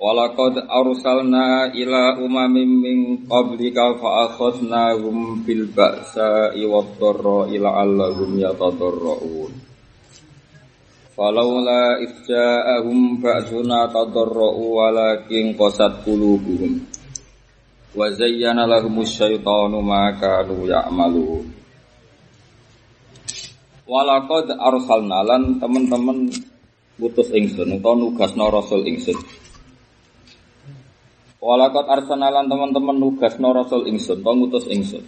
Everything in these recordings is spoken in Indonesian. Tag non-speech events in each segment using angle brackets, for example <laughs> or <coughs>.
Walaqad arsalna ila umamin min qablika fa akhadnahum bil ba'sa'i wad dharra'i la'allahum yatadarra'un. Falaula idja'ahum ba'suna tadarra'u walakin qasat qulubuhum. Wa zayyana lahumus syaitanu ma kanu ya'malun. Walaqad arsalna lan teman-teman putus ingsun utawa nugasna rasul ingsun. Walakot arsanalan teman-teman nugasno rasul ingsun, to ngutus ingsun.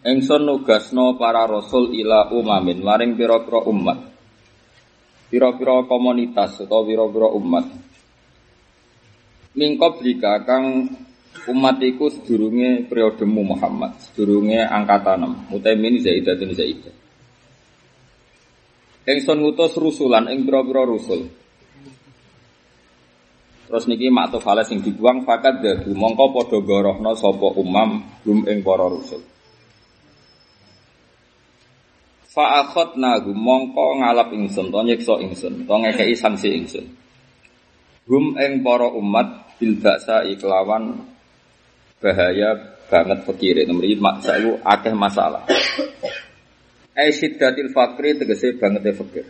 Ingsun nugasno para rasul ila umamin, maring pira-pira umat. Pira-pira komunitas atau pira-pira umat. Mingkop jika kang umat iku sedurunge periodemu Muhammad, sedurunge angkatan 6, mutamin zaidatun zaidah. Ingsun ngutus rusulan ing pira-pira rusul. Terus niki maktuf hale sing dibuang fakat dadu mongko padha gorohna sapa umam gum ing para rusul. Fa gum mongko ngalap ingsun to nyiksa ingsun to ngekeki sanksi ingsun. Gum ing para umat bil baksa iklawan bahaya banget pikire nomor iki maksaku akeh masalah. Ai syiddatil fakri tegese banget e fakir.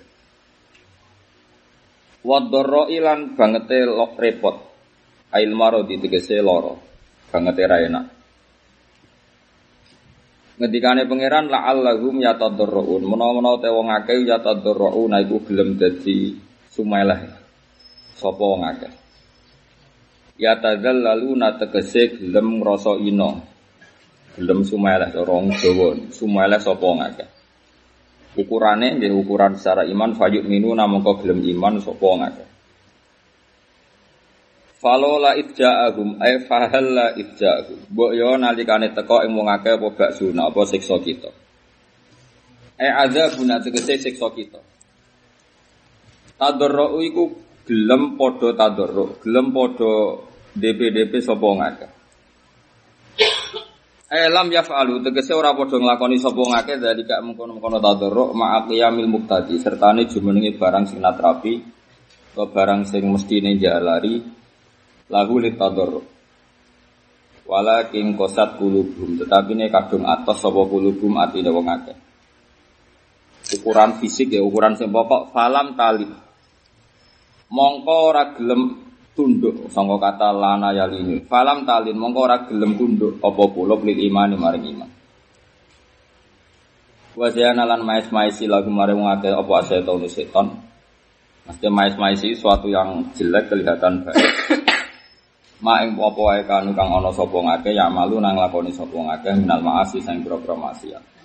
Wadoro ilan bangete lok repot. Ail maro di tegese loro. Bangete ra enak. Ngendikane pangeran la allahum yatadarrun. Menawa-menawa te wong akeh yatadarrun iku gelem dadi sumeleh. Sapa wong akeh. Yatadzallalu na tegese gelem ngrasa ina. Gelem sumeleh cara Jawa. Sumeleh sapa wong akeh. Ukurane nggih ukuran secara iman fayuk minu namung kok gelem iman sapa ngake. Falola idja'ahum ay fahalla idja'ahum. Mbok yo nalikane teko ing wong akeh apa baksuna apa siksa kita. Ai azabuna tegese siksa kita. Tadarru iku gelem padha tadarru, gelem padha DP-DP sapa ngake. Elam yaf'alu. Tegese ora padha nglakoni sapa ngake dari gak mengkono-mengkono tadarruk ma'aqiyamil muqtadi. Sertane jumenenge barang sing natrapi atau barang sing mestine jalari lahu lit tadarruk walakin qasat qulubum. Tetapi ne kadung atos sapa qulubum atine wong akeh. Ukuran fisik ya ukuran sing pokok falam talib mongko ora gelem tunduk sangka kata lana yalini. Falam talin mongko ora gelem tunduk apa kula lil imani maring iman. Wa lan mais-maisi lagu maring wong akeh apa setan setan? Mesti mais-maisi suatu yang jelek kelihatan baik. <coughs> Ma ing apa wae kanu kang ana sapa ngake ya malu nang lakoni sapa ngake minal maasi sing pira-pira maksiat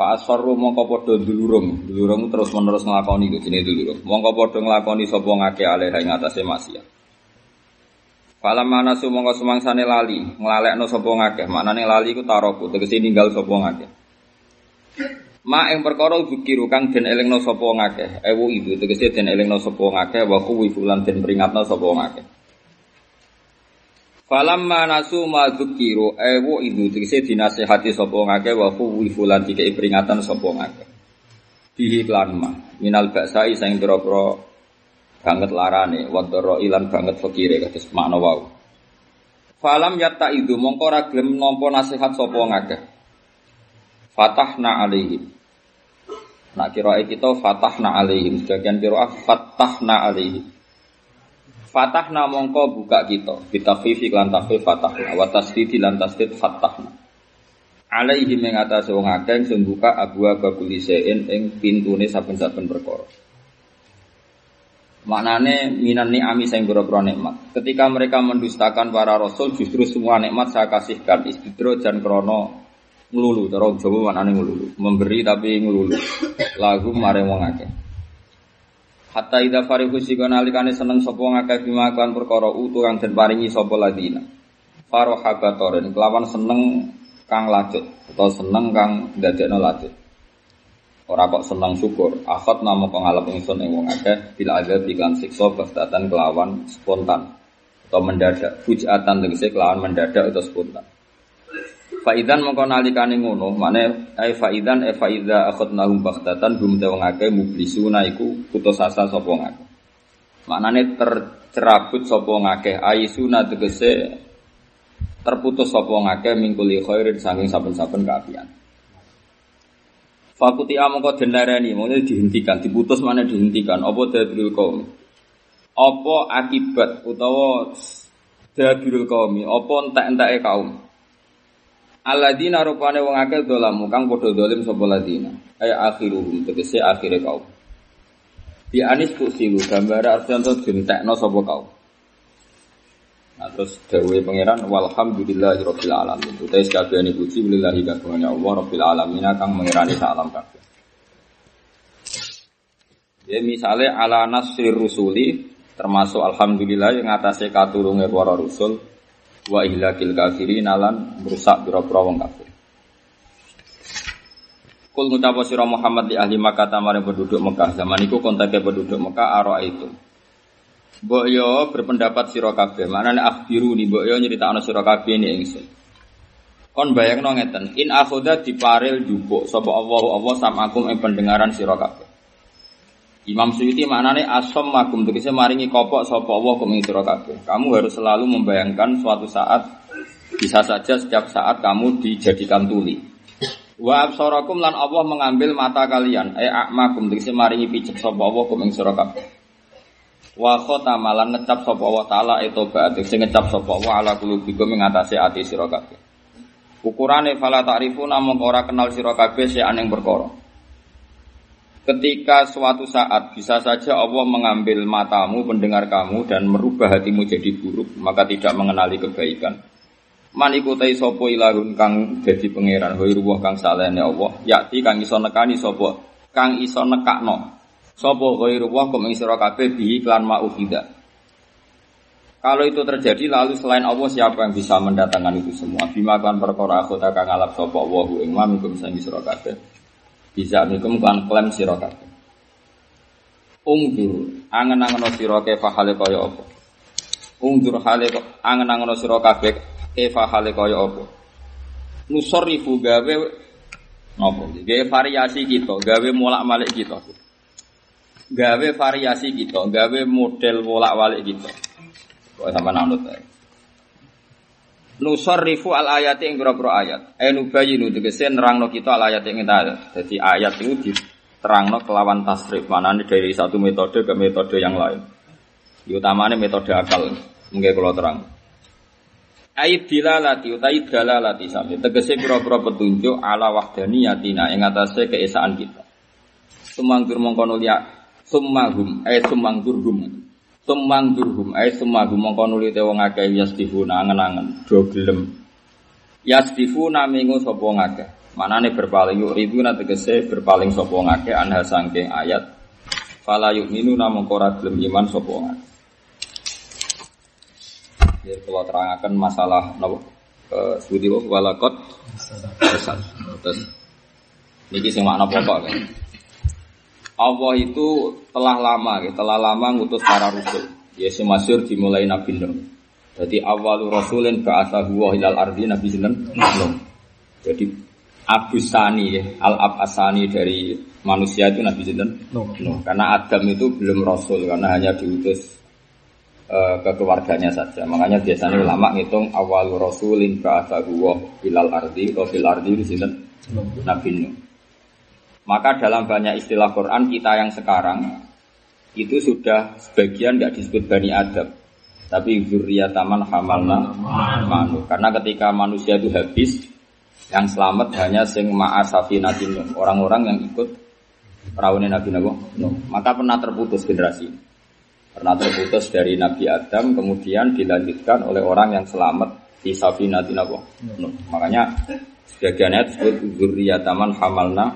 Fa asfaru mongko padha dulurung, dulurung terus menerus nglakoni iku jenenge dulurung. Mongko padha nglakoni sapa ngake alih ing atase maksiat. Fala manasu mongko sumangsane lali, nglalekno sapa ngake. Maknane lali iku taroku, tegese ninggal sapa ngake. Ma ing perkara dzikiru kang den elingno sapa ngake. Ewu itu tegese den elingno sapa ngake wa kuwi fulan den peringatno sapa. Falamma nasu ma dzukiru ewu ibu tegese dinasehati sapa ngake wa fu fulan dikei peringatan sapa ngake. Bihi klan ma minal baksai sing pira-pira banget larane wadara ilan banget fakire kados makna wau. Falam yatta itu mongko ora gelem nampa nasihat sapa ngake. Fatahna alaihim. Nak kira kita fatahna alaihim sebagian kira fatahna alaihim. Fatahna mongko buka kita bitafifi lan tafif fatahna wa tasdid lan tasdid fatahna alaihi ing atase wong akeh sing buka abu abuli sein ing pintune saben-saben perkara Maknane minan ni'ami sing boro nikmat. Ketika mereka mendustakan para rasul, justru semua nikmat saya kasihkan istidro dan krono ngelulu. Cara Jawa maknane ngelulu. Memberi tapi ngelulu. Lagu mare wong akeh. Hatta idza farihu sikana alikane seneng sapa ngakeh bima kan perkara utu kang den paringi sapa ladina. Batoren kelawan seneng kang lacut atau seneng kang ndadekno lacut. Ora kok seneng syukur, akhot namo kang ngalap ingsun ing wong akeh bil azab iklan siksa bastatan kelawan spontan atau mendadak, fujatan tegese kelawan mendadak atau spontan. Faidan mongko nalikane ngono, mane ai faidan e faida akhadnahum baghtatan hum te wong akeh mublisuna iku putus asa sapa ngakeh. Maknane tercerabut sapa ngakeh aisuna tegese terputus sapa ngakeh mingkuli khairin saking saben-saben kaapian. Fakuti amangka den lareni, mongko dihentikan, diputus mana dihentikan, apa dadrul kaum. Apa akibat utawa dadrul kaum, apa entek-enteke kaum. Alladzina rupane wong akeh dolamu kang padha dolim sapa ladina. Ay akhiruhum tegese akhire kaum. Di anis silu gambar artinya dintekno sapa kaum. Nah, terus dawe pangeran walhamdulillahi rabbil alamin. Utai sekabehane puji lillahi kagungane Allah rabbil alamin kang mengirani salam kabeh. Ya misalnya ala nasrir rusuli termasuk alhamdulillah yang atasnya katurunge para rusul wa ihlakil kafirin alan merusak pira-pira wong kafir. Kul ngucapa sira Muhammad di ahli Makkah tamare penduduk Mekah zaman iku kontake penduduk Mekah aro itu. Mbok yo berpendapat sira kabeh, manane akhbiru ni mbok yo nyritakno sira kabeh ni ingsun. Kon bayangno ngeten, in akhoda diparil jupuk sapa Allah Allah samakum ing pendengaran sira kabeh. Imam Suyuti maknane asom makum tegese maringi kopok sapa Allah kum ing. Kamu harus selalu membayangkan suatu saat bisa saja setiap saat kamu dijadikan tuli. Wa absarakum lan Allah mengambil mata kalian, e akmakum tegese maringi picek sapa Allah kum kabeh. Wa khotamalan ngecap sapa Allah taala etoba sing ngecap sapa Allah ala qulubikum ing atase ati sira kabeh. Ukurane fala ta'rifuna kenal sira kabeh sing perkara. Ketika suatu saat bisa saja Allah mengambil matamu, pendengar kamu dan merubah hatimu jadi buruk, maka tidak mengenali kebaikan. Man iku tai sapa ilahun kang dadi pangeran, wa kang salehne Allah, yakti kang iso nekani sapa, kang iso nekakno Sopo ghairu wa kum ing sira kabeh bi iklan ma'ufida. Kalau itu terjadi lalu selain Allah siapa yang bisa mendatangkan itu semua? Bima kan perkara aku tak ngalap sapa wa hu ing mamikum sang sira. Bisa mikum kan klaim sira kabeh. Ungdur angen-angen sira kefa hale kaya apa? Ungdur hale angen-angen sira kabeh kefa hale kaya apa? Nusorifu gawe napa? Gawe variasi kita, gawe molak-malik kita gawe variasi kita, gawe model bolak-balik kita. Kok sama nanut ae. Nusarrifu al ayati ing pira ayat. Eh nubayinu tegese nerangno kita al ayat ing kita. Jadi ayat itu diterangno kelawan tasrif. Manane dari satu metode ke metode yang lain. Utamanya metode akal. Mungkin kalau terang. Ait dilalati utai dalalati sami. Tegese pira-pira petunjuk ala wahdaniyatina ing atase keesaan kita. Sumanggur mongko liya Summahum ay sumang durhum. Sumang durhum ay summahum mongko nuli te wong akeh yasdifuna angen-angen do gelem. Yasdifuna mingu sapa ngakeh. Manane berpaling yuk riduna tegese berpaling sapa ngakeh anha sangking ayat. Fala yu'minu namung ora gelem iman sapa ngakeh. Ya kalau terangkan masalah napa? Eh sudi walakot. Terus niki sing makna pokok kan. Allah itu telah lama, ya, telah lama ngutus para rasul. Yesus masyur dimulai Nabi Nuh. Jadi awal rasulin ba'athahu wa ilal ardi Nabi Nuh. Jadi Abu Sani, ya, al-ab asani dari manusia itu Nabi Nuh. Karena Adam itu belum rasul, karena hanya diutus uh, ke keluarganya saja. Makanya biasanya ulama ngitung awal rasulin ba'athahu wa ilal ardi atau fil ardi Nabi Nuh. Maka dalam banyak istilah Quran kita yang sekarang itu sudah sebagian nggak disebut bani Adam, tapi taman hamalna manu. Karena ketika manusia itu habis, yang selamat hanya sing ma'asafinatin orang-orang yang ikut perahu Nabi Nabi no. Maka pernah terputus generasi. Pernah terputus dari Nabi Adam, kemudian dilanjutkan oleh orang yang selamat di Safinatin no. Makanya Sebagian ayat disebut taman hamalna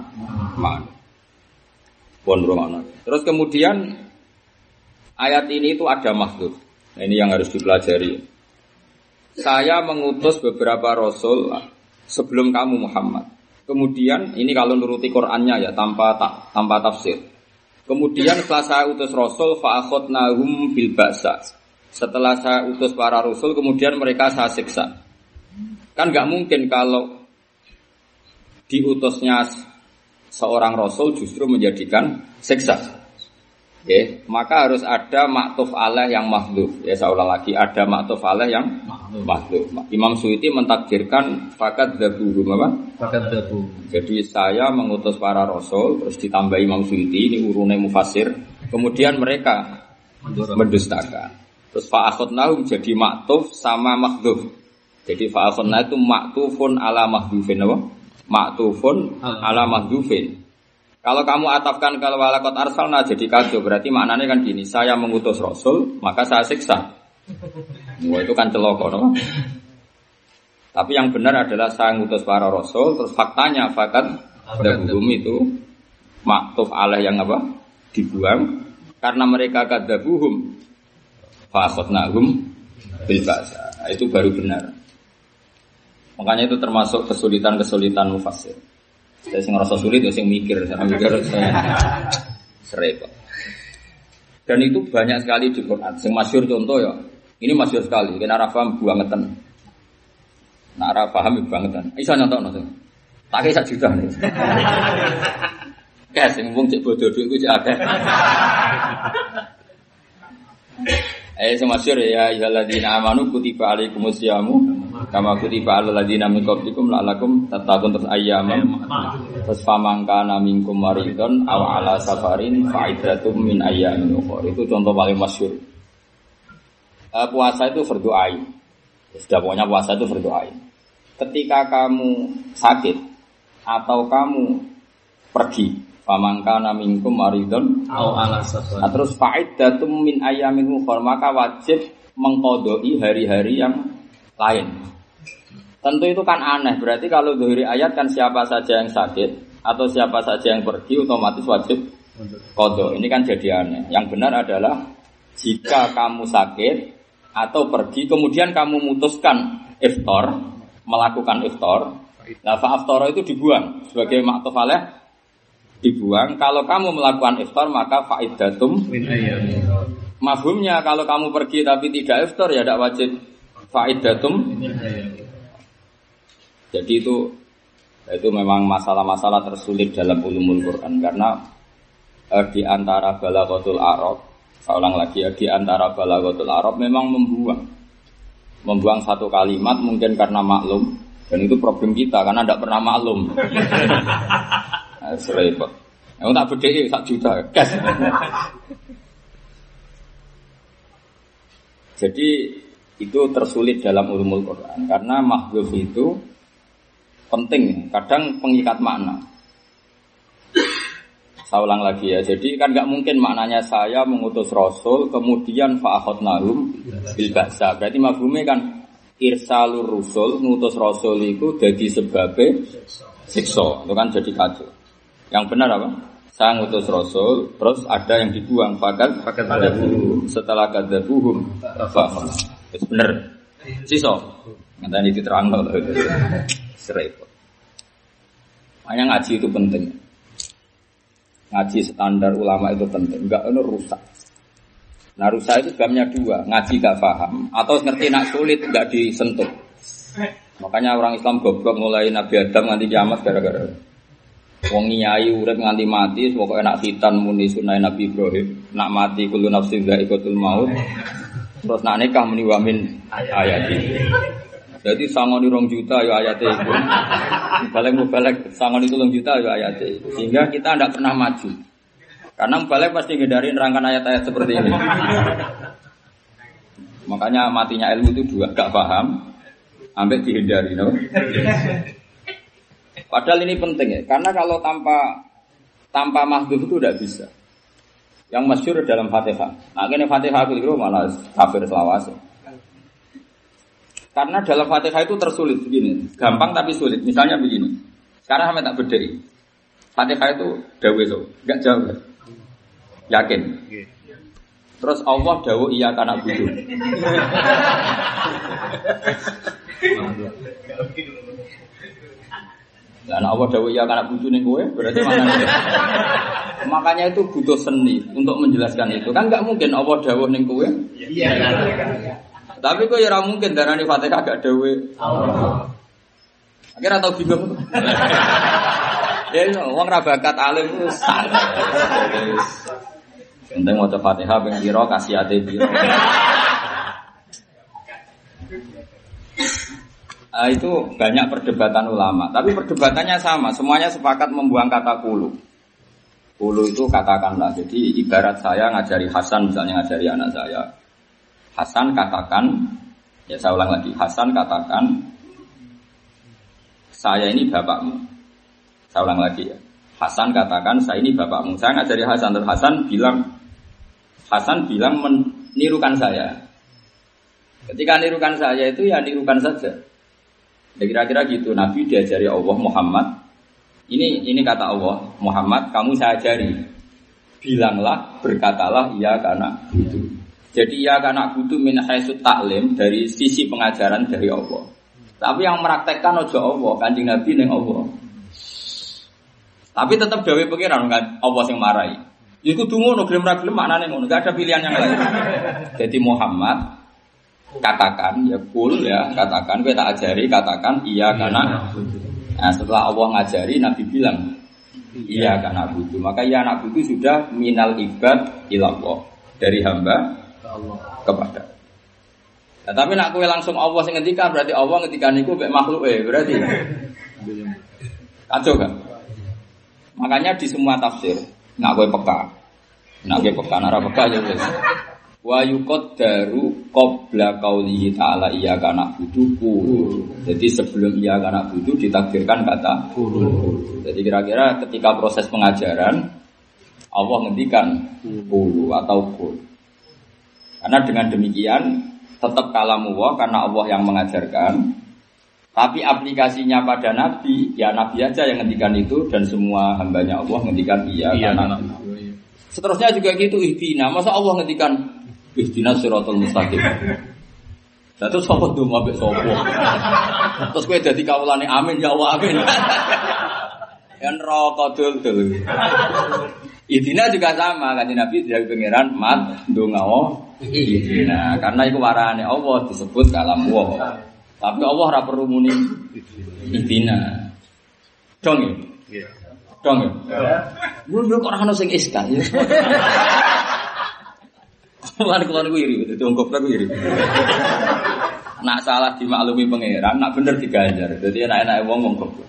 man. Pun Terus kemudian Ayat ini itu ada maksud. Nah, ini yang harus dipelajari. Saya mengutus beberapa rasul sebelum kamu Muhammad. Kemudian ini kalau nuruti Qur'annya ya tanpa tak, tanpa tafsir. Kemudian setelah saya utus rasul nahum bil basa. Setelah saya utus para rasul kemudian mereka saya siksa. Kan nggak mungkin kalau diutusnya seorang rasul justru menjadikan siksa. Ya, maka harus ada maktuf alaih yang makhluf. Ya, saya ulang lagi, ada maktuf alaih yang makhluf. Imam Suwiti mentakdirkan fakat dabuhum apa? Fakat dabu. Jadi saya mengutus para rasul, terus ditambah Imam Suwiti, ini urunnya mufasir. Kemudian mereka mendustakan. Terus fa'akhudnahum jadi maktuf sama makhluf. Jadi fa'akhudnah itu maktufun ala makhlufin apa? Maktufun ala makhlufin. Kalau kamu atafkan kalau walakot arsalna jadi kacau berarti maknanya kan gini, saya mengutus rasul maka saya siksa. <laughs> Wah itu kan celoko, no? Tapi yang benar adalah saya mengutus para rasul, terus faktanya fakat dabuhum itu maktuf alaih yang apa? Dibuang karena mereka kadabuhum fakhotnahum bil Nah, itu baru benar. Makanya itu termasuk kesulitan-kesulitan mufassir. Saya sing ngerasa sulit, ya sing mikir, saya mikir saya serempet. Dan itu banyak sekali di Quran. Sing masyur contoh ya, ini masyur sekali. Kena arah paham bangetan. Nah arah paham bangetan. Bisa nyontok nonton. Tak kayak juta nih. Kayak sing wong cek bodoh duit gue cek Eh semasyur ya ya ladina amanu kutiba alaikumus syamu kama kutiba alal ladina min qablikum la'alakum tattaqun terus ayyamam. Terus famangkana minkum maridon aw ala safarin faidatum min ayyamin ukhra. Itu contoh paling masyhur. Uh, puasa itu fardu ain sudah pokoknya puasa itu fardu ain ketika kamu sakit atau kamu pergi Famangkana minkum maridon au ala safar. Nah, terus faidatum min ayamin ukhra. Maka wajib mengkodoi hari-hari yang lain. Tentu itu kan aneh. Berarti kalau dari ayat kan siapa saja yang sakit atau siapa saja yang pergi otomatis wajib kodo. Ini kan jadi aneh. Yang benar adalah jika kamu sakit atau pergi kemudian kamu memutuskan iftar melakukan iftar. Nah, fa'aftara itu dibuang sebagai maktuf alaih dibuang. Kalau kamu melakukan iftar maka faidatum. Mafhumnya kalau kamu pergi tapi tidak iftar ya tidak wajib faidatum. Jadi itu itu memang masalah-masalah tersulit dalam ulumul Quran karena eh, di antara balaghatul Arab, saya ulang lagi ya, di antara balaghatul Arab memang membuang. Membuang satu kalimat mungkin karena maklum dan itu problem kita karena tidak pernah maklum. Nah, <laughs> serempet. Yang tak bedai sak juta. <laughs> Jadi itu tersulit dalam ulumul Quran karena mahfuz itu penting, kadang pengikat makna. Saya ulang lagi ya, jadi kan nggak mungkin maknanya saya mengutus Rasul kemudian fa'akhot nahum bil ba'sa. Berarti mafhumnya kan irsalur rusul, ngutus Rasul itu jadi sebabnya siksa, itu kan jadi kacau. Yang benar apa? Saya ngutus Rasul, terus ada yang dibuang, fakat Fakat. Setelah kadabuhum, fa'akhot. Itu benar. Siso. Nanti ini diterang loh. Serempet. Makanya ngaji itu penting. Ngaji standar ulama itu penting. Enggak itu rusak. Nah rusak itu sebabnya dua. Ngaji gak paham. Atau ngerti nak sulit gak disentuh. Makanya orang Islam goblok mulai Nabi Adam nganti kiamat gara-gara. Wong nyai urip nganti mati, pokoknya nak khitan muni sunai Nabi Ibrahim, nak mati kulo nafsin ikotul maut. Terus nak nikah muni wamin ayat ini. Jadi sangon rong juta ya ayatnya itu. Balik balik sangon itu rong juta ya ayatnya itu. Sehingga kita tidak pernah maju. Karena balik pasti ngedarin rangkaian ayat-ayat seperti ini. Makanya matinya ilmu itu dua, gak paham, ambek dihindari, no? Padahal ini penting ya, karena kalau tanpa tanpa mahduh itu tidak bisa. Yang masyur dalam Fatihah. Nah, ini Fatihah itu malah kafir selawase. Karena dalam Fatihah itu tersulit begini, gampang tapi sulit. Misalnya begini. Sekarang sampai tak bedai. Fatihah itu dawe so, enggak jauh. Yakin. Terus Allah dawuh iya kana budu. <laughs> Dan Allah dawuh iya kana budu ning kowe, berarti mana? <laughs> Makanya itu butuh seni untuk menjelaskan itu. Kan nggak mungkin Allah dawuh ning kowe. Iya. Tapi kok ya ora mungkin darani Fatihah gak dawuh. Akhirnya tau bingung. <laughs> ya, wong ra bakat alim itu santai. Penting mau Fatihah ping pira kasih ate pira. <laughs> Ah, itu banyak perdebatan ulama, tapi perdebatannya sama, semuanya sepakat membuang kata kulu. Kulu itu katakanlah, jadi ibarat saya ngajari Hasan misalnya ngajari anak saya. Hasan katakan, ya saya ulang lagi, Hasan katakan, saya ini bapakmu. Saya ulang lagi ya. Hasan katakan, saya ini bapakmu. Saya ngajari Hasan, terus Hasan bilang, Hasan bilang menirukan saya. Ketika nirukan saya itu ya nirukan saja. Ya kira-kira gitu. Nabi diajari Allah Muhammad. Ini ini kata Allah Muhammad, kamu saya ajari. Bilanglah, berkatalah iya karena itu. Jadi iya karena butuh min haisut taklim dari sisi pengajaran dari Allah. Tapi yang meraktekkan ojo Allah, kanjeng Nabi neng Allah. Tapi tetap dawe pengiran Allah yang marahi. Iku dungu no gelem ra gelem gak ada pilihan yang lain. Jadi Muhammad katakan ya kul ya. Katakan gue tak ajari katakan iya karena nah, setelah Allah ngajari Nabi bilang iya. Karena butuh. Maka iya anak butuh sudah minal ibad ilallah dari hamba kepada. Nah, tapi nak kue langsung Allah ngendikan berarti Allah ngendikan itu mek makhluk eh berarti. Kacau kan makanya di semua tafsir nak kue peka. Nak kue peka nara peka ya wa yuqaddaru qabla qaulihi ta'ala iya kana buduku. Jadi sebelum iya kana budu ditakdirkan kata. Jadi kira-kira ketika proses pengajaran Allah ngendikan kulu atau kul. Karena dengan demikian tetap kalamu wa karena Allah yang mengajarkan. Tapi aplikasinya pada Nabi, ya Nabi aja yang ngendikan itu dan semua hambanya Allah ngendikan iya, Iya, karena anak. Seterusnya juga gitu ihdina. Masa Allah ngendikan ihdina siratal mustaqim. Lah terus sapa ndonga mbek sapa? Terus kowe dadi kawulane amin ya Allah amin. Ya neraka dul-dul. Ihdina juga sama kan Nabi dari pangeran mat ndonga ihdina. Karena itu warane Allah disebut kalam Allah. Tapi Allah ora perlu muni ihdina. Dong ya? Iya. Dong ya? Dulu kok ora ono sing iskal. Lan kula niku iri, dadi wong goblok iri. Nak salah dimaklumi pangeran, nak bener diganjar. Dadi enak-enak wong wong goblok.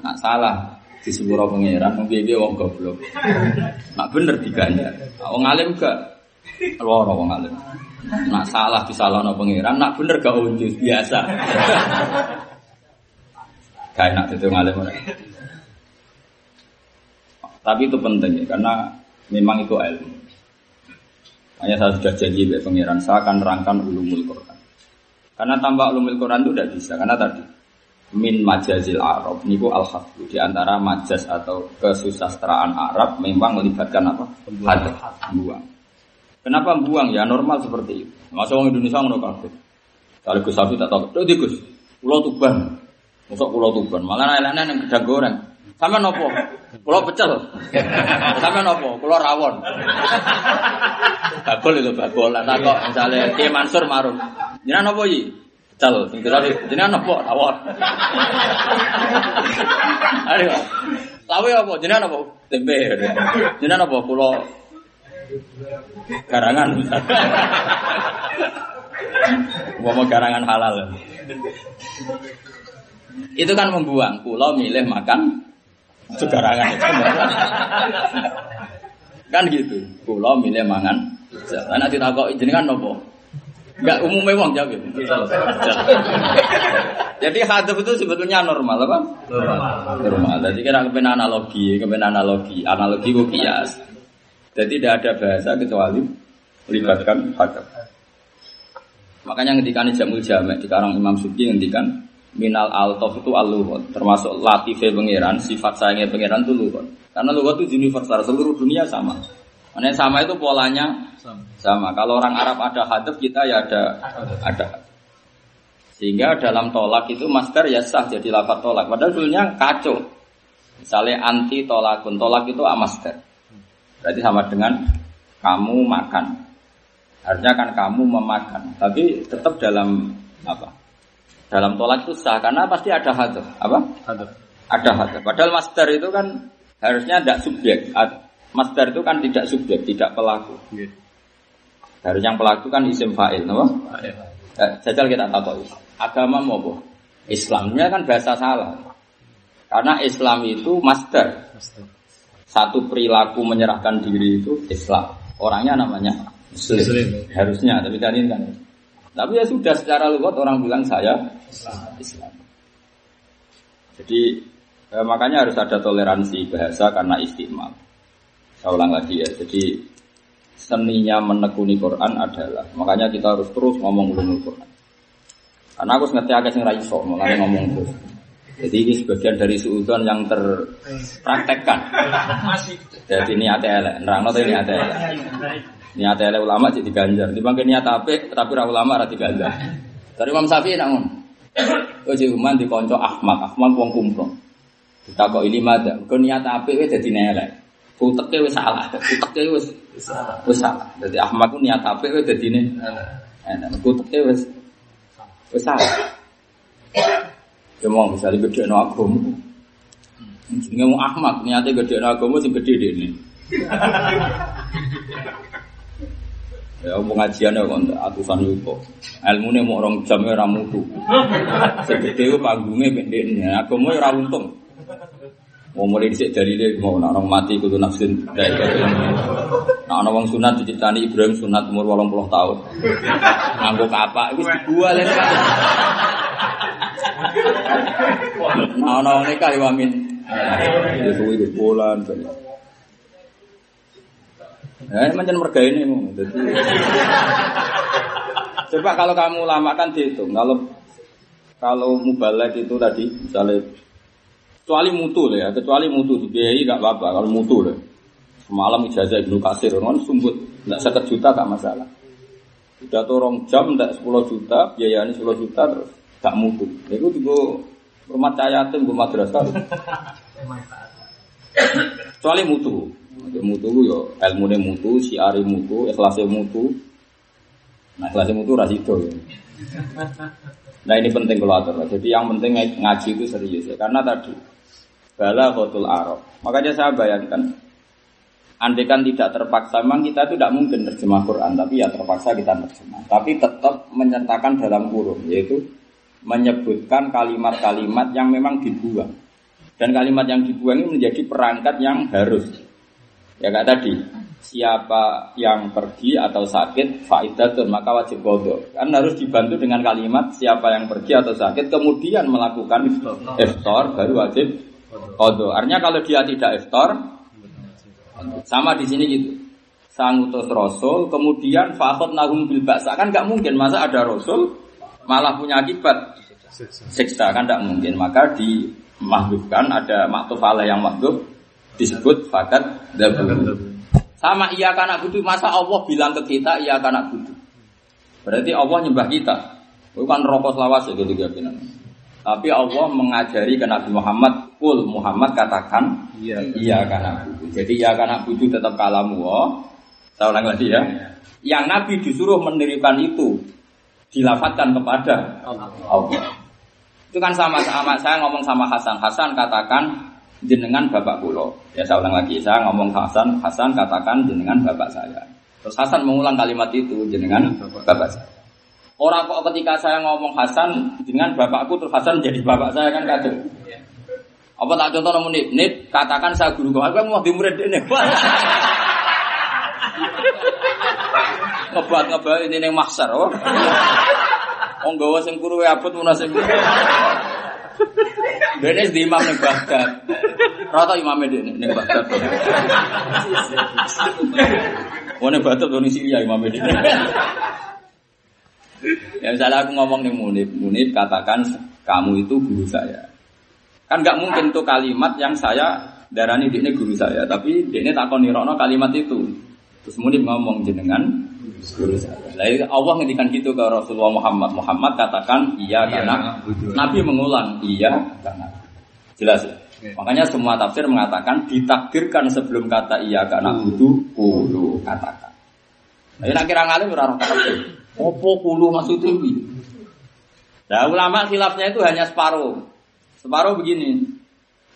Nak, salah disepuro pangeran, wong piye wong goblok. Nak bener diganjar. Wong alim gak loro wong alim. Nak salah disalahno pangeran, nak bener gak unjus biasa. Gak enak itu ngalim orang. Tapi itu penting ya, karena memang itu ilmu. Hanya saya sudah janji dengan pangeran, saya akan nerangkan ulumul Quran. Karena tambah ulumul Quran itu tidak bisa, karena tadi min majazil Arab, niku al di antara majaz atau kesusastraan Arab memang melibatkan apa? Hadas, buang. Kenapa buang? Ya normal seperti itu. Masa orang Indonesia ngono kabeh. Kalau Gus tak tahu, "Dek Gus, pulau Tuban." Masuk pulau Tuban, malah elane yang gedang goreng. Sama nopo? Pulau pecel. Sama nopo? Pulau rawon. Bakul itu bakul. Lah kok misale Ki Mansur marung. Jenengan nopo iki? Pecel. Sing kira jenengan nopo? Rawon. Ayo. Lawe apa? Jenengan apa? Tempe. Apa? Pulau garangan. Mau garangan halal. Itu kan membuang. Pulau milih makan segarangan. kan gitu. Pulau milih mangan. Karena ditakok jenengan nopo? Enggak umumnya wong jawab. Jadi hadap itu sebetulnya normal apa? Normal. Jadi kita kepen analogi, kepen analogi, analogi itu kias. Jadi tidak ada bahasa kecuali melibatkan hadap. Makanya ketika ini jamul jamek di karang Imam Suki ngendikan minal altof itu al termasuk latife pangeran sifat sayangnya pangeran itu luhut karena luhut itu universal seluruh dunia sama Makanya sama itu polanya Sama. sama. Kalau orang Arab ada hadap kita ya ada ada. Sehingga dalam tolak itu master ya sah jadi lafaz tolak. Padahal dulunya kacau. Misalnya anti tolakun, tolak itu amaster. Berarti sama dengan kamu makan. Harusnya kan kamu memakan. Tapi tetap dalam apa? Dalam tolak itu sah karena pasti ada hadap. Apa? Ada. Ada hadap. Padahal master itu kan harusnya tidak subjek. Master itu kan tidak subjek, tidak pelaku. Iya. Harusnya yang pelaku kan isim fa'il, no? Ada. Eh, jajal kita tahu agama mau apa? Islamnya kan bahasa salah. Karena Islam itu master. Master. Satu perilaku menyerahkan diri itu Islam. Orangnya namanya Muslim. Muslim. Harusnya, tapi tadi kan. Tapi ya sudah secara lugat orang bilang saya Islam. Jadi eh, makanya harus ada toleransi bahasa karena istimewa. Saya ulang lagi ya. Jadi seninya menekuni Quran adalah makanya kita harus terus ngomong ulumul Quran. Karena aku ngerti agak sing ra iso, makanya ngomong terus. Jadi ini sebagian dari suudon yang terpraktekkan. Jadi niat elek, nerangno tadi niat elek. Niat elek ulama jadi ganjar. Dibangke niat apik tapi ra ulama ra diganjar. Dari Imam Syafi'i nak ngono. Oh jiman dikonco Ahmad, Ahmad wong kumprong. Ditakoki lima ada, kau niat apik wis dadi elek. Uteke wis salah, uteke wis wis salah. Jadi Ahmad ku niat apik wis dadi ne. Enak, uteke wis wis salah. Ya mau misalnya gede no agama. Jenenge Ahmad, niatnya gede no agama sing gede dene. Ya pengajian ya kon atusan yuko. Ilmune mau orang jam ora mutu. Segede ku panggunge pendek. Agama ya ora untung. Mau mulai dhisik dalile mau nak orang mati kudu nafsin. Nah, ana wong sunat diciptani Ibrahim sunat umur 80 tahun. Nganggo kapak dibual ya. Nah, ana wong nikah ya wamin. Ya kuwi di bulan. Ya, macam merga ini. <laughs> Coba kalau kamu lama kan dihitung. Kalau kalau mubalek itu tadi misalnya kecuali mutu lah ya, kecuali mutu dibiayai nggak apa-apa. Kalau mutu lah, semalam ijazah ibnu kasir, kan sumbut, nggak seket juta gak masalah. Udah torong jam, nggak 10 juta, biayanya 10 juta terus gak mutu. Itu juga rumah cayatin, rumah madrasah. <laughs> Kecuali mutu. Mutu yo ilmune mutu, siare mutu, ikhlase mutu. Nah, ikhlase mutu rasido ya. Nah ini penting kalau atur. Jadi yang penting ngaji itu serius ya. Karena tadi bala khotul arab. Makanya saya bayangkan, andai kan tidak terpaksa, memang kita itu tidak mungkin terjemah Quran, tapi ya terpaksa kita terjemah. Tapi tetap menyertakan dalam kurung, yaitu menyebutkan kalimat-kalimat yang memang dibuang. Dan kalimat yang dibuang ini menjadi perangkat yang harus. Ya kayak tadi, siapa yang pergi atau sakit faidatun maka wajib bodoh kan harus dibantu dengan kalimat siapa yang pergi atau sakit kemudian melakukan iftar. baru wajib bodoh artinya kalau dia tidak iftar sama di sini gitu. Sang utus rasul kemudian fakot nahum bil baksa kan nggak mungkin masa ada rasul malah punya akibat. Siksa kan nggak mungkin. Maka dimahbubkan ada maktuf yang mahbub disebut fakat dabur sama iya karena butuh masa Allah bilang ke kita iya karena butuh. Berarti Allah nyembah kita. Bukan rokok selawas ya gitu Tapi Allah mengajari ke Nabi Muhammad, kul Muhammad katakan Iya. iya karena butuh. Jadi iya karena butuh tetap kalamu. Oh. Saya ulang lagi ya. Yang Nabi disuruh mendirikan itu dilafatkan kepada Allah. Itu kan sama sama saya ngomong sama Hasan. Hasan katakan jenengan bapak kulo. Ya saya ulang lagi, saya ngomong Hasan, Hasan katakan jenengan bapak saya. Terus Hasan mengulang kalimat itu jenengan bapak saya. Orang kok ketika saya ngomong Hasan dengan bapakku terus Hasan jadi bapak saya kan kacau. Apa tak contoh nomor nip, nip katakan saya guru kau, aku mau di murid <laughs> ini. ngebat ngebat ini neng maksar, oh. <laughs> Gawa sing kuru abot munasib. Dene di imam ning Baghdad. Rata imame dene ning Baghdad. Wone Baghdad wong Syria imame dene. Ya misalnya aku ngomong nih Munib, Munib katakan kamu itu guru saya. Kan nggak mungkin tuh kalimat yang saya darani ini guru saya, tapi ini takon nirono kalimat itu. Terus muni ngomong jenengan itu Allah ngendikan gitu ke Rasulullah Muhammad. Muhammad katakan iya Iya, karena. Nabi mengulang iya karena jelas ya. Oke. Makanya semua tafsir mengatakan ditakdirkan sebelum kata iya karena butuh kulu katakan. Nah, nak kira ngalim ora kabeh. Opo kulu maksudnya piye? Nah, ulama khilafnya itu hanya separuh. Separuh begini.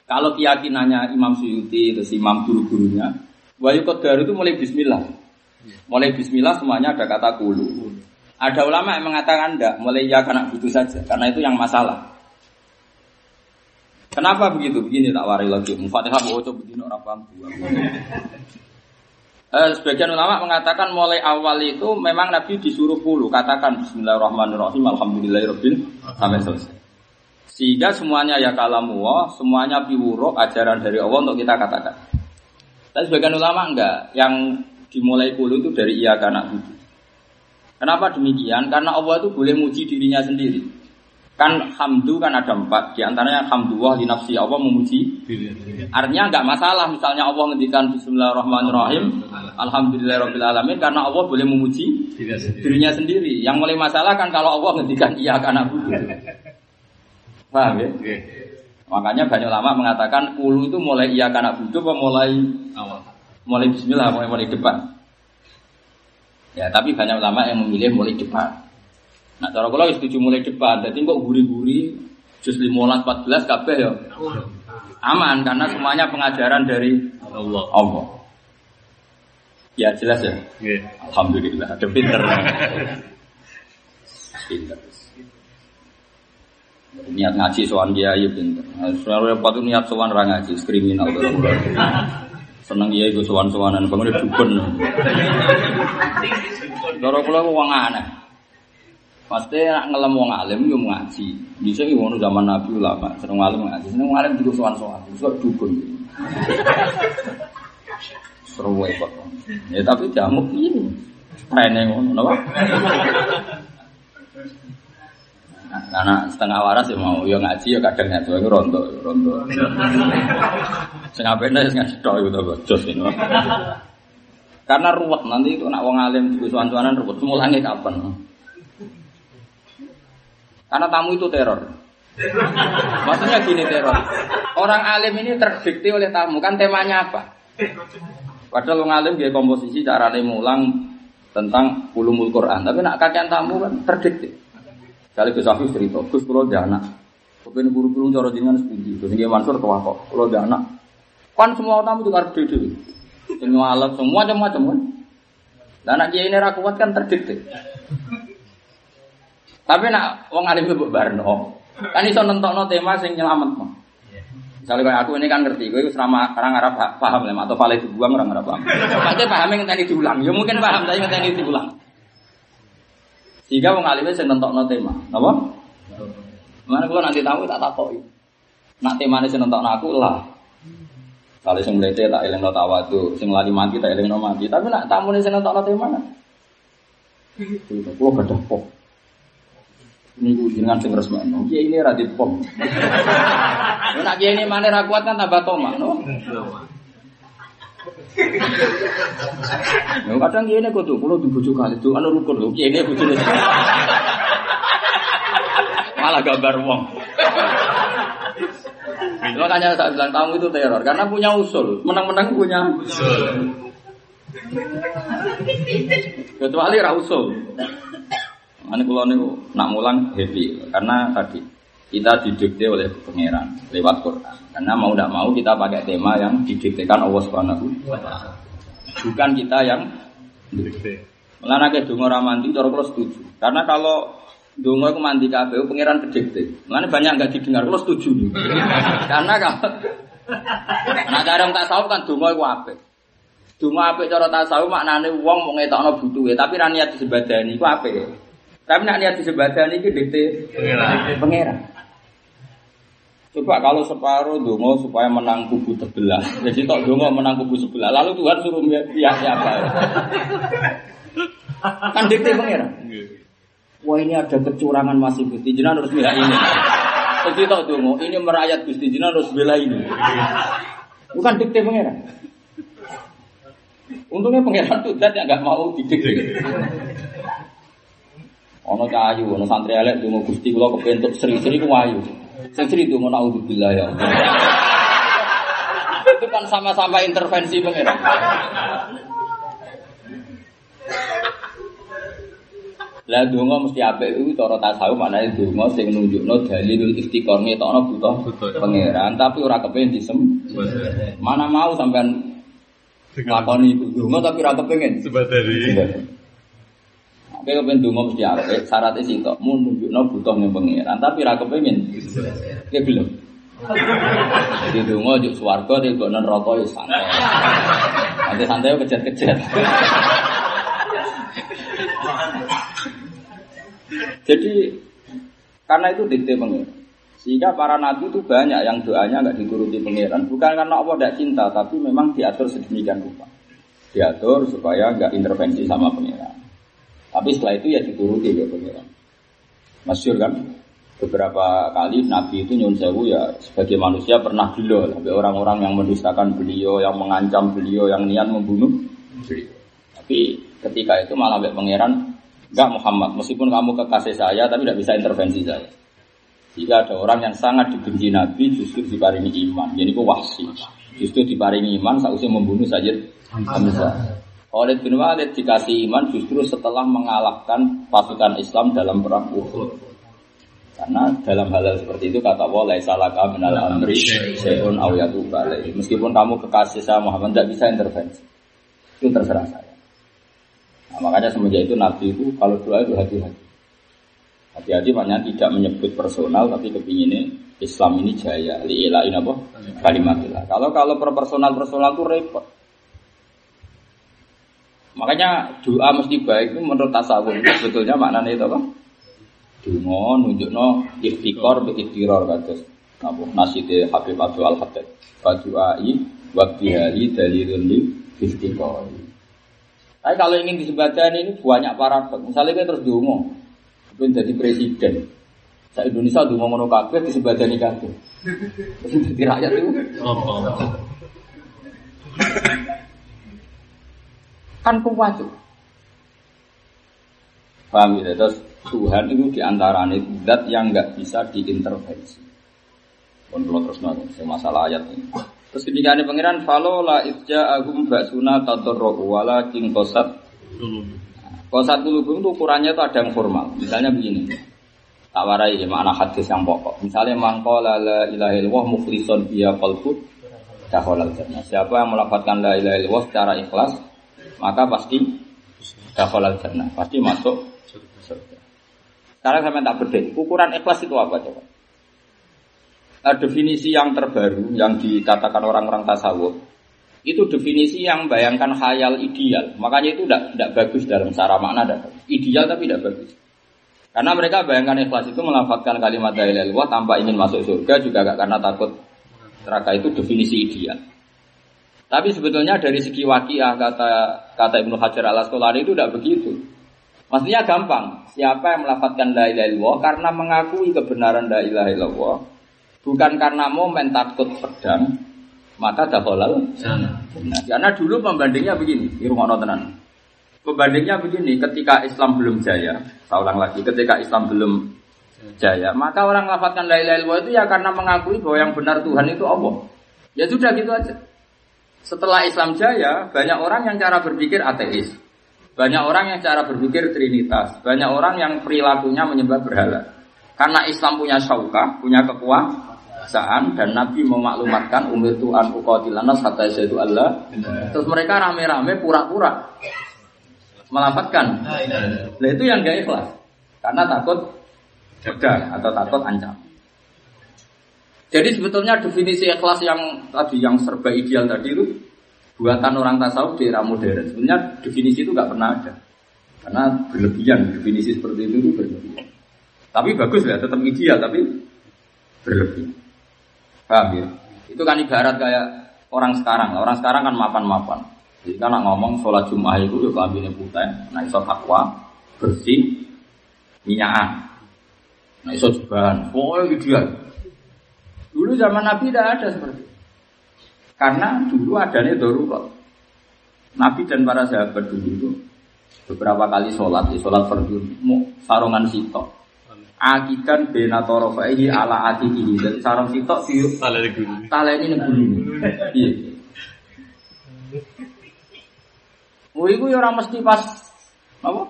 Kalau keyakinannya Imam Suyuti terus Imam guru-gurunya, Wahyu Qadar itu mulai bismillah. Mulai bismillah semuanya ada kata kulu. Ada ulama yang mengatakan enggak, mulai ya karena butuh saja, karena itu yang masalah. Kenapa begitu? Begini tak wari lagi. Mufatihah bawa coba paham. <laughs> Eh, sebagian ulama mengatakan mulai awal itu memang Nabi disuruh puluh katakan Bismillahirrahmanirrahim Alhamdulillahirobbil sampai selesai. Sehingga semuanya ya kalamu semuanya piwuro ajaran dari Allah untuk kita katakan. Tapi sebagian ulama enggak, yang dimulai puluh itu dari iya karena butuh. Kenapa demikian? Karena Allah itu boleh muji dirinya sendiri. Kan hamdu kan ada empat, di antaranya hamdulillah di nafsi Allah memuji Artinya nggak masalah misalnya Allah ngendikan Bismillahirrahmanirrahim, Alhamdulillahirobbilalamin karena Allah boleh memuji sendiri. dirinya sendiri. Yang mulai masalah kan kalau Allah ngendikan iya karena butuh. Paham ya? Makanya banyak ulama mengatakan ulu itu mulai iya karena apa mulai Awal. Mulai Bismillah mulai mulai depan. Ya tapi banyak ulama yang memilih mulai depan. Nah cara kalau setuju mulai depan, jadi kok guri-guri jus 15 14 kabeh ya aman karena semuanya pengajaran dari Allah. Allah. Ya jelas ya. Oke. Alhamdulillah, ada pinter. pinter. Niat ngaji soal kiai pinter. Soal repot itu niat soal orang ngaji, kriminal. <laughs> Seneng kiai gue soal soalan, bangun dukun. Cara kula ku wong aneh. Pasti nak ngelem wong alim yo ngaji. Bisa iki ngono zaman Nabi ulama, seneng alim ngaji. Seneng alim juga sowan-sowan, sok dukun. Seru kok. Ya tapi jamuk ini. Rene ngono napa? Karena setengah waras ya mau, ya ngaji ya kadang ngaji, itu rontok, rontok. Sing apene sing ngaji to, jos ini. Karena ruwet nanti itu nak wong alim di suan-suanan ruwet, mulangnya kapan? Karena tamu itu teror. Maksudnya gini teror. Orang alim ini terdikte oleh tamu, kan temanya apa? Padahal wong alim dia komposisi carane mulang tentang ulumul Quran, tapi nak kakean tamu kan terdikte. Kali Gus Afif cerita, Gus dia anak. Kepen guru-guru cara jenengan sepundi. Gus Nggih Mansur tua kok, dia anak. Kan semua tamu karep dhewe. Sing alat semua macam-macam kan. Lah anak kiai ini ra kuat kan terdikte. Tapi nak wong alim mbok barno, kan iso nentokno tema sing nyelametno. Misalnya kayak aku ini kan ngerti, gue selama orang Arab pa- paham lah, atau valid dibuang orang Arab paham. Pasti paham yang tadi diulang, ya mungkin paham, tapi yang tadi diulang. Sehingga wong alimnya sing nentokno tema, apa? Mana kalau nanti tahu tak takoki. Nak temane sing nentokno aku lah. Kalau sing mlete tak elingno tawadu, sing lali mati tak elingno mati. Tapi nak tamune sing nentokno tema. Kulo gadah pom. Ini gue jenengan sing resmekno. Kiai ini ra dipom. <laughs> Nak kiai ini mana ra kuat kan tambah no? Yo kadang kiai ini kudu kulo dibujuk kali itu anu rukun lho ini bojone. Malah gambar wong. Makanya saya bilang tamu itu teror karena punya usul, menang-menang punya kecuali ra usul. Ini kalau niku nak mulang happy karena tadi kita didikte oleh pangeran lewat Quran. Karena mau tidak mau kita pakai tema yang didiktekan Allah Subhanahu wa taala. Bukan kita yang Dikte. Mulane nek donga ora mandi cara kula setuju. Karena kalau donga iku mandi kabeh pangeran kedikte. Mulane banyak enggak didengar kula setuju. Karena kalau <laughs> Nah cara tak tahu kan donga iku apik. Donga apik cara tasawuf maknane wong mau ngetokno butuhe, tapi ra niat disebadani iku apik. Tapi nak niat disebadani iki dikte pangeran. Coba kalau separuh dongo supaya menang kubu sebelah, jadi tok dongo menang kubu sebelah, lalu Tuhan suruh pihak siapa? kan dikte pangeran. Wah ini ada kecurangan masih Gusti Jinan harus bela ini. Jadi tok dongo, ini merayat Gusti Jinan harus bela ini. Bukan dikte pangeran. Untungnya pangeran tuh yang nggak mau didik. Ono cahayu, ono santri elek dungo gusti kula kebentuk seri-seri ku ayu. Sing seri dungo naudzubillah ya. Allah. Itu kan sama-sama intervensi pangeran. Lah donga mesti apik iku cara tasawuf maknane donga sing nunjukno dalil istiqor ngetokno butuh pangeran tapi ora kepengin disem. Mana mau sampean nglakoni iku donga tapi ora kepengin. Sebadari. Oke kepen donga mesti apik syaratnya sitok mun nunjukno butuh ning pangeran tapi ora kepengin. Ya belum. Jadi donga juk swarga di kok neraka ya santai. Nanti santai kejar-kejar. Jadi karena itu dikte pengiran. Sehingga para nabi itu banyak yang doanya nggak dituruti pangeran. Bukan karena Allah tidak cinta, tapi memang diatur sedemikian rupa. Diatur supaya nggak intervensi sama pangeran. Tapi setelah itu ya dituruti ya pangeran. Masyur kan? Beberapa kali Nabi itu nyun sewu ya sebagai manusia pernah gelo sampai orang-orang yang mendustakan beliau, yang mengancam beliau, yang niat membunuh beliau. Tapi ketika itu malah sampai pangeran Enggak Muhammad, meskipun kamu kekasih saya tapi tidak bisa intervensi saya. Jika ada orang yang sangat dibenci Nabi justru diparingi iman, jadi itu wahsi. Justru diparingi iman sausnya membunuh saja Hamzah. Khalid bin Walid dikasih iman justru setelah mengalahkan pasukan Islam dalam perang Uhud. Karena dalam hal, -hal seperti itu kata Allah laisa laka minal amri syai'un aw Meskipun kamu kekasih saya Muhammad tidak bisa intervensi. Itu terserah saya. Nah, makanya semenjak itu Nabi itu kalau doa itu hati-hati. Hati-hati maknanya tidak menyebut personal tapi kepinginnya Islam ini jaya. Li'ilain apa? Kalimatillah. Kalau kalau per personal personal itu repot. Makanya doa mesti baik itu menurut tasawuf itu sebetulnya maknanya itu apa? Dungo nunjukno ikhtikor be ikhtiror kados. Napa naside Habib Abdul Al Haddad. Fadu'ai wa bihari dalilun li ikhtikor. Tapi kalau ingin disebutkan ini banyak paradoks. Misalnya kita terus dungo, pengen jadi presiden. Sa Indonesia dungo ngono kabeh disebutani kabeh. Terus jadi rakyat itu kan kuat tuh. Paham ya? Terus Tuhan itu di antaranya zat yang nggak bisa diintervensi. Pun kalau terus nanti masalah ayat ini. Terus ketika ini pangeran falo la itja agum baksuna tatorro wala king kosat. Kosat kulubum itu ukurannya itu ada yang formal. Misalnya begini. Tak warai ya, makna hadis yang pokok. Misalnya mangkola la ilaha illallah muflison biya qalbu dakhalal. Siapa yang melafatkan la ilaha illallah secara ikhlas, maka pasti dakhalal jannah, pasti masuk surga. Sekarang saya tak berdek, ukuran ikhlas itu apa coba? Nah, definisi yang terbaru yang dikatakan orang-orang tasawuf itu definisi yang bayangkan khayal ideal. Makanya itu tidak tidak bagus dalam cara makna dan ideal tapi tidak bagus. Karena mereka bayangkan ikhlas itu melafatkan kalimat illallah tanpa ingin masuk surga juga gak karena takut neraka itu definisi ideal. Tapi sebetulnya dari segi wakiah kata kata Ibnu Hajar al Asqalani itu tidak begitu. Maksudnya gampang. Siapa yang melafatkan la ilaha illallah karena mengakui kebenaran la ilaha illallah bukan karena momen takut pedang maka dakhalal Nah, karena dulu pembandingnya begini, di rumah tenan. Pembandingnya begini, ketika Islam belum jaya, saya lagi, ketika Islam belum jaya, maka orang melafatkan la ilaha illallah itu ya karena mengakui bahwa yang benar Tuhan itu Allah. Ya sudah gitu aja. Setelah Islam jaya, banyak orang yang cara berpikir ateis. Banyak orang yang cara berpikir trinitas. Banyak orang yang perilakunya menyembah berhala. Karena Islam punya syauka, punya kekuasaan dan Nabi memaklumatkan umir Tuhan uqatilana hatta itu Allah. Terus mereka rame-rame pura-pura melafatkan. Nah itu yang gak ikhlas. Karena takut pedang atau takut ancam. Jadi sebetulnya definisi ikhlas yang tadi yang serba ideal tadi itu buatan orang tasawuf di era modern. Sebenarnya definisi itu nggak pernah ada. Karena berlebihan definisi seperti itu itu berlebihan. Tapi bagus ya, tetap ideal tapi berlebihan. Paham ya? Itu kan ibarat kayak orang sekarang. Orang sekarang kan mapan-mapan. Jadi kan ngomong sholat Jumat itu ya kambingnya putih, nah iso takwa, bersih, minyakan. Nah iso jubahan, pokoknya ideal. Dulu zaman Nabi tidak ada seperti itu. Karena dulu adanya darurat. Nabi dan para sahabat dulu itu beberapa kali sholat, ya, sholat fardu, sarungan sitok. Akikan bena torofaihi ala akikihi. Jadi sarung sitok guru. tala ini nih bulu. Iya. Oh, itu ya orang mesti pas apa?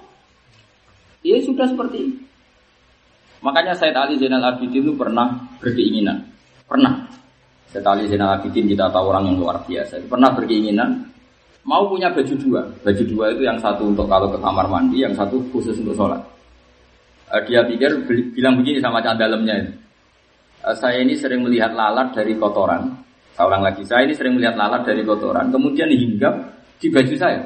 Iya sudah seperti itu. Makanya Said Ali Zainal Abidin itu pernah berkeinginan, pernah. Said Ali Zainal Abidin kita tahu orang yang luar biasa. Pernah berkeinginan mau punya baju dua. Baju dua itu yang satu untuk kalau ke kamar mandi, yang satu khusus untuk sholat. Eh, dia pikir bilang begini sama dalamnya. Eh, saya ini sering melihat lalat dari kotoran. Seorang lagi, saya ini sering melihat lalat dari kotoran, kemudian hinggap di baju saya.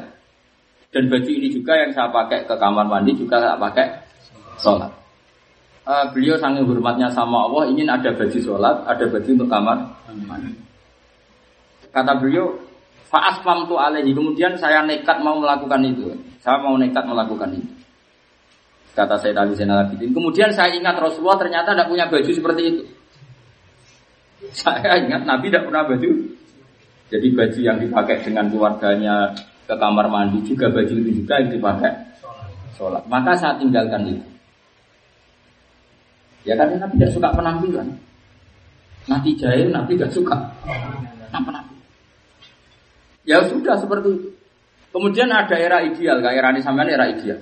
Dan baju ini juga yang saya pakai ke kamar mandi juga saya pakai sholat. Eh, beliau sangat hormatnya sama Allah, ingin ada baju sholat, ada baju untuk kamar. Kata beliau, Fa'asfam tu alaihi. Kemudian saya nekat mau melakukan itu. Saya mau nekat melakukan itu. Kata saya tadi Zainal Abidin. Kemudian saya ingat Rasulullah ternyata tidak punya baju seperti itu. Saya ingat Nabi tidak pernah baju. Jadi baju yang dipakai dengan keluarganya ke kamar mandi juga baju itu juga yang dipakai sholat. Maka saya tinggalkan itu. Ya karena Nabi tidak suka penampilan. Nabi jahil, Nabi tidak suka penampilan. Ya sudah seperti itu. Kemudian ada era ideal, kayak era ini sampean era ideal.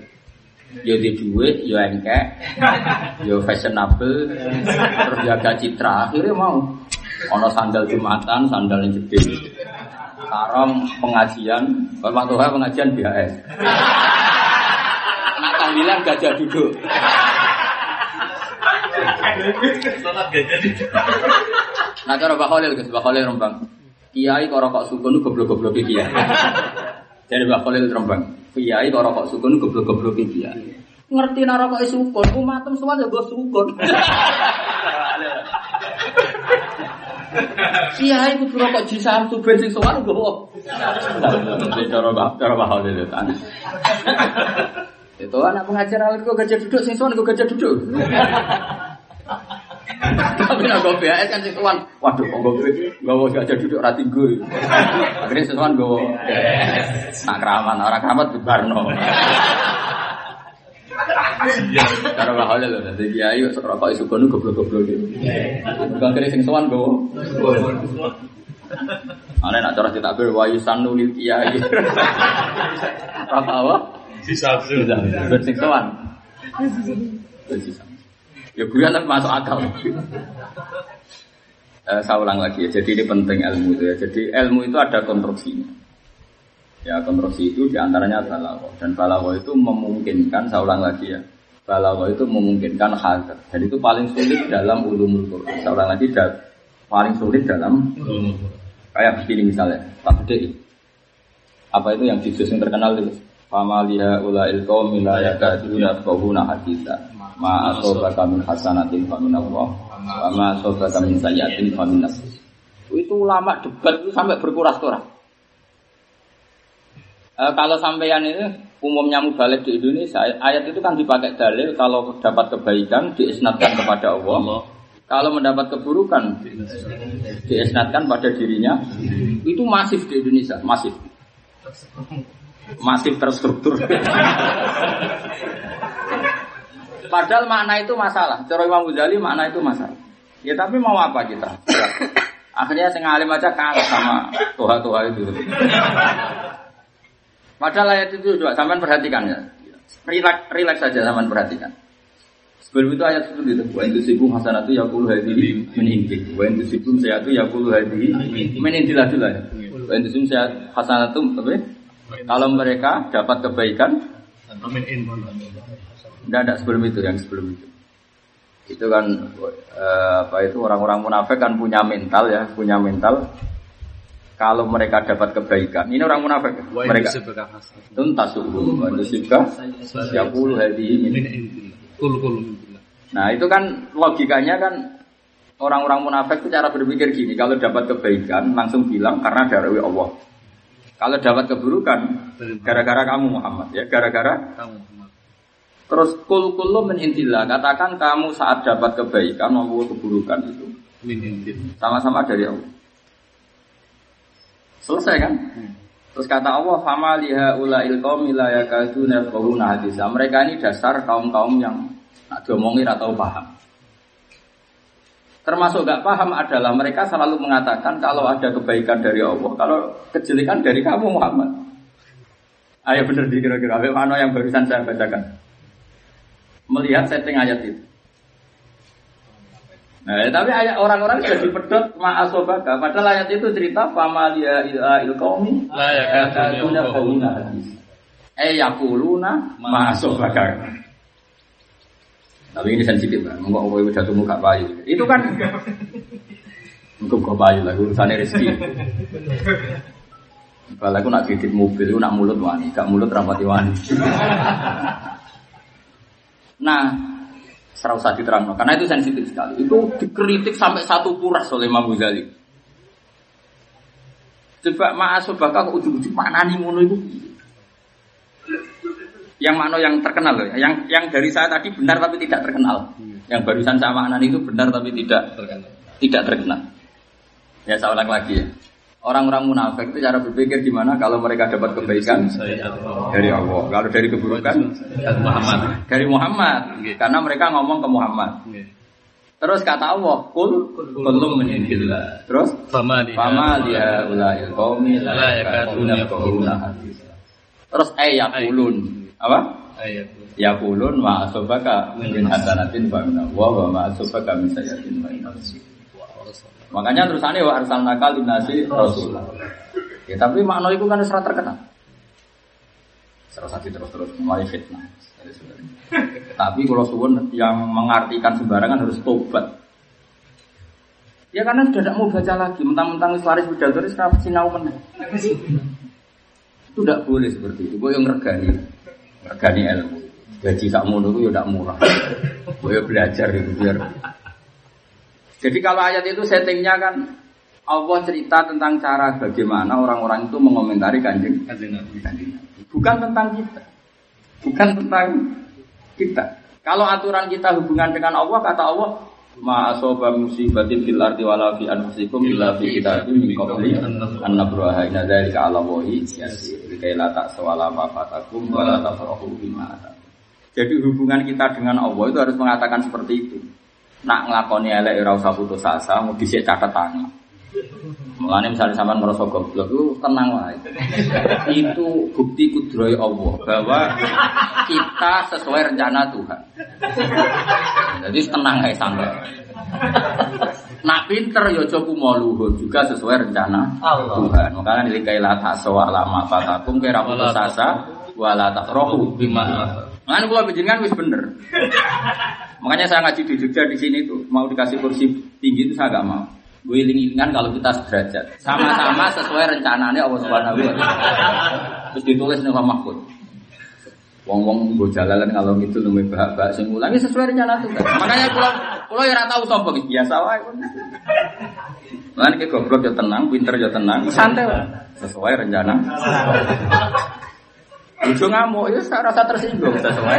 Ya di duit, ya engkek, ya fashionable, terus jaga citra. Akhirnya mau. Ono sandal jumatan, sandal yang gede. Sarong pengajian, Tuhan pengajian BHS. Nak tahlilan gajah duduk. Nah cara Mbak Khalil, Mbak Khalil rembang. Kiai kok rokok sukun goblok-goblok kiai. Jadi Mbak Khalil rembang. Kiai kok rokok sukun goblok-goblok kiai. Ngerti nak rokok sukun, umatem semua ya gue sukun. Kiai kudu rokok jisam tu bensin sowan gue. Cara Mbak Khalil itu aneh. Anak pengajar awal gue gajah duduk, sing sowan gue gajah duduk. Tapi nak gue BAS kan sing sowan, waduh kok gue gue gajah duduk rati gue. Akhirnya sesuatu gue nak keramat, orang keramat bubarno. Cara Mbak Khalil loh, jadi kiai rokok isu kono goblok-goblok gitu. Akhirnya sing sowan gue. Ane nak cara kita ber wayu sanu lil kiai. Apa apa? Sisa tuh. Bersing sowan. Ya gue kan masuk akal. Eh, saya ulang lagi ya. Jadi ini penting ilmu itu ya. Jadi ilmu itu ada konstruksinya. Ya konstruksi itu di antaranya balago dan balago itu memungkinkan. Saya ulang lagi ya. Balago itu memungkinkan hal dan itu paling sulit dalam ulumul Quran. Saya ulang lagi dan paling sulit dalam kayak begini misalnya. Tak gede. Apa itu yang di juz yang terkenal itu? Fama liha ulail qaumi la yakaduna yafqahuna haditsa. Ma asobaka min hasanatin fa min Allah. Wa ma asobaka min sayyi'atin fa min. Itu ulama debat itu sampai berkuras-kuras. Eh, kalau sampeyan itu umumnya mubalik di Indonesia, ayat itu kan dipakai dalil kalau dapat kebaikan diisnatkan kepada Allah. Kalau mendapat keburukan diisnatkan pada dirinya. Itu masif di Indonesia, masif. Masif terstruktur. Padahal makna itu masalah. Cara Imam Ghazali makna itu masalah. Ya tapi mau apa kita? Akhirnya sing alim aja kalah sama tuha-tuha itu. Padahal ayat itu juga sampean perhatikan ya. Relax, relax saja sampean perhatikan. Sebelum itu ayat itu gitu. Wa itu sibuk hasanatu yaqulu hadhihi min indik. Wa itu sibuk sayatu yaqulu hadhihi min indillah ya. Wa itu sibuk sayat hasanatu apa? Kalau mereka dapat kebaikan, tidak ada sebelum itu yang sebelum itu. Itu kan eh, apa itu orang-orang munafik kan punya mental ya, punya mental. Kalau mereka dapat kebaikan, ini orang munafik. ya? Mereka tuntas hadi ini. indillah. Nah itu kan logikanya kan orang-orang munafik itu cara berpikir gini, kalau dapat kebaikan langsung bilang karena dari Allah. Kalau dapat keburukan gara-gara kamu Muhammad ya, gara-gara Kamu Muhammad. terus kul kullu min indillah. Katakan kamu saat dapat kebaikan maupun keburukan itu sama-sama dari Allah. Selesai kan? Terus kata Allah, "Fama liha ulail qaumi la yakaduna yafqahuna hadisa." Mereka ini dasar kaum-kaum yang nak diomongin atau paham. Termasuk gak paham adalah mereka selalu mengatakan kalau ada kebaikan dari Allah, kalau kejelekan dari kamu Muhammad. Ayo bener di kira-kira, mana yang barusan saya bacakan. Melihat setting ayat itu. Nah, tapi ayat orang-orang sudah dipedot ma'asobaka. Padahal ayat itu cerita famalia il qaumi La yakaduna qauluna hadis. Eh yakuluna ma'asobaka. Tapi ini sensitif kan, enggak mau temu gak payu. Itu kan Engkau gak payu lah, urusannya rezeki. Kalau aku nak titip mobil, aku nak mulut wani, gak mulut rapati wani. nah, serau usah diterang, karena itu sensitif sekali. Itu dikritik sampai satu kuras oleh Imam Ghazali. Coba ma'asobaka kok ujung-ujung mana nih ngono itu? Yang mana yang terkenal loh, yang yang dari saya tadi benar tapi tidak terkenal. Yang barusan saya maknani itu benar tapi tidak Terkenal. tidak terkenal. Ya saya ulang lagi ya. Orang-orang munafik itu cara berpikir gimana kalau mereka dapat kebaikan dari Allah. Kalau dari keburukan Muhammad. dari Muhammad. Oke. Karena mereka ngomong ke Muhammad. Terus kata Allah, kul kulum menindillah. Terus Fama di Fama dia ulail qaumi La yakaduna. Terus eh yaqulun. Apa? ayat. Yaqulun ma asabaka min hasanatin fa min Allah wa ma asabaka min sayyi'atin fa min Makanya terusannya wa arsalnaka linnasi rasul. Ya tapi makna itu kan serat terkenal. Serasa terus-terus mulai fitnah. tapi kalau suwun yang mengartikan sembarangan harus tobat. Ya karena sudah tidak mau baca lagi, mentang-mentang wis laris pidato wis kenapa sinau meneh. <laughs> Itu tidak boleh seperti itu. Gue yang ngergani, ngergani ilmu. Gaji mono itu ya tidak murah. Gue belajar itu biar jadi kalau ayat itu settingnya kan Allah cerita tentang cara bagaimana orang-orang itu mengomentari kanjeng. Bukan tentang kita, bukan tentang kita. Kalau aturan kita hubungan dengan Allah, kata Allah, Ma asoba musibatin fil ardi wala fi anfusikum illa fi kitabim min qabli an nabraha inna dzalika 'ala Allahi yasir. Likai la ta'sawala ma fatakum wa tafrahu bima. Jadi hubungan kita dengan Allah itu harus mengatakan seperti itu. Nak nglakoni elek ora usah putus asa, mau dhisik catet tangan. Mulane misalnya sampean merasa goblok lu tenang wae. Itu bukti kudroy Allah bahwa kita sesuai rencana Tuhan. Jadi tenang aja santai. Nak pinter ya coba mau luhur juga sesuai rencana Tuhan. Makanya nilikai la taswa lama fatakum kira putus asa wala tasrohu Bima. Makanya kalau bijinan wis bener. Makanya saya ngaji di Jogja di sini tuh mau dikasih kursi tinggi itu saya gak mau. Gue iling-ilingan kalau kita sederajat. Sama-sama sesuai rencananya Allah Subhanahu wa taala. Terus ditulis nih Pak Mahfud. Wong-wong gue jalan kalau gitu nemu bahak-bahak sing ulangi sesuai rencana tuh. Makanya kalau kalau ya ora tahu sombong biasa wae. Lan ke goblok ya tenang, pinter ya tenang, santai wae. Sesuai rencana. Ojo ngamuk, ya saya rasa tersinggung sesuai.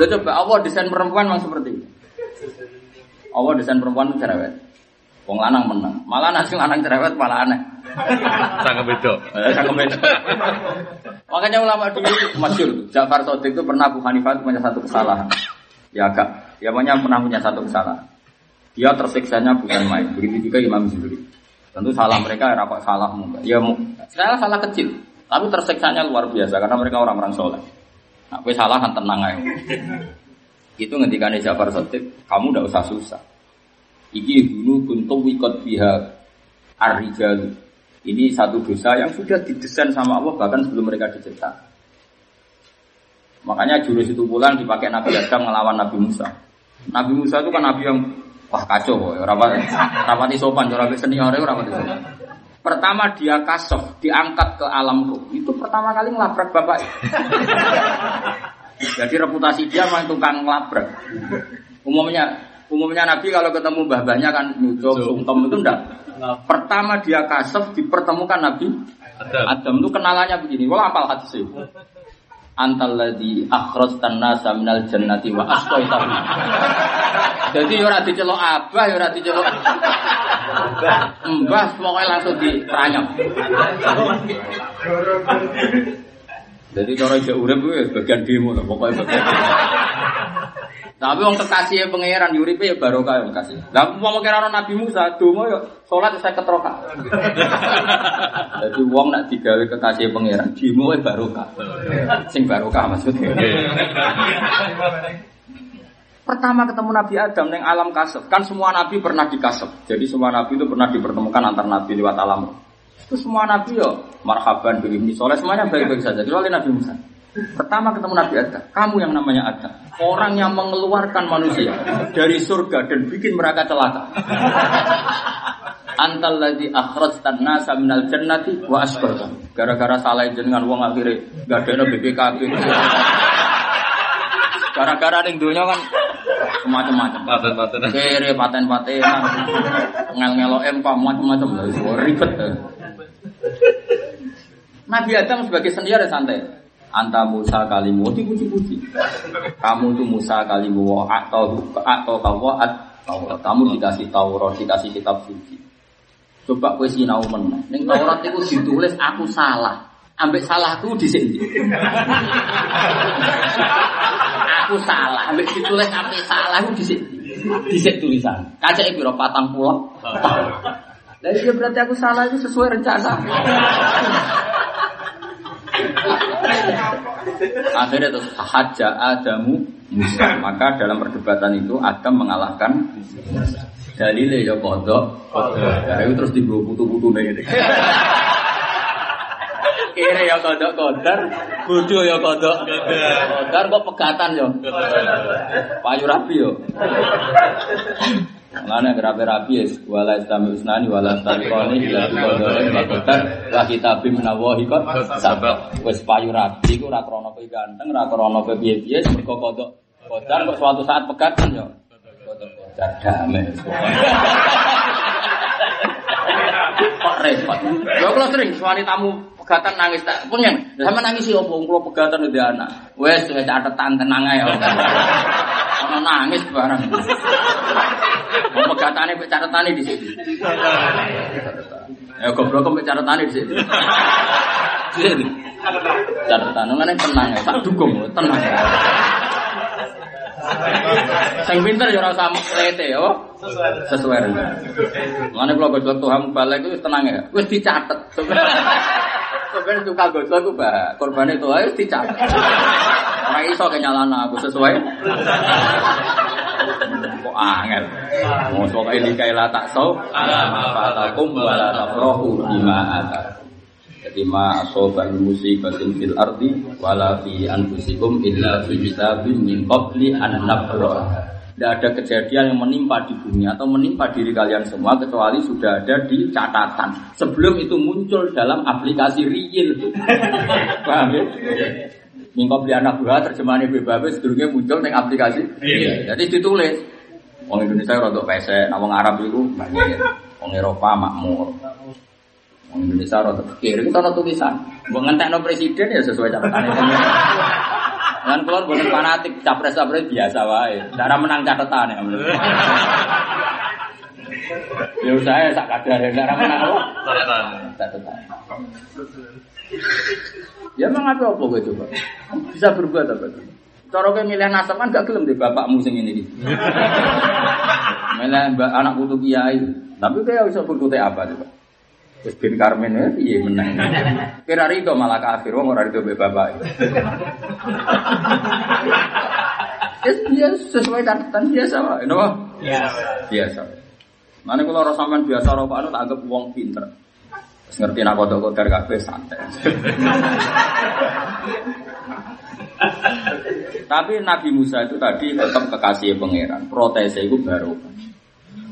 Lo coba Allah desain perempuan memang seperti itu. Allah desain perempuan cerewet. Wong lanang menang. Malah nasi lanang cerewet malah aneh. Sangat beda. Eh, cakep beda. Makanya ulama dulu masyur Ja'far Sodik itu pernah Abu Hanifah itu punya satu kesalahan. Ya agak, ya pokoknya pernah punya satu kesalahan. Dia tersiksanya bukan main. Begitu juga Imam Zuhri. Tentu salah mereka ya rapat salah enggak. Ya salah salah kecil, tapi tersiksanya luar biasa karena mereka orang-orang soleh. Nah, salah kan tenang aja. Itu ngendikane Ja'far Sodik, kamu udah usah susah. Iki dulu kuntum wikot biha ar-rijalu. Ini satu dosa yang sudah didesain sama Allah bahkan sebelum mereka dicipta. Makanya jurus itu pulang dipakai Nabi Adam melawan Nabi Musa. Nabi Musa itu kan Nabi yang wah kacau, boy. rapat rapati sopan, rapat senior, rapati sopan. Pertama dia kasof, diangkat ke alam ruh. Itu pertama kali ngelabrak bapak. Jadi reputasi dia memang tukang ngelabrak. Umumnya umumnya Nabi kalau ketemu mbah-mbahnya kan nyucuk, sungkem itu enggak. Pertama dia kasef dipertemukan Nabi Adam. Adam itu kenalannya begini. Wala apal hadis itu. Antal ladzi akhrajtan nasa minal jannati wa asqaitahu. Jadi ya ora diceluk abah, ya ora diceluk Mbah pokoknya langsung diperanyam. Jadi cara ijek urip kuwi bagian demo lah pokoknya bagian. Tapi wong kekasih pangeran uripe ya barokah yang kasih. Lah umpama kira ana Nabi Musa donga ya salat 50 rakaat. <laughs> Jadi wong nak digawe kekasih pangeran demo ya barokah. Sing barokah maksudnya. Pertama ketemu Nabi Adam neng alam kasep, kan semua nabi pernah dikasep. Jadi semua nabi itu pernah dipertemukan antar nabi lewat alam. Itu semua nabi yo marhaban bil ibni soleh semuanya baik-baik saja. Kecuali Nabi Musa. Pertama ketemu Nabi Adam, kamu yang namanya Adam, orang yang mengeluarkan manusia dari surga dan bikin mereka celaka. Antal ladzi akhrajtan nasa minal jannati wa asbarta. Gara-gara salah jenengan wong akhirnya gak ada BPKB. Gara-gara ning dunia kan semacam-macam. Paten-paten. Kere paten-patenan, ngel-ngelo MK macam-macam ribet. Nabi Adam sebagai senior ya santai. Anta Musa kalimu dipuji-puji. Kamu tuh Musa kalimu atau atau Taurat. Kamu dikasih Taurat, dikasih kitab suci. Coba kowe sinau meneh. Ning Taurat itu ditulis aku salah. Ambek salahku di sini. aku salah, ambek ditulis aku salah aku di sini. Di tulisan. Kaca itu piro patang pulau. Lah iya berarti aku salah itu sesuai rencana. Akhirnya terus haja Adamu. Maka dalam perdebatan itu Adam mengalahkan Dalile ya kodok. Nah, itu terus dibawa putu-putu gitu. Kira ya kodok kodar, bodoh ya kodok kodar kok pegatan ya. Payu rapi yo. Mana rapi-rapi ya, wala istami usnani wala starikoni ila bikodore wa kodar wa kitabim menawahi kot sabak. Wes payu rapi ku ora krana kowe ganteng, krana kowe piye-piye, mergo kodok kodar kok suatu saat pegatan yo. Kodok kodar damai. <laughs> Kok repot. Lho kalau sering suami tamu pegatan nangis tak pengen. Sama nangis sih opo kalau pegatan udah anak. Wes wes catatan tenang aja. Ono nangis barang. Mau pegatane pek catetane di sini. Ya goblok pek catetane di sini. Sini. Catatan ngene tenang ya, tak dukung tenang. Sing pinter ya ora usah lete ya. Sesuai rencana. Mana kalau gojlok Tuhan balik itu tenang ya. Wis dicatet. Sebenarnya suka gojlok itu bah korban itu harus dicatet. Ora iso kenyalana aku sesuai. Kok angel. Mau sok ini kaila tak sau. Fatakum wala tafrohu bima atas. Jadi ma musibatin fil ardi wala fi anfusikum illa fi kitabim min qabli an nabraha. Tidak ada kejadian yang menimpa di bumi atau menimpa diri kalian semua kecuali sudah ada di catatan. Sebelum itu muncul dalam aplikasi real. <laughs> Paham ya? Mingkau beli anak buah terjemahan ibu babe sebelumnya muncul dengan aplikasi. Iya. Jadi ditulis. Orang Indonesia untuk pesek, nah, orang Arab itu banyak. Orang Eropa makmur. Orang Indonesia rada pikir itu ana tulisan. Mbok ngentekno presiden ya sesuai catatan <laughs> Kan keluar bukan fanatik capres capres biasa wae. Cara menang catatan <laughs> ya. Ya saya sak kadar cara menang apa? Catatan. Ya emang apa apa gue coba? Bisa berbuat apa tuh? Cara kowe milih nasab kan gak gelem deh bapakmu sing ini. <laughs> Milih anak putu kiai. Tapi kowe bisa berkutik apa coba? Terus bin Karmen ya, iya menang. Kira itu malah kafir, wong ora itu bapak. Ya biasa sesuai catatan biasa ini apa? Biasa. Biasa. Mana kalau orang sampean biasa orang pak, tak anggap uang pinter. Terus ngerti nak kodok kodar santai. Tapi Nabi Musa itu tadi tetap kekasih pangeran. Protesnya itu baru.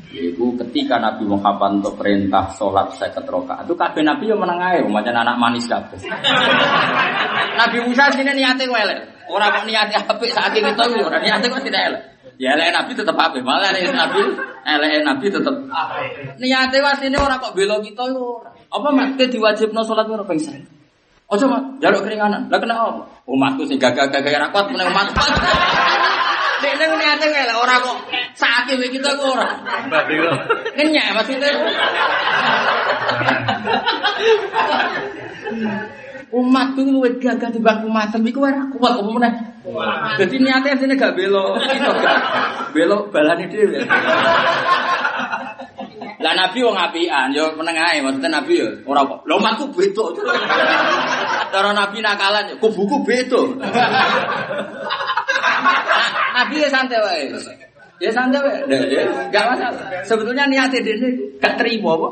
Yaitu ketika Nabi Muhammad untuk perintah sholat seket rokaat itu kabeh Nabi yang menang aja, macam anak manis kabeh. <laughs> Nabi Musa sini niatnya wele, orang kok niatnya apik saat tuh, orang niatnya kok tidak elek. Ya elek Nabi tetap apa? Malah elek Nabi, elek Nabi tetap. Niatnya was ini orang kok belo kita yo. Apa mat ke diwajibno sholat berapa pengsan? Ojo mat, jaluk keringanan. Lah kenapa? Umatku sing gagah-gagah ra kuat meneng umat. <laughs> Dekne niate kae ora kok sakit mek kita kok ora. Ngenyak maksudnya. Umat tuh luwih gagah timbang umatem iku ora kuat apa meneh. Jadi niatnya sini gak belok, itu gak belok balani dhewe. Lah Nabi wong apian, yo meneng ae maksudnya Nabi yo ora kok. Lho umatku beda. Cara Nabi nakalan yo kubuku beda. Nabi ya santai wae. Ya santai wae. Nah, ya, masalah. Sebetulnya niatnya dene gak terima apa?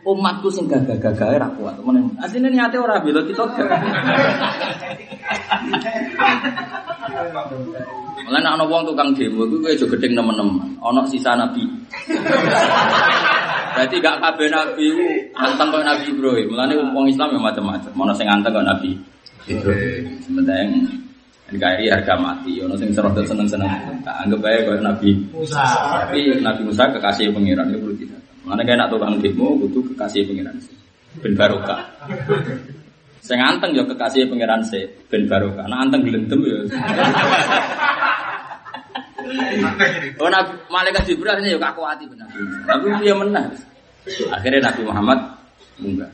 Umatku sing gagah-gagah ora kuat. Asline niate ora bela kita. Mulane ana wong tukang demo iku kowe aja gedeng nemen-nemen. Ana sisa nabi. Berarti gak kabeh nabi iku anteng kaya Nabi Ibrahim. Mulane wong Islam ya macam-macam. Ana sing anteng kaya Nabi Ibrahim. Sementara NKRI harga mati, ono sing serot seneng-seneng. Tak anggap aja kaya Nabi Musa. Tapi Nabi Musa kekasih pengiran itu perlu tidak. Mana kayak nak tukang demo butuh kekasih pengiran sih. Ben barokah. Sing anteng ya kekasih pengiran sih. Ben barokah. Nah anteng gelendem ya. Oh Nabi malaikat Jibril ini ya kaku hati benar. Tapi dia menang. Akhirnya Nabi Muhammad munggah.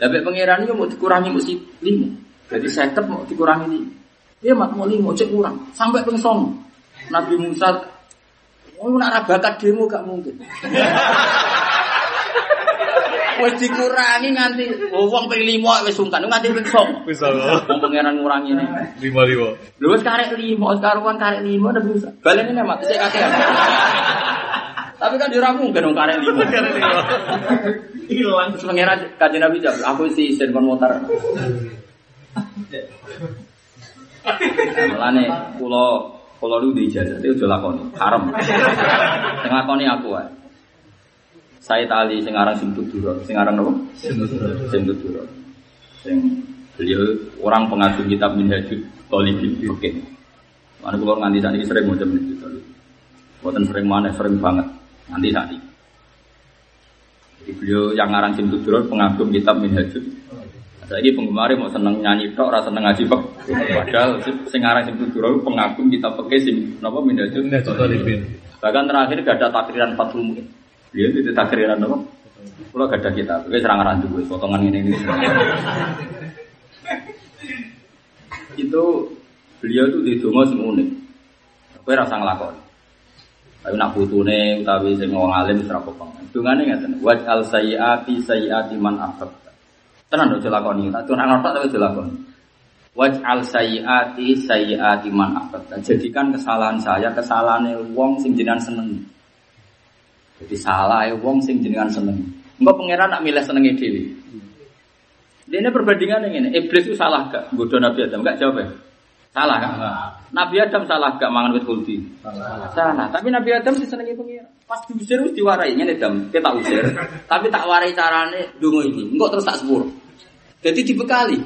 Tapi pengiran itu mau dikurangi mesti lima. Jadi saya tetap mau dikurangi lima. Dia mak mau lima cek kurang sampai pengsong. Nabi Musa Oh, nak ra bakat demo gak mungkin. <laughs> Wis dikurangi nganti oh, wong ping 5 wis sungkan nganti ping 9. Bisa loh. Wong pangeran ngurangi ini. Lima lima. Lho wis karek 5, karuan karek 5 udah bisa. Baleni nek mati sik kakek. <laughs> Tapi kan ora mungkin dong karek 5. Hilang. Terus pangeran kanjeng Nabi jawab, aku si isen kon motor. <laughs> Mulane kula kula lu di ijazah itu aja lakoni, haram. Sing lakoni aku wae. Saya tali sing aran sing tuduro, sing aran apa? Sing tuduro. Sing beliau orang pengagum kitab Minhajul Talibin Oke. Mana kula nganti saat ini sering macam itu. Buatan sering mana, sering banget. Nanti saat ini. Jadi beliau yang ngarang sing tuduro pengagum kitab Minhajul Lagi penggemar mau seneng nyanyi tok, rasa seneng ngaji pek. Padahal sing aran sing tuduro pengagum kita pakai sing napa di bin. Bahkan terakhir gak ada takriran Fathul Muin. Dia itu takriran apa? Kalau gak ada kita, oke serang aran dulu, potongan ini ini. itu beliau itu di sing unik. Kowe rasa nglakoni. Tapi nak putune utawi sing wong alim wis ra apa Dungane ngaten, waj'al sayyiati sayyiati man ahbabta. Tenan dong lakoni, tak tuh nang tapi dilakoni. Waj'al sayyiati sayyiati man ahbabta. Jadikan kesalahan saya kesalahan wong sing jenengan seneng. Jadi salah wong sing jenengan seneng. Engko pangeran nak milih senenge dhewe. Ini perbandingan yang ini, iblis itu salah gak? Bodoh Nabi Adam, gak jawab ya? Salah kan? Nabi Adam salah gak mangan wit kulti? Salah. Tapi Nabi Adam sih senengi pengira. Pas diusir wis diwarai ngene Adam, kita usir. <laughs> Tapi tak warai carane dungo iki. Engko terus tak sepur. Jadi dibekali.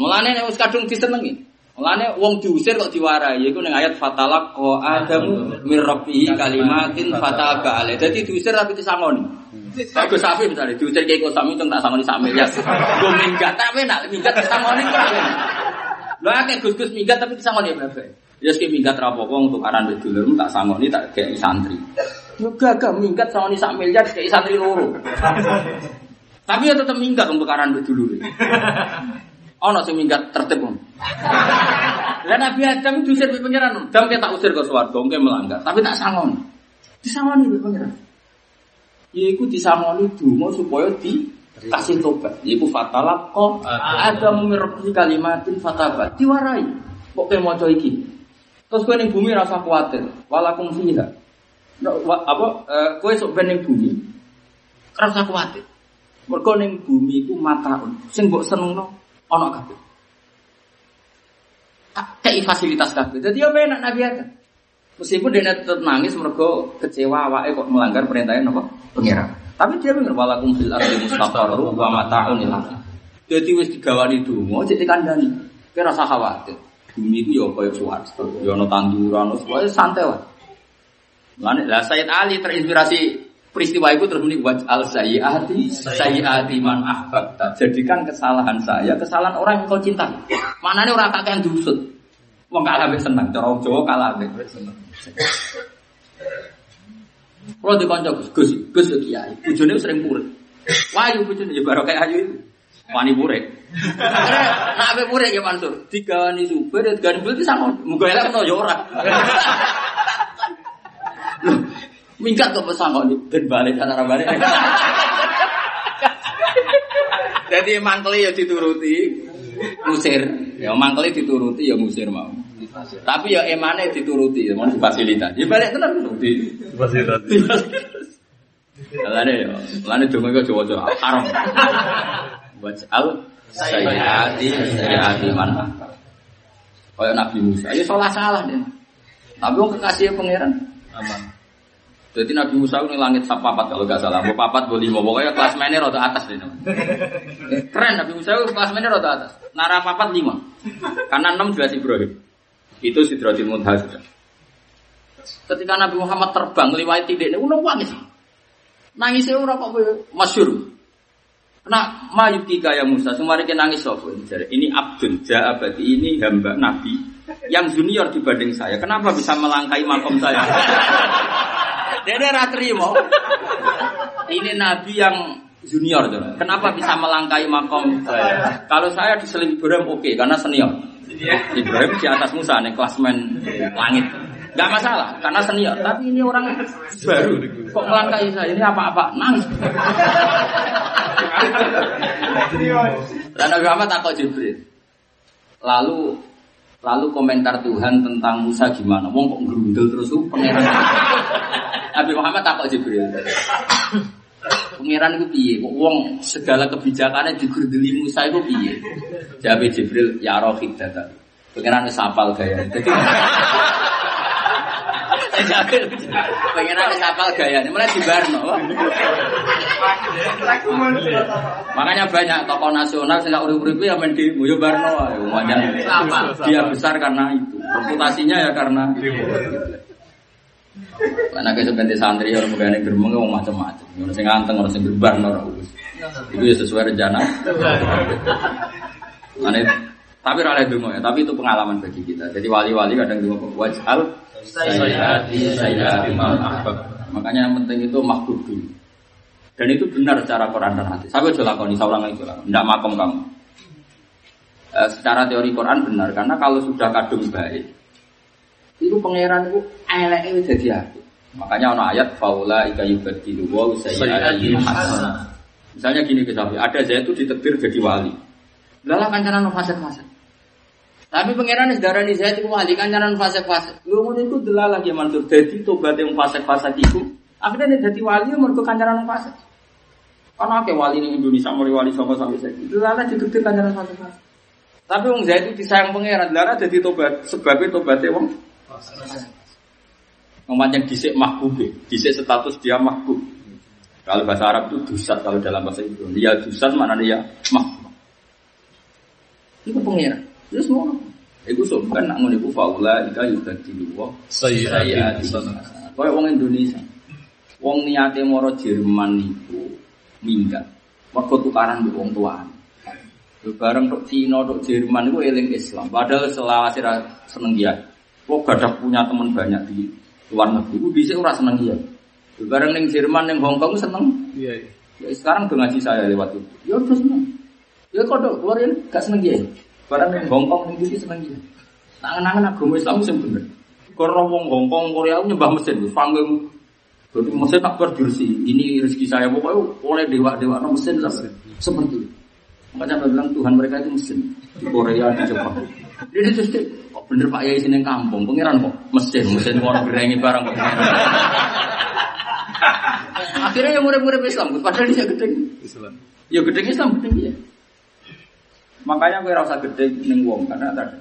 Mulane nek wis kadung disenengi. Mulane wong diusir kok diwarai iku ning ayat fatalak ko Adam mir rabbihi kalimatin fataba alaihi. Dadi diusir tapi disangoni. Bagus sapi misalnya diusir kayak kok sami tak sangoni sak miliar. <laughs> Gue minggat tapi nak minggat disangoni kok. Lo akeh gus-gus minggat tapi disangoni berapa? Ya sih minggat rapopo untuk aran wis dulur tak sangoni tak kayak santri. Yo gagah minggat sangoni sak miliar kayak santri loro. Tapi ya tetap minggat untuk aran wis dulur. Ono sing minggat tertib. Lah Nabi Adam diusir di pangeran. Dam tak usir ke swarga, engke melanggar, tapi tak sangoni. Disangoni di pangeran. Yaiku disangoni dungo supaya di kasih tobat. Yaiku fatalak kok ada memirbi kalimatin fatabat. Diwarai. Kok mau iki? Terus kowe ning bumi rasa kuatir. Walakum fiha. No, wa, apa uh, kowe sok ben ning bumi rasa kuatir. Mergo ning bumi iku mataun. Sing mbok senengno ana kabeh. Kayak fasilitas kabeh. Dadi yo enak Nabi Adam. Meskipun dia tetap nangis mergo kecewa awake kok melanggar perintahnya apa? Pengira. Tapi dia bener walakum fil ardi mustaqarru wa mata'un ila. Dadi wis digawani donga cek dikandani. Kowe rasa khawatir. Bumi itu ya kaya swarga, ya ana tanduran, wis santai wae. Lan lah Sayyid Ali terinspirasi peristiwa itu terus muni waj al sayyati sayyati man ahbabta. Jadikan kesalahan saya kesalahan orang yang kau cintai. Manane ora kakean dusut. Wong kalah seneng, cara Jawa kalah seneng. Kalau di kanca Gus, Gus, Gus yo kiai. Bojone sering purek. Wayu bojone ya kayak ayu itu. Wani purek. Nak ape purek ya Mansur. Digawani super, digawani bel pisan. Muga elek to ya ora. Minggat kok pesan kok ben balik antara balik. Jadi mangkeli ya dituruti, musir. Ya mangkeli dituruti ya musir mau. Tapi ya emane dituruti, mau difasilitasi. Ya balik tenan di Fasilitas. Lane ya, lane donga kok Jawa-Jawa haram. Waj'al sayyati sayyati man. Kayak Nabi Musa, ya salah salah deh. Tapi wong kekasih pangeran Aman. Jadi Nabi Musa ini langit papat kalau nggak salah. Mau papat, mau lima. Pokoknya kelas mainnya rada atas deh. Keren Nabi Musa itu kelas mainnya rada atas. Nara papat lima. Karena enam jelas Ibrahim. Itu Sidratil Muntaha sudah. Ketika Nabi Muhammad terbang lewat tidak ini, udah nangis. Nangisnya ora kok kowe masyhur. Nah, mayukika ya Musa, semua kita nangis sopo Ini Abdul Ja'abati, ini hamba Nabi yang junior dibanding saya. Kenapa bisa melangkai makom saya? <laughs> Ora terima. Ini Nabi yang junior tuh. Kenapa bisa melangkai makom saya? Kalau saya diseling Ibrahim oke, karena senior. Ibrahim di atas Musa nih klasmen langit. Gak masalah, karena senior. Tapi ini orang baru. Kok melangkai saya? Ini apa-apa? Nangis. Dan Nabi Muhammad takut Jibril. Lalu lalu komentar Tuhan tentang Musa gimana? Wong kok gerundel terus tuh pangeran. Nabi Muhammad takut Jibril. Pangeran itu piye? Wong segala kebijakannya digerdeli Musa itu piye? Jawab Jibril, ya rohid data. Pangeran wis hafal gaya. Jadi <laughs> Pengen wis hafal gaya. Mulai di Barno. Makanya banyak tokoh nasional sing urip-urip ya main di Boyo Barno. dia besar karena itu. Reputasinya ya karena itu. Karena sebentar santri orang pegawai geremeng ngomong macam-macam. Orang sing nganteng, orang sing berbar, orang urus. Itu ya sesuai rencana. Mana tapi rale dungo ya, tapi itu pengalaman bagi kita. Jadi wali-wali kadang dungo wajal mal ahbab. Makanya yang penting itu mahbub dulu. Dan itu benar secara Quran dan hadis. Saya coba lakoni, saya ulang lagi coba. Tidak makom kamu. Eh, secara teori Quran benar karena kalau sudah kadung baik itu pangeran itu elek itu jadi hati. Makanya ono ayat faula ika yubadilu wa sayyi'ati hasanah. Misalnya gini ke ada saya itu ditetir jadi wali. Lalah kancanan fasik-fasik. Tapi pangeran wis darani saya itu wali kancanan fasik-fasik. Lu ngono iku delalah ya mantur dadi tobat yang fasik-fasik iku. Akhirnya dia jadi wali mergo kancanan fasik. Karena akeh wali di Indonesia mulai wali sama sampai saya. Delalah ditetir kancanan fasik-fasik. Tapi wong Zaid itu disayang pangeran, delalah jadi tobat sebabnya tobatnya wong Memanjang disik mahbub, disik status dia mahbub. Kalau bahasa Arab itu dusat, kalau dalam bahasa Ibrani dia dusat mana dia mahbub. Itu pengiran. Itu semua. Itu sopan nak ngono iku faula ika yudadilu wa Sayyati. Kayak wong Indonesia. Wong niate moro Jerman niku minggat. Mergo tukaran wong tuane. Yo bareng Cina tok Jerman iku eling Islam. Padahal selawase ra seneng dia. Kok gak ada punya teman banyak di luar negeri. Gue bisa ora seneng dia. Bareng neng Jerman, neng Hong Kong seneng. Iya, iya. Ya, sekarang udah ngaji saya lewat itu. Ya udah seneng. Ya kok dok luar ini gak seneng dia. Bareng neng Hong Kong neng seneng dia. Tangan-tangan agama Islam sih bener. Karena wong Hong Kong Korea nyembah mesin, panggung. Jadi mesin tak berdursi. Ini rezeki saya pokoknya oleh dewa-dewa no mesin lah. Seperti itu. Makanya saya bilang Tuhan mereka itu mesin di Korea di Jepang. Kok bener Pak Yai sini kampung, pangeran kok mesin, mesin orang gerengi barang kok. <laughs> Akhirnya yang murid-murid Islam, padahal dia gede. Islam. Ya gede Islam gede dia. Makanya gue rasa gede neng wong karena tadi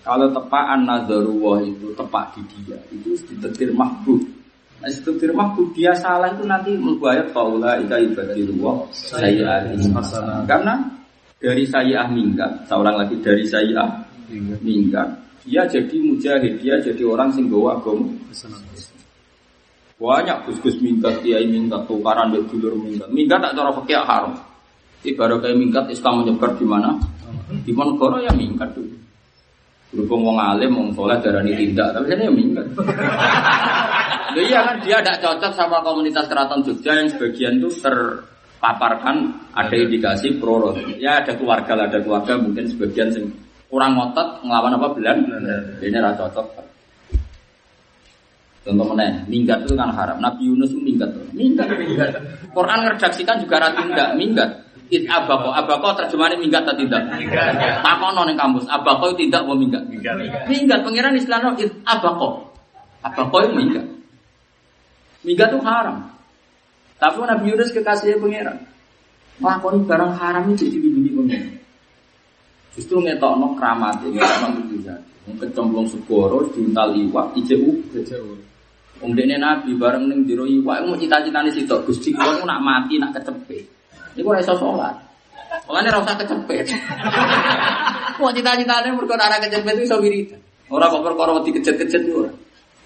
kalau tepaan nazarullah itu tepak di dia itu ditetir mahbub. Nah, ditetir mahbub dia salah itu nanti membayar faula ika ibadillah saya. Karena dari saya minggat, seorang lagi dari saya minggat, dia jadi mujahid, dia jadi orang sing gawa agama. Banyak gus-gus minggat, kiai minggat, tukaran dari dulur minggat. Minggat tak cara fakir haram. Ibarat kayak minggat Islam menyebar di mana? Di mana negara ya minggat dulu. Berhubung wong alim, wong soleh darani tindak, tapi saya minggat. <laughs> Loh iya kan dia tidak cocok sama komunitas keraton Jogja yang sebagian itu terpaparkan ada indikasi pro Ya ada keluarga ada keluarga mungkin sebagian sing kurang ngotot ngelawan apa belan. Ini rasa cocok. Contoh mana? Minggat itu kan haram. Nabi Yunus itu minggat. Minggat. Quran ngeredaksikan juga rati tidak minggat. It abako, abako terjemahannya minggat atau tidak? Takono ning kampus, abako tidak mau minggat. Minggat, pengiran Islam it abako. Abako itu minggat. Minggat itu haram. Tapi Nabi Yunus kekasihnya pengiran. Lakoni barang haram itu pengiran. Justru ngetokno keramat, ngetokno mujizat. Kecemplung segoro, diuntal iwak, IJU. Wong dene nabi bareng ning jero iwak mau cita-citane sitok Gusti kula nak mati nak kecepet. Iku ora iso salat. Mulane ora usah kecepet. Mau <laughs> cita-citane mergo ora kecepet iso wiridan. Ora kok perkara wedi kejet-kejet ora.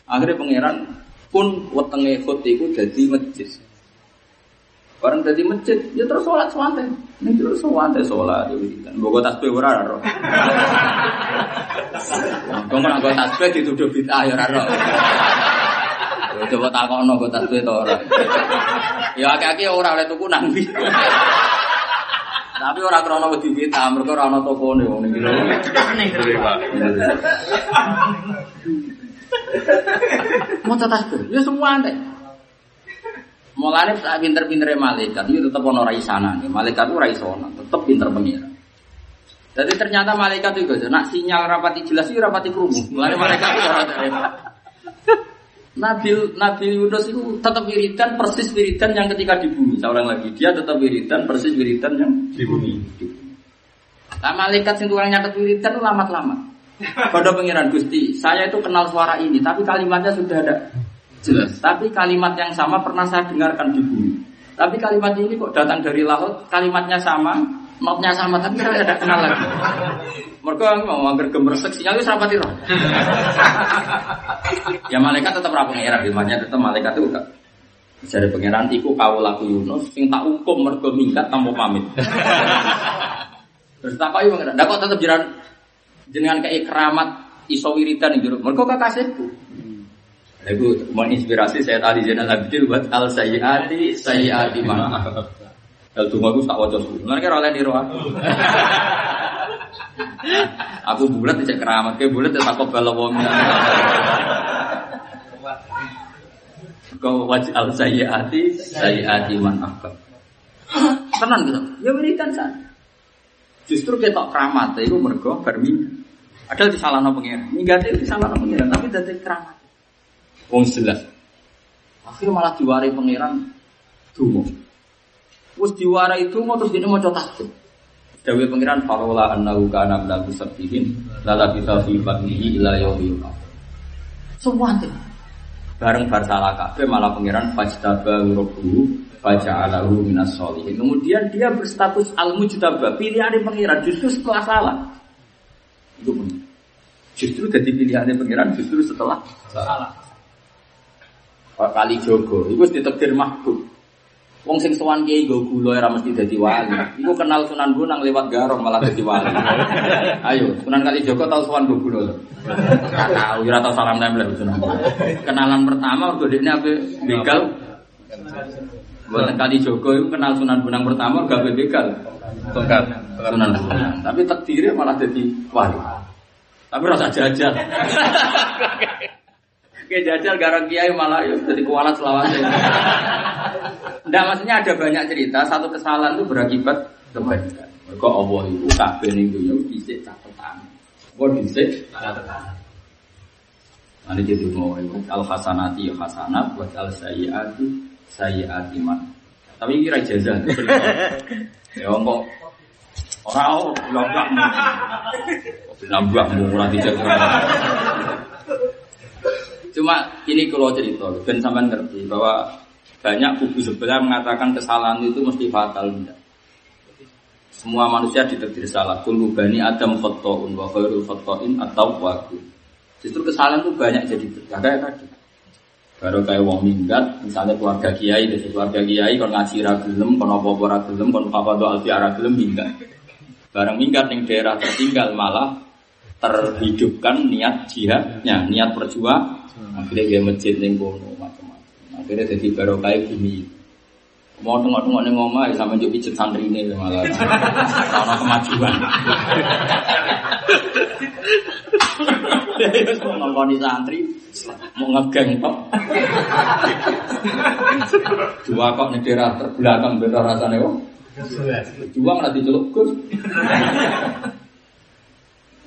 Akhirnya pangeran pun wetenge khut iku dadi masjid. Bareng dadi masjid, ya terus sholat swanten. Ning terus swanten sholat ya wiridan. Mbok tasbih ora ora. Kok ora nggo tasbih dituduh bid'ah ya ora. Coba takono kok tasbih to ora. Ya akeh-akeh ora oleh tuku nang ndi. Tapi ora krana wedi kita, mergo ora ana tokone wong iki lho. Mau tasbih, ya semua aneh. Mulane sak pinter-pintere malaikat itu tetep ana ra isana. Malaikat ora iso ana, tetep pinter pengira. Jadi ternyata malaikat itu nak sinyal rapati jelas itu rapati krungu. Mulane malaikat itu Nabi Nabi Yunus itu tetap wiridan persis wiridan yang ketika di bumi. Seorang lagi dia tetap wiridan persis wiridan yang Di bumi. Nah, malaikat sing tukang nyatet wiridan itu lama-lama. Pada pengiran Gusti, saya itu kenal suara ini, tapi kalimatnya sudah ada jelas. Tapi kalimat yang sama pernah saya dengarkan di bumi. Tapi kalimat ini kok datang dari laut, kalimatnya sama, notnya sama, tapi saya tidak kenal lagi. Mereka mau anggar gemeresek sinyal itu rapati roh. ya malaikat tetap ra pangeran, ilmunya tetap malaikat itu enggak. Jadi pangeran iku kau laku Yunus, sing tak hukum mergo minggat tanpa pamit. Terus tak kau pangeran, ndak kok tetap jenengan jenengan kayak keramat iso wiridan jero. Mergo kekasihku. Lagu menginspirasi saya tadi jenengan Abdul buat al sayyati sayyati mana. Kalau tunggu aku tak wajah dulu. Mereka oleh aku. <laughs> aku bulat tidak keramat, kayak bulat tidak takut balawongnya. Kau wajal sayyati sayyati man akbar. Tenang gitu. Ya wiridan saja. Justru kita keramat itu mergo berminggu. Ada di salah pengiran. Minggat itu di salah pengiran, tapi dari keramat. Wong jelas. Akhirnya malah diwari pengiran dungo. Terus diwarai itu mau terus ini mau coba tasbih. Dewi pengiran farola annahu kana minal musabbihin lala kita fi batnihi ila. Semua tuh. Bareng bar salah kabeh malah pengiran fajtaba rabbuhu faja'alahu minas sholihin. Kemudian dia berstatus al mujtaba, pilihan pengiran justru setelah salah. Itu. Justru jadi pilihan pengiran justru setelah salah. Pak Kali Jogo, itu ditekdir mahbub. Wong sing sowan kiai go gula ora mesti dadi wali. Iku kenal Sunan Bonang lewat garong malah dadi wali. <laughs> Ayo, Sunan Kali Joko tau sowan go gula. Tahu ora tau salam nempel Sunan. Kenalan pertama udah dekne ape begal. Buatan Kali Joko itu kenal Sunan Bonang pertama gak begal. Tongkat. Sunan Bonang. Tapi takdirnya malah jadi wali. Tapi rasa jajal. <laughs> Kayak jajal garang kiai malah ya jadi kualat selawase. Nah maksudnya ada banyak cerita satu kesalahan itu berakibat kebaikan. Mereka Allah itu kabeh ning dunya dhisik catatan. Kok dhisik catatan. Nanti jadi mau al hasanati ya hasanat buat al sayyiati sayyiati man. Tapi kira jazah. Ya kok orang lambak lambak murah tidak Cuma ini kalau cerita, dan sampean ngerti bahwa banyak kubu sebelah mengatakan kesalahan itu mesti fatal. Enggak. Semua manusia ditakdir salah. Kullu bani Adam khotoun wa khairul khotoin atau waku. Justru kesalahan itu banyak jadi berkah tadi. Baru kayak wong minggat, misalnya keluarga kiai, dari keluarga kiai, kon ngaji apa-apa ragilem, kon apa-apa alfi ragilem minggat. Barang minggat ning daerah tertinggal malah terhidupkan niat jihadnya, niat perjuang. Akhirnya dia masjid ning kono macam-macam. Akhirnya jadi barokah bumi. Mau tengok-tengok ning omah ya sampe njuk pijet santri ini malah. <laughs> Ono kemajuan. Mau ngongkoni santri, mau ngegeng kok. Dua kok nih daerah terbelakang beda rasanya kok. Dua malah diceluk gus.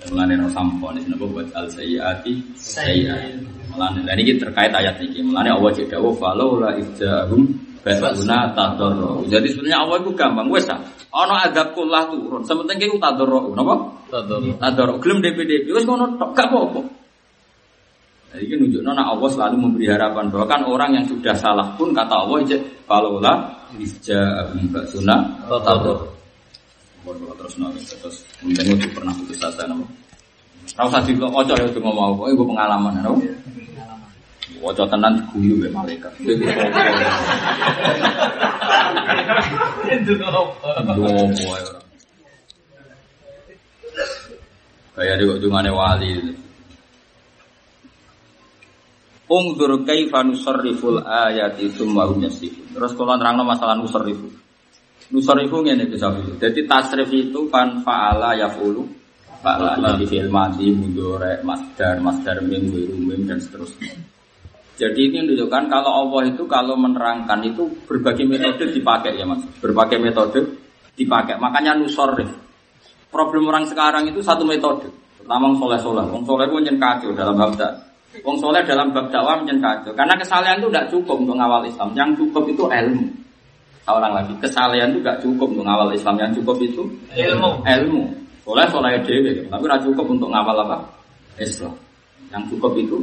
Mulane no sampo nih kenapa buat al sayyati sayyat. Mulane dan ini terkait ayat ini. Mulane Allah cek dawuh falau la ijahum basuna tadorro. Jadi sebenarnya Allah itu gampang wes ah. Ono adab kullah turun. Sementing kita tadorro. Napa? Tadorro. Gelem DPD. Wes ngono tok gak apa-apa. Jadi ini nunjukno nak Allah selalu memberi harapan bahwa kan orang yang sudah salah pun kata Allah cek falau la ijahum basuna Kalau terus nongol terus mungkin itu pernah putus asa nama. Rau sadi lo ojo ya cuma mau, kok ibu pengalaman nama. Ojo tenan guyu ya mereka. Kayak di ujungannya wali. Ungdur kaifa nusarriful ayati tsumma hum yasifun. Terus kalau nerangno masalah nusarrifu. Nusarifu ngene bisa Jadi tasrif itu kan faala yafulu faala jadi fi'il madi mudore masdar masdar mim mim dan seterusnya. Jadi ini menunjukkan kalau Allah itu kalau menerangkan itu berbagai metode dipakai ya mas, berbagai metode dipakai. Makanya nusarif. Problem orang sekarang itu satu metode. Pertama soleh soleh, wong soleh itu nyen kacau dalam bab Wong soleh dalam bab dakwah nyen kacau. Karena kesalahan itu tidak cukup untuk ngawal Islam. Yang cukup itu ilmu orang lagi. Kesalahan itu gak cukup untuk ngawal Islam. Yang cukup itu Ilmu. ilmu. Soleh soleh dewi. Tapi gak cukup untuk ngawal apa? Islam. Yang cukup itu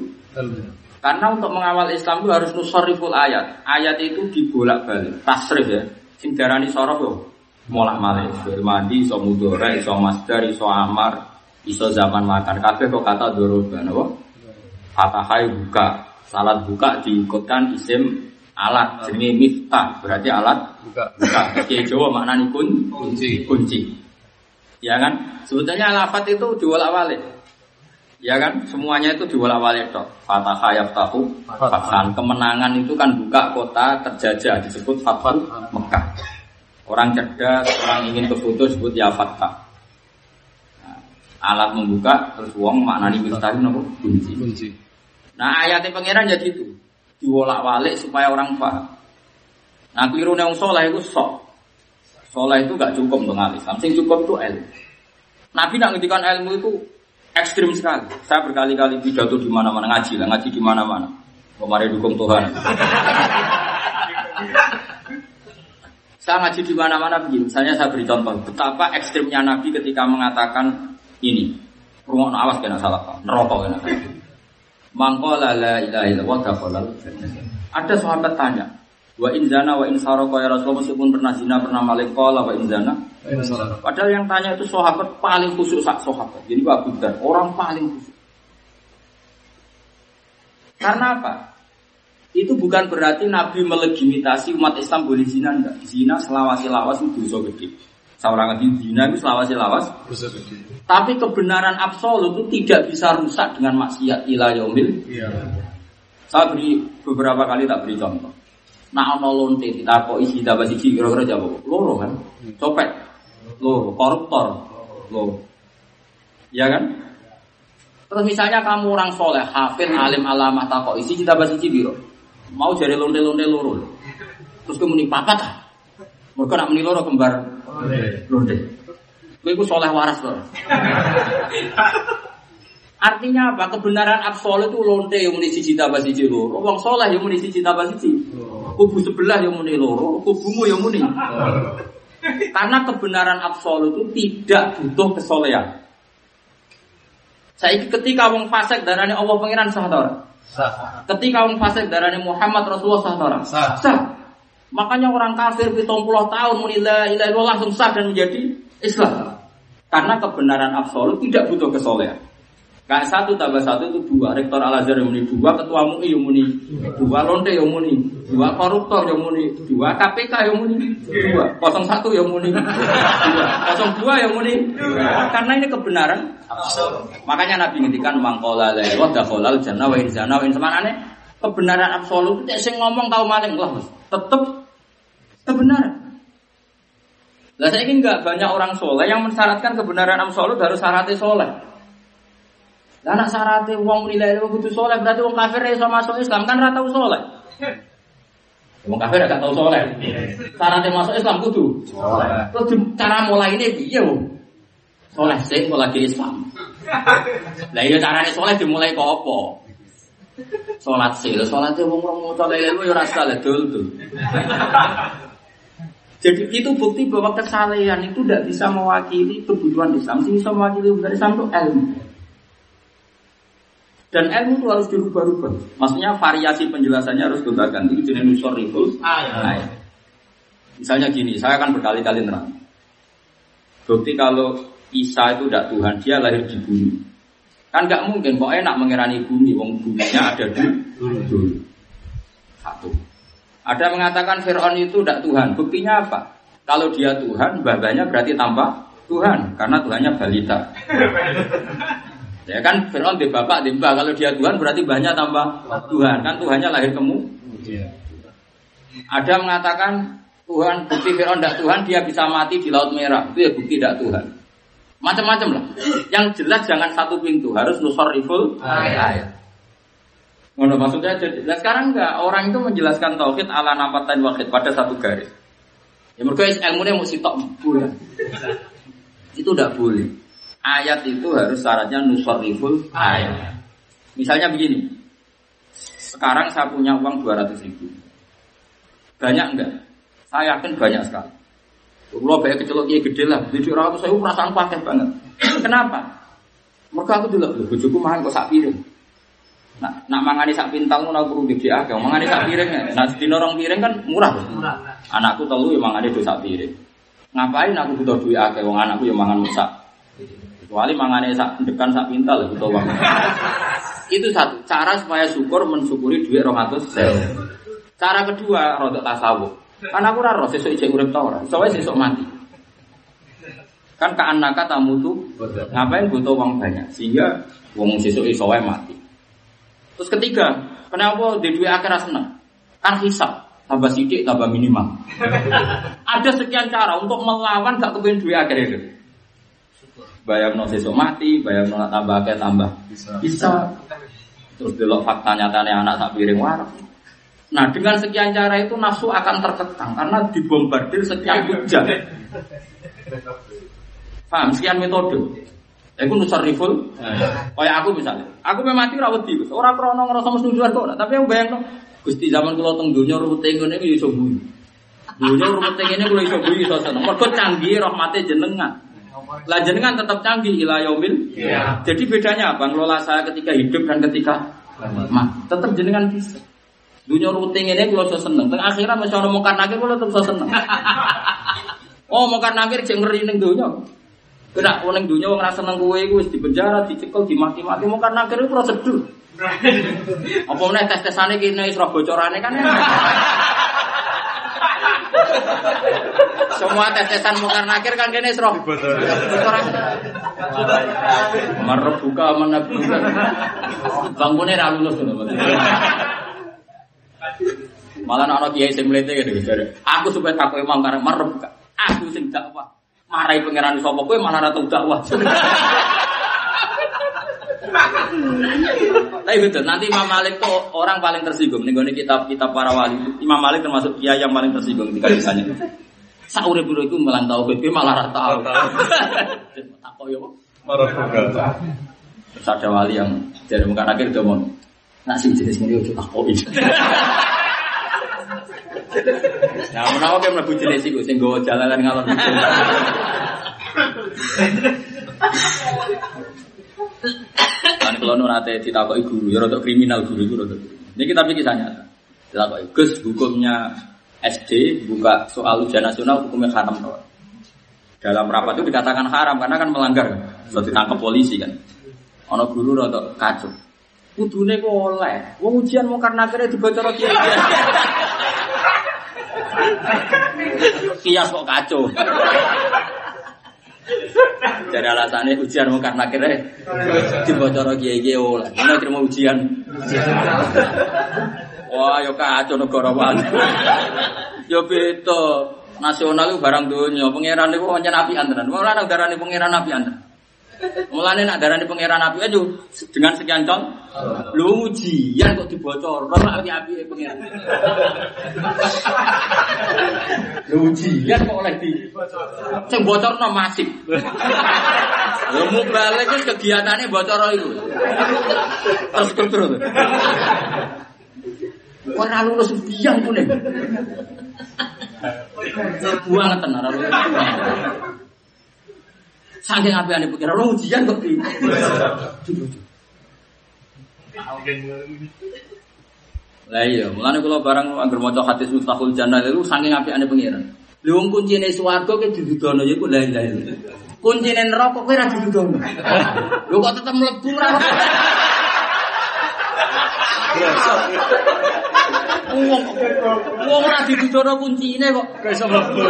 karena untuk mengawal Islam itu harus nusariful ayat. Ayat itu dibolak balik tasrif ya. Sing darani sorof yo. Molak malik fil mandi iso mudore iso masdar iso amar iso zaman makan. Kabeh kok kata doroba napa? Fatahai buka salat buka diikutkan isim alat jenenge miftah. Berarti alat? Buka. buka. Jawa maknanya kun Kunci. kunci. Ya kan? Sebetulnya lafat itu diwolak walik ya kan? Semuanya itu diwolak walik tok. Fatah yaftahu. Fathan kemenangan itu kan buka kota terjajah disebut fathat Mekah. Orang cerdas orang ingin ke foto disebut ya fatah Nah, alat membuka terus uang maknanya miftah itu kunci. Kunci. Nah ayatnya pangeran jadi itu diwolak walik supaya orang paham. Nah keliru yang soleh itu sok. Soleh itu gak cukup untuk Islam. Sing cukup itu ilmu. Nabi nak ngendikan ilmu itu ekstrim sekali. Saya berkali-kali pidato di mana-mana ngaji lah, ngaji di mana-mana. Kemarin dukung Tuhan. saya ngaji di mana-mana begini. Misalnya saya beri contoh betapa ekstrimnya Nabi ketika mengatakan ini. Rumah awas kena salah, nerokok kena salah. Mangkola la ilaha illallah dakhalal Ada sahabat tanya, wa in zana wa in saraka ya Rasulullah meskipun pernah zina pernah malik qala wa in zana. Padahal yang tanya itu sahabat paling khusyuk sak sahabat. Jadi Abu Dzar orang paling khusyuk. Karena apa? Itu bukan berarti Nabi melegitimasi umat Islam boleh zina enggak. Zina selawasi-lawas itu dosa gede. Seorang lagi zina itu selawasi-lawas Bisa gede. tapi kebenaran absolut itu tidak bisa rusak dengan maksiat ila yaumil. Iya. Saya beri beberapa kali tak beri contoh. Nah ono lonte kita kok isi dapat siji kira-kira jawab loro kan? Copet, loro, koruptor, loro. Ya kan? Terus misalnya kamu orang soleh, hafid, alim, alamah, takok isi kita bahas siji biro. Mau jadi lonte-lonte loro. Terus kemudian papat. Mereka nak meni loro kembar lonte. Kowe iku soleh waras loh. <laughs> Artinya apa? Kebenaran absolut itu lonte yang muni siji tambah siji loro. Wong soleh yang muni siji tambah siji. Kubu sebelah yang muni loro, kubumu yang muni. Karena kebenaran absolut itu tidak butuh kesolehan. Saya ketika wong fasik darane Allah pangeran sah. Ketika wong fasik darane Muhammad Rasulullah sah? Sah. Sah. Makanya orang kafir 70 tahun muni la ilaha illallah langsung sah dan menjadi Islam. Karena kebenaran absolut tidak butuh kesolehan. Kayak satu tambah satu itu dua. Rektor Al Azhar yang muni dua, ketua MUI yang muni dua, lonte yang muni dua, koruptor yang muni dua, KPK yang muni dua, kosong satu yang muni dua, kosong dua yang muni dua. Karena ini kebenaran Makanya Nabi ngendikan mangkola lewat dakhalal jannah wa in zana wa in semanane kebenaran absolut itu sing ngomong tahu maling lah tetep kebenaran. Lah saya ini enggak banyak orang soleh yang mensyaratkan kebenaran absolut harus syaratnya soleh. Lah anak syaratnya uang menilai itu kudu soleh berarti uang kafir iso masuk Islam kan rata soleh. Wong kafir gak tau soleh. Syaratnya masuk Islam kudu soleh. Terus cara mulai ini wong? Soleh sih mulai Islam. Lah iya carane soleh dimulai kok apa? Salat sih, salatnya wong wong maca lele yo ora salah dul dul. Jadi itu bukti bahwa kesalehan itu tidak bisa mewakili kebutuhan Islam. Sing bisa mewakili kebutuhan Islam itu ilmu. Dan ilmu itu harus dirubah-rubah. Maksudnya variasi penjelasannya harus gonta ganti. Jenis nusor ayat. Misalnya gini, saya akan berkali-kali nerang. Bukti kalau Isa itu tidak Tuhan, dia lahir di bumi. Kan nggak mungkin, kok enak mengirani bumi, wong buminya ada di dulu. Satu. Ada mengatakan Fir'aun itu tidak Tuhan. Buktinya apa? Kalau dia Tuhan, babanya berarti tambah Tuhan. Karena Tuhannya balita. <laughs> Ya kan Fir'aun di bapak, di mbak. Kalau dia Tuhan berarti banyak tambah Tuhan. Kan Tuhannya lahir kemu. Ada mengatakan Tuhan, bukti Fir'aun tidak Tuhan, dia bisa mati di Laut Merah. Itu ya bukti tidak Tuhan. Macam-macam lah. Yang jelas jangan satu pintu, harus nusor riful ayat. Ngono maksudnya jadi nah sekarang enggak orang itu menjelaskan tauhid ala nampatan wahid pada satu garis. Ya mereka ilmunya mau sitok boleh. itu tidak boleh. Ayat itu harus syaratnya nusariful ayat. Misalnya begini. Sekarang saya punya uang 200 ribu. Banyak enggak? Saya yakin banyak sekali. Kalau banyak kecelok ya gede lah. Jadi orang saya perasaan pakai banget. <clears throat> Kenapa? Mereka aku dulu, bujuku makan kok sak piring. Nah, nak mangani sak pintal ngono aku rugi dia akeh. Mangani sak piring. ya. Nah, di norong piring kan murah. Murah. Anakku telu ya mangani do sak piring. Ngapain aku butuh duit akeh wong anakku ya mangan musak. Kecuali mangani sak dekan sak pintal ya butuh uang. Itu satu cara supaya syukur mensyukuri duit 200 sewu. Cara kedua rodok tasawuf. Kan aku ora roh sesuk ijek urip ta ora. Soale sesuk mati. Kan ka anaka tamu tuh ngapain butuh uang banyak sehingga wong sesuk iso mati. Terus ketiga, kenapa di dua akhirnya senang? Kan hisap, tambah sidik, tambah minimal. <laughs> Ada sekian cara untuk melawan gak kepingin dua akhir itu. Bayang no sesuk mati, bayang no tambah akhir tambah bisa. Terus delok fakta nyatanya anak sak piring warak. Nah dengan sekian cara itu nafsu akan terkekang karena dibombardir sekian hujan. <laughs> Paham? Sekian metode. Aku nusar riful, kayak aku misalnya. Aku memang mati rawat di, orang krono ngerasa mesti kok. Tapi aku bayang Gusti zaman kalau teng dunia rute ngene iki iso bui. Dunia rute ngene kulo iso bui iso seneng. Mergo canggih rahmate jenengan. Lah jenengan tetap canggih ila yaumil. Jadi bedanya apa? Ngelola saya ketika hidup dan ketika mati. Tetap jenengan bisa. Dunia rute ngene kulo iso seneng. Teng akhirat masih ono mungkar nakir kulo tetep iso seneng. <laughs> Oh, mungkar nakir jek ngeri ning dunia. Kena wong dunia wong rasa seneng kowe iku wis dipenjara, dicekel, dimaki-maki mau karena akhirnya prosedur. <laughs> Apa meneh tes-tesane kene wis roh bocorane kan. Semua tes-tesan mungkar nakir kan kene wis roh bocorane. Marep buka menabuka. Bangkune ra lulus ngono. Malah ana kiai sing mlete gitu. Aku supaya takut imam karena buka. Aku sing dakwah. Marai pangeran sapa kowe malah ora tau dakwah. Tapi betul, nanti Imam Malik tuh orang paling tersinggung. Nih gue kitab-kitab para wali, Imam Malik termasuk dia yang paling tersinggung ketika ditanya. Saure biro itu melang tauhid, kowe malah tau. Tak kok yo. Terus ada wali yang dari muka akhir mau nak sing jenis ini udah tak Nah, menawa kayak mlebu jenis iku sing nggawa jalanan ngalor ngidul. Kan kalau nu nate ditakoki guru, ya rada kriminal guru itu rada. Ini kita pikir kisah nyata. Ditakoki, Gus hukumnya SD buka soal ujian nasional hukumnya haram toh. Dalam rapat itu dikatakan haram karena kan melanggar. Sudah ditangkap polisi kan. Ono guru rada kacau. Kudune kok oleh. Wong ujian mau karena akhirnya dibocor kiai. Kias kok kacau. Jadi alasannya ujian mau karena kira dibocor kiai kiai oleh. Mana terima ujian? Wah, yo kacau negara banget. Yo beda. Nasional itu barang dunia. Pangeran itu hanya nabi antaran. Malah nak darah pangeran nabi antaran. Mulane nak darani pangeran api aja dengan sekian con. Lu ujian kok dibocor, ora api-api pangeran. Lu ujian kok oleh di sing bocorno masif. Lu mau balik wis kegiatannya bocor itu. Terus terus. Ora lulus biang pun Buang tenan ora lulus. Saking api ane pikir, orang ujian kok di. Lah iya, mulane kula barang anggar maca hadis Mustahul Jannah itu saking api ane pengiran. Lha wong kuncine swarga ki didudono iku la ilaha illallah. Kuncine neraka kowe ora didudono. Lho kok tetep mlebu ora. Wong wong ora didudono kuncine kok iso mlebu.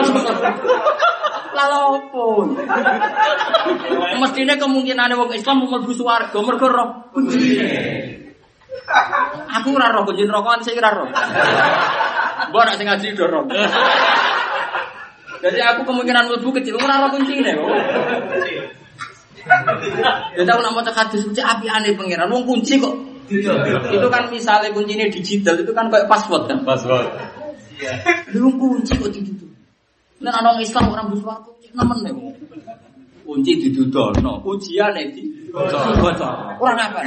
Lalu apa? Mestinya kemungkinan wong Islam mau mlebu swarga mergo roh Aku ora roh kunci rokokan sing ora roh. Mbok nek sing ngaji do roh. Jadi aku kemungkinan mlebu kecil ora roh kuncine. Jadi aku nak maca hadis suci api aneh pangeran wong kunci kok. Itu kan misalnya kuncinya digital itu kan kayak password kan. Password. Lu kunci kok digital. Nek ana Islam orang buswarga nemen nek. Kunci didudono, ujiane di bocor. Ora apa.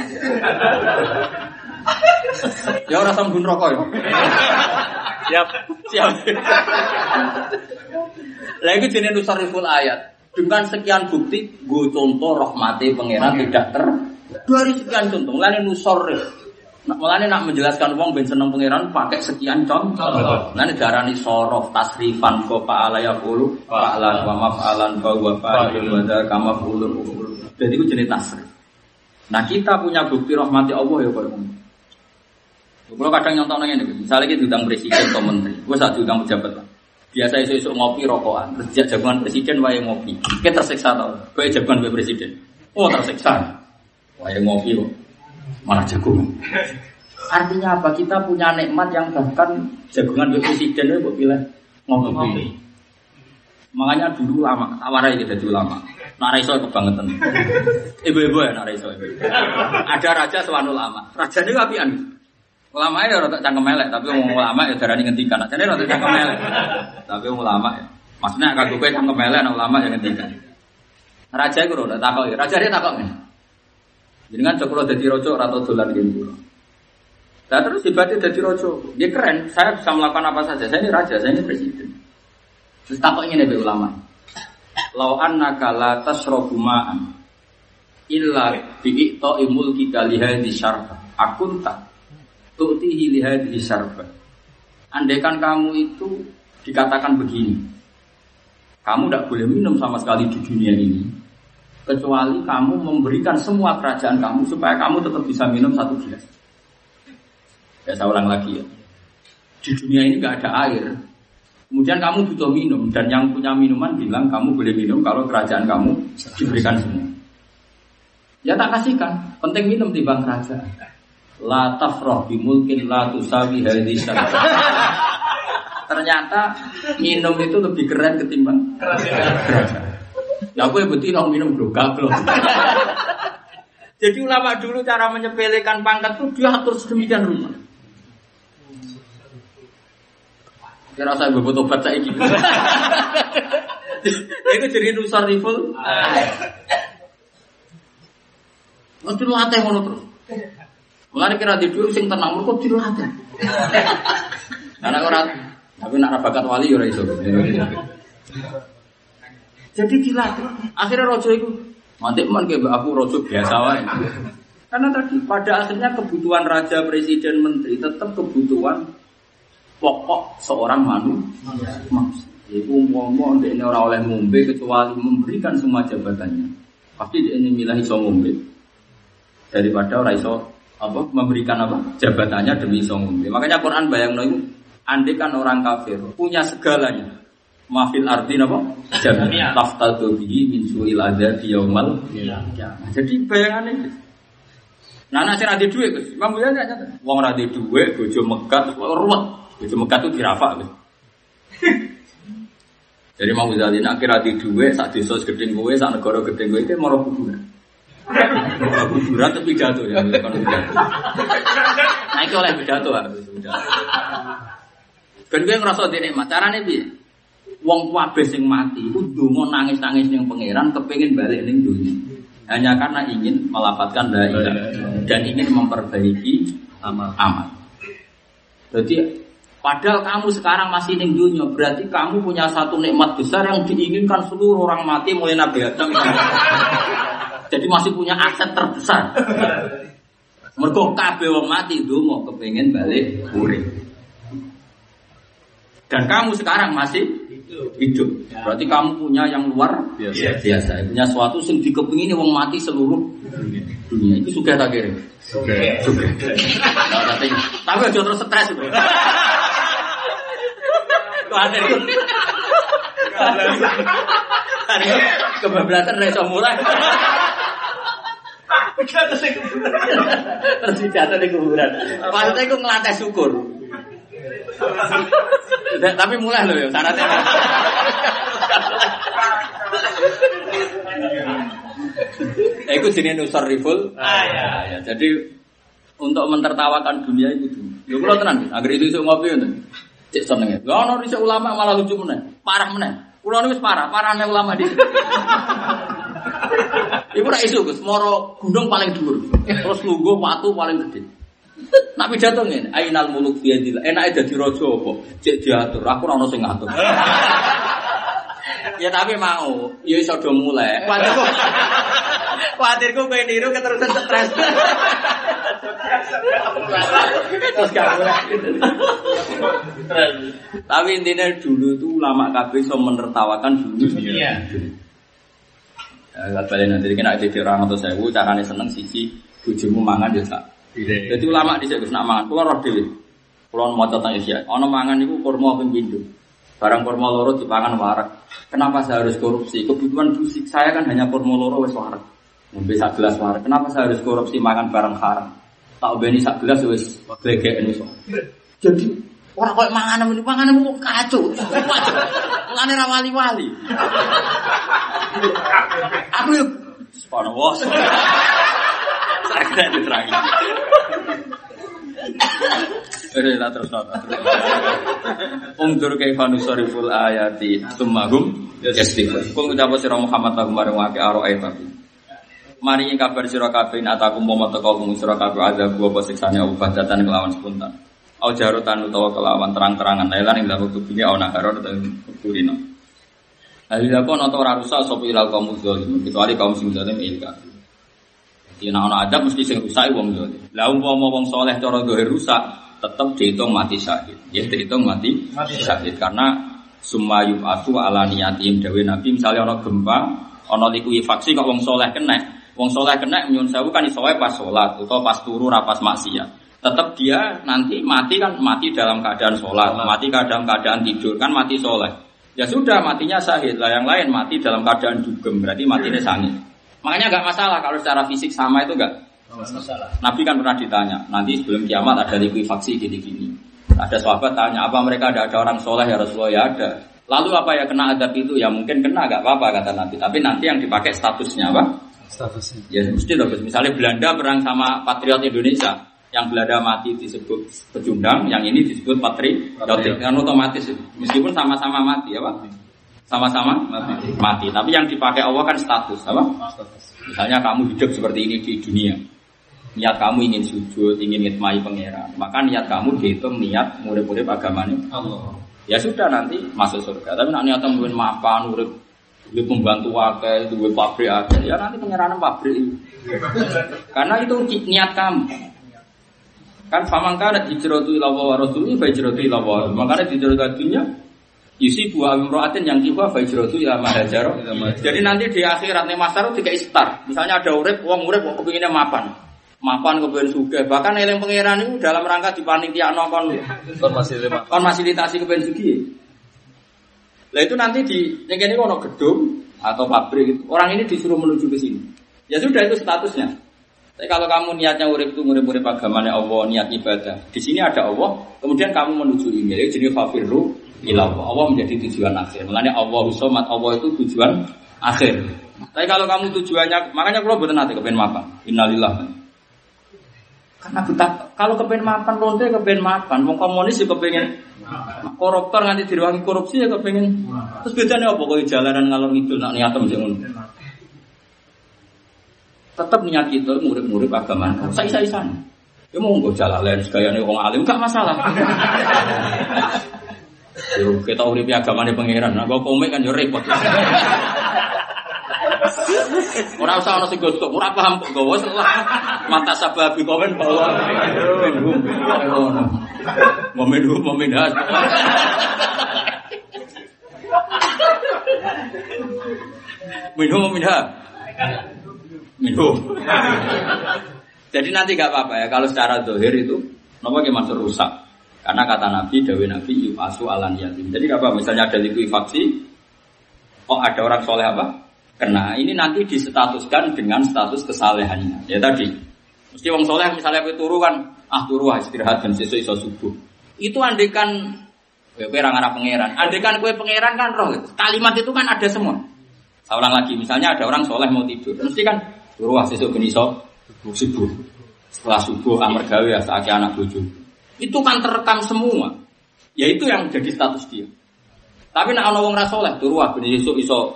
Ya ora sambun rokok ya. Siap. Siap. Lah iki jenenge nusariful ayat. Dengan sekian bukti, gue contoh rahmati pangeran tidak ter dari sekian contoh. Mulane nusarif. Nah, mulane nak menjelaskan wong ben seneng pangeran pakai sekian contoh. Mulane darani sorof tasrifan ko fa'ala yaqulu fa'alan wa maf'alan fa wa fa'ilun wa dzaka maf'ulun Jadi itu jenis tasrif. Nah kita punya bukti rahmati Allah ya kalau Kalau kadang nyontok nanya nih, misalnya kita diundang presiden atau menteri, gue saat diundang pejabat lah. Biasa isu isu ngopi rokokan, terus jagoan presiden wae ngopi, kita tersiksa tau, gue jagoan gue presiden, oh tersiksa, wae ngopi kok, malah jagung. Artinya apa? Kita punya nikmat yang bahkan jagungan gue presiden gue pilih ngopi. Makanya dulu lama, awarai kita dulu lama. Naraiso kebangetan. Ibu-ibu ya naraiso. Ada raja sewanu lama. Raja ini apian. Ulama ya rada cangkem melek, tapi wong ulama ya darani ngendikan. Jadi rada cangkem melek. Tapi ulama ya. Maksudnya kagak kowe cangkem melek ulama yang ngendikan. Raja iku rada takok ya. Raja dia takok Jadi kan cokro dadi rojo atau dolan gitu. Nah terus ibadah dadi rojo. Dia keren. Saya bisa melakukan apa saja. Saya ini raja, saya ini presiden. Terus takok ini nabi ulama. Lau annaka la tasrabu ma'an illa bi'ito imul kita lihadi syarfa akunta tu'tihi lihadi syarfa Andaikan kamu itu dikatakan begini Kamu tidak boleh minum sama sekali di dunia ini Kecuali kamu memberikan semua kerajaan kamu Supaya kamu tetap bisa minum satu gelas Ya saya ulang lagi ya Di dunia ini nggak ada air Kemudian kamu butuh minum dan yang punya minuman bilang kamu boleh minum kalau kerajaan kamu diberikan semua. Ya tak kasihkan, penting minum di bang kerajaan. La tafroh bimulkin la tusawi. <laughs> Ternyata minum itu lebih keren ketimbang kerajaan. <laughs> aku yang betul minum bro, gablok. <laughs> Jadi ulama dulu cara menyepelekan pangkat itu dia atur sedemikian rupa. Kira saya gue tobat saya <laughs> gitu. Itu jadi nusar rifle. Mesti latih ngono terus. Mulane kira di dulu sing tenang mergo dilatih. <laughs> Karena orang tapi nak bakat wali ora iso. Jadi dilatih. Akhirnya rojo itu mantik man kayak aku rojo biasa wae. Karena tadi pada akhirnya kebutuhan raja, presiden, menteri tetap kebutuhan pokok seorang manusia. Itu umpama ini orang oleh ngombe kecuali memberikan semua jabatannya. Pasti dia ini milih iso ngombe daripada orang iso apa memberikan apa jabatannya demi iso ngombe. Makanya Quran bayang itu andai kan orang kafir punya segalanya, mafil arti napa? Jami'an. Taftadu bihi min su'il adzabi yaumal Iya. Jadi bayangannya gitu. Nah, nek ora duwe Gus, Imam Buya nyata. Wong ora duwe, bojo megat, ruwet. Bojo megat itu dirafak Gus. <laughs> Jadi Imam Ghazali nak kira di duwe sak desa segede kowe, sak negara gede kowe iki maro kuburan. Maro kuburan tapi pidato ya, pidato. Nah, iki oleh pidato harus pidato. Ben kowe ngrasa dinikmat, carane piye? Wong kabeh sing mati iku ndonga nangis-nangis ning pangeran kepengin balik ning dunia. Hanya karena ingin melafatkan la ilaha dan ingin memperbaiki Amal. Jadi padahal kamu sekarang masih ning dunia, berarti kamu punya satu nikmat besar yang diinginkan seluruh orang mati mulai Nabi Adam. <laughs> Jadi masih punya aset terbesar. Mergo kabeh wong mati ndonga kepengin balik urip. Dan kamu sekarang masih hidup. Berarti kamu punya yang luar Biasa. biasa. Punya suatu yang dikepingin wong mati seluruh dunia. Itu suka tak kirim. Oke. Nah, tapi aja terus stres. Kuatir itu. <laughs> Hari ini kebablasan reso mulai. Terus dijatuh di kuburan. Maksudnya itu ngelantai syukur. Tapi mulai loh ya syaratnya. Ya, itu jenis nusar riful. ya. Jadi untuk mentertawakan dunia itu dulu. Ya kalau tenang, agar itu isu ngopi itu. Cek seneng ya. Gak ono riset ulama malah lucu meneh, parah meneh. Kulo niku wis parah, parahnya ulama di. Ibu rak isu Gus, moro gunung paling dhuwur. Terus lungguh watu paling gede. Nak pidato ngene, ainal muluk fi yadillah. Enake dadi raja apa? Cek diatur, aku ora ono sing ngatur. <laughs> ya tapi mau, ya iso do mulai. Kuatirku, kuatirku kowe niru keterusan stres. Terus. Tapi intinya dulu itu ulama kabeh iso menertawakan dulu. Iya. Ya, balik nanti kena jadi orang atau sewu, caranya seneng sisi bujumu mangan ya sak. Iya. Jadi ulama di sini nak mangan, keluar roh dewi. Keluar mau tentang isya. Ono mangan itu kurma pindho. Barang kurma loro dipangan warak. Kenapa saya harus korupsi? Kebutuhan fisik saya kan hanya kurma loro wis warak. Ngombe sak gelas warak. Kenapa saya harus korupsi makan barang haram? Tak beni sak gelas wis glegeken wis. Jadi orang kok mangan ini mangan ini kacau. Kacau. Mulane ra wali-wali. Aku yuk Sepano wos. <laughs> Saya kena diterangi. Eh, lah terus nota. Ungdur kaifa nusariful ayati tummahum yastifun. Kul ngucap sira Muhammad lahum marang wake aro tapi. Mari kabar sira kabeh ataku momo teko mung sira kabeh azab apa siksane Allah badatan kelawan spontan. Au jarutan utawa kelawan terang-terangan lailan ing dalam kubine ana karo utawa. Alila kon atau ora rusak sapa ilal kaum zalim kecuali kaum sing zalim ilka. Jadi nek ana adab mesti sing rusak wong zalim. Lah umpama wong soleh cara dohir rusak tetap dihitung mati syahid. Ya dihitung mati, syahid karena summa yub'atsu ala niyatim dawe Nabi misalnya ana gempa, ana likuifaksi kok wong soleh kena. Wong soleh kena nyun sewu kan iso pas salat utawa pas turu ra pas maksiat. Tetap dia nanti mati kan mati dalam keadaan sholat, mati dalam keadaan tidur kan mati soleh. Ya sudah matinya syahid lah yang lain mati dalam keadaan dugem berarti matinya sangit. Makanya nggak masalah kalau secara fisik sama itu nggak Nabi kan pernah ditanya, nanti sebelum kiamat ada likuifaksi gini-gini. Ada sahabat tanya, apa mereka ada, ada orang soleh ya Rasulullah? Ya ada. Lalu apa ya kena adab itu? Ya mungkin kena, gak apa-apa kata Nabi. Tapi nanti yang dipakai statusnya apa? Statusnya. Ya mesti loh. Misalnya Belanda perang sama patriot Indonesia. Yang Belanda mati disebut pecundang, yang ini disebut patriotik. Kan otomatis. Meskipun sama-sama mati, apa? Sama-sama mati. mati. Tapi yang dipakai Allah kan status, apa? Misalnya kamu hidup seperti ini di dunia. Niat kamu ingin sujud, ingin ngitmai pangeran. Maka niat kamu dihitung niat murid-murid agamanya. Allah. Ya sudah nanti masuk surga. Tapi nak niat mungkin mapan, urip duwe pembantu akeh, duwe pabrik akeh. Ya nanti pangeran pabrik. Karena itu niat kamu. Kan faman kana hijratu ila wa rasuli fa hijratu ila wa. Makanya hijratu dunia Yusi buah imro'atin yang kifa fa hijratu ila ma hajaro. Jadi nanti di akhirat nih masar tiga istar. Misalnya ada urip, wong urip kok kepinginnya mapan. Mapan kepen sugih. Bahkan eling pangeran itu dalam rangka dipanitia kon Kon masih lima. kon fasilitasi kepen sugih. Lah itu nanti di yang ini ono gedung atau pabrik gitu. Orang ini disuruh menuju ke sini. Ya sudah itu statusnya. Tapi kalau kamu niatnya urip itu urip-urip agamanya Allah, niat ibadah. Di sini ada Allah, kemudian kamu menuju ini. Jadi fafirru ilah Allah menjadi tujuan akhir. Makanya Allah somat Allah itu tujuan akhir. Tapi kalau kamu tujuannya, makanya kalau betul nanti kepen mapan. Innalillah. Karena kita kalau kepen mapan, lonte kepen mapan. Mau komunis ya kepengen koruptor nanti diruangi korupsi ya kepengen. Terus bedanya apa? Kau jalanan ngalor ngidul nak niatem jangan. Tetap niat kita murid-murid agama. Saya saya sana. Ya mau nggak jalan segala nih orang alim gak masalah. Yo kita urip agamane pangeran. Nah, kok komik kan yo repot. Ora usah ana sing gosok, ora paham kok gawa salah. Mata sababi komen bahwa minhum. Momen momen has. Minhum momen has. Jadi nanti gak apa-apa ya kalau secara dohir itu nopo masuk rusak. Karena kata Nabi, Dawe Nabi, yufasu alan yatim. Jadi apa? Misalnya ada likuifaksi, oh ada orang soleh apa? Kena. Ini nanti disetatuskan dengan status kesalehannya. Ya tadi, mesti wong soleh misalnya aku turu kan, ah turu istirahat dan sesuai iso subuh. Itu andekan, ya kue orang pangeran. Andekan kue pangeran kan roh. Kalimat itu kan ada semua. Ulang lagi, misalnya ada orang soleh mau tidur, mesti kan turu sesuai iso subuh. Setelah subuh amar gawe ya saatnya anak bujuk itu kan terekam semua. Ya itu yang jadi status dia. Tapi nak ana wong ra saleh turu ben iso iso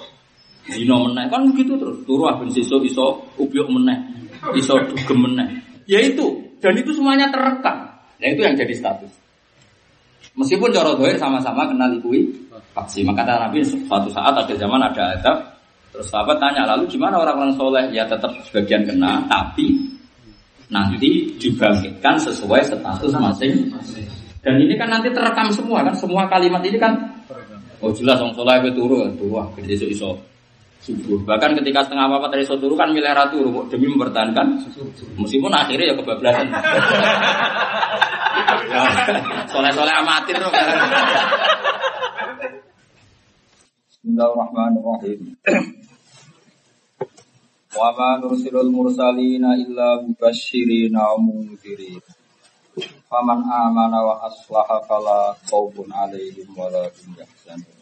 dino meneh kan begitu terus. Turu ben iso iso ubyuk meneh. Iso dugem meneh. Ya itu dan itu semuanya terekam. Nah itu yang jadi status. Meskipun cara dohir sama-sama kenal ikui faksi. Maka kata Nabi suatu saat ada zaman ada adab. Terus sahabat tanya lalu gimana orang-orang soleh? Ya tetap sebagian kena, tapi nanti dibangkitkan sesuai status masing Dan ini kan nanti terekam semua kan, semua kalimat ini kan oh jelas orang soleh itu turu, turu wah iso iso subuh. Bahkan ketika setengah apa tadi iso turu kan milih ratu demi mempertahankan meskipun akhirnya ya kebablasan. <laughs> Ya, soleh-soleh amatir tuh. Bismillahirrahmanirrahim. Wa ma nursilul mursalina illa mubashirina wa mundzirin. Faman amana wa aslaha fala khaufun alaihim wa la hum yahzanun.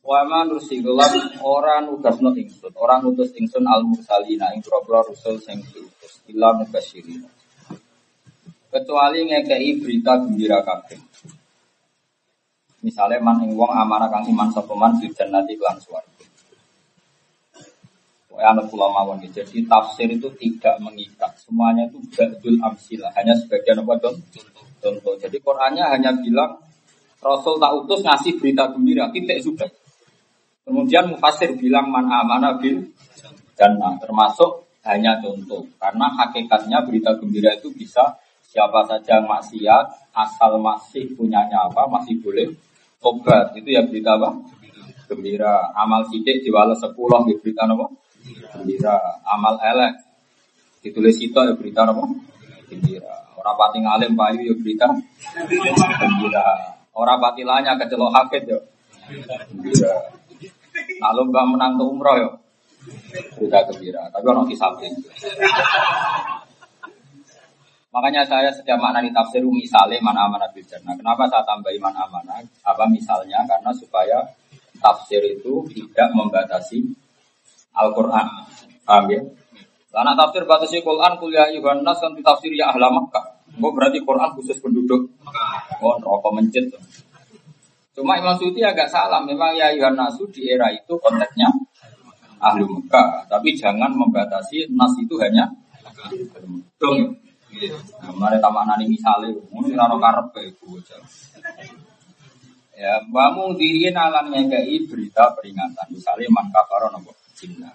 Wa ma nursilul ora nugasno ingsun, ora ngutus ingsun al mursalina ing propro rusul sing diutus illa mubashirina. Kecuali ngekei berita gembira kabeh. Misalnya man ing wong amanah kang iman sapa man di jannati lan swarga. Anak pulau mawon Jadi tafsir itu tidak mengikat. Semuanya itu ba'dul amsilah. Hanya sebagian apa contoh. contoh. Jadi Qurannya hanya bilang Rasul tak utus ngasih berita gembira. Titik sudah. Kemudian Mufasir bilang man amana bil jannah. Termasuk hanya contoh. Karena hakikatnya berita gembira itu bisa siapa saja maksiat asal masih punyanya apa masih boleh tobat itu ya berita apa gembira amal sidik diwales sepuluh di berita apa Gembira. Amal elek. Ditulis itu ya berita apa? Gembira. Orang pati ngalim payu ya berita. Gembira. Orang pati lanya kecelok hakit ya. Gembira. Kalau mbak menang ke umroh ya. Berita gembira. Tapi orang kisah Makanya saya setiap makna di tafsir misalnya mana amanah bil Nah, kenapa saya tambahi mana amanah? Apa misalnya? Karena supaya tafsir itu tidak membatasi Al-Quran. Paham ya? Karena tafsir batasi Quran kuliah Yuhan Nas kan tafsir ya ahla Makkah. Oh berarti Quran khusus penduduk. Oh rokok mencet. Cuma Imam Suti agak salah. Memang ya Yuhan Nasu di era itu konteksnya ahli Mekah. Tapi jangan membatasi Nas itu hanya dong. Nah, mari tamak nani misalnya, mungkin rano karep itu Ya, bangun diri alam ngekei berita peringatan. Misalnya man kafaro nopo jinna.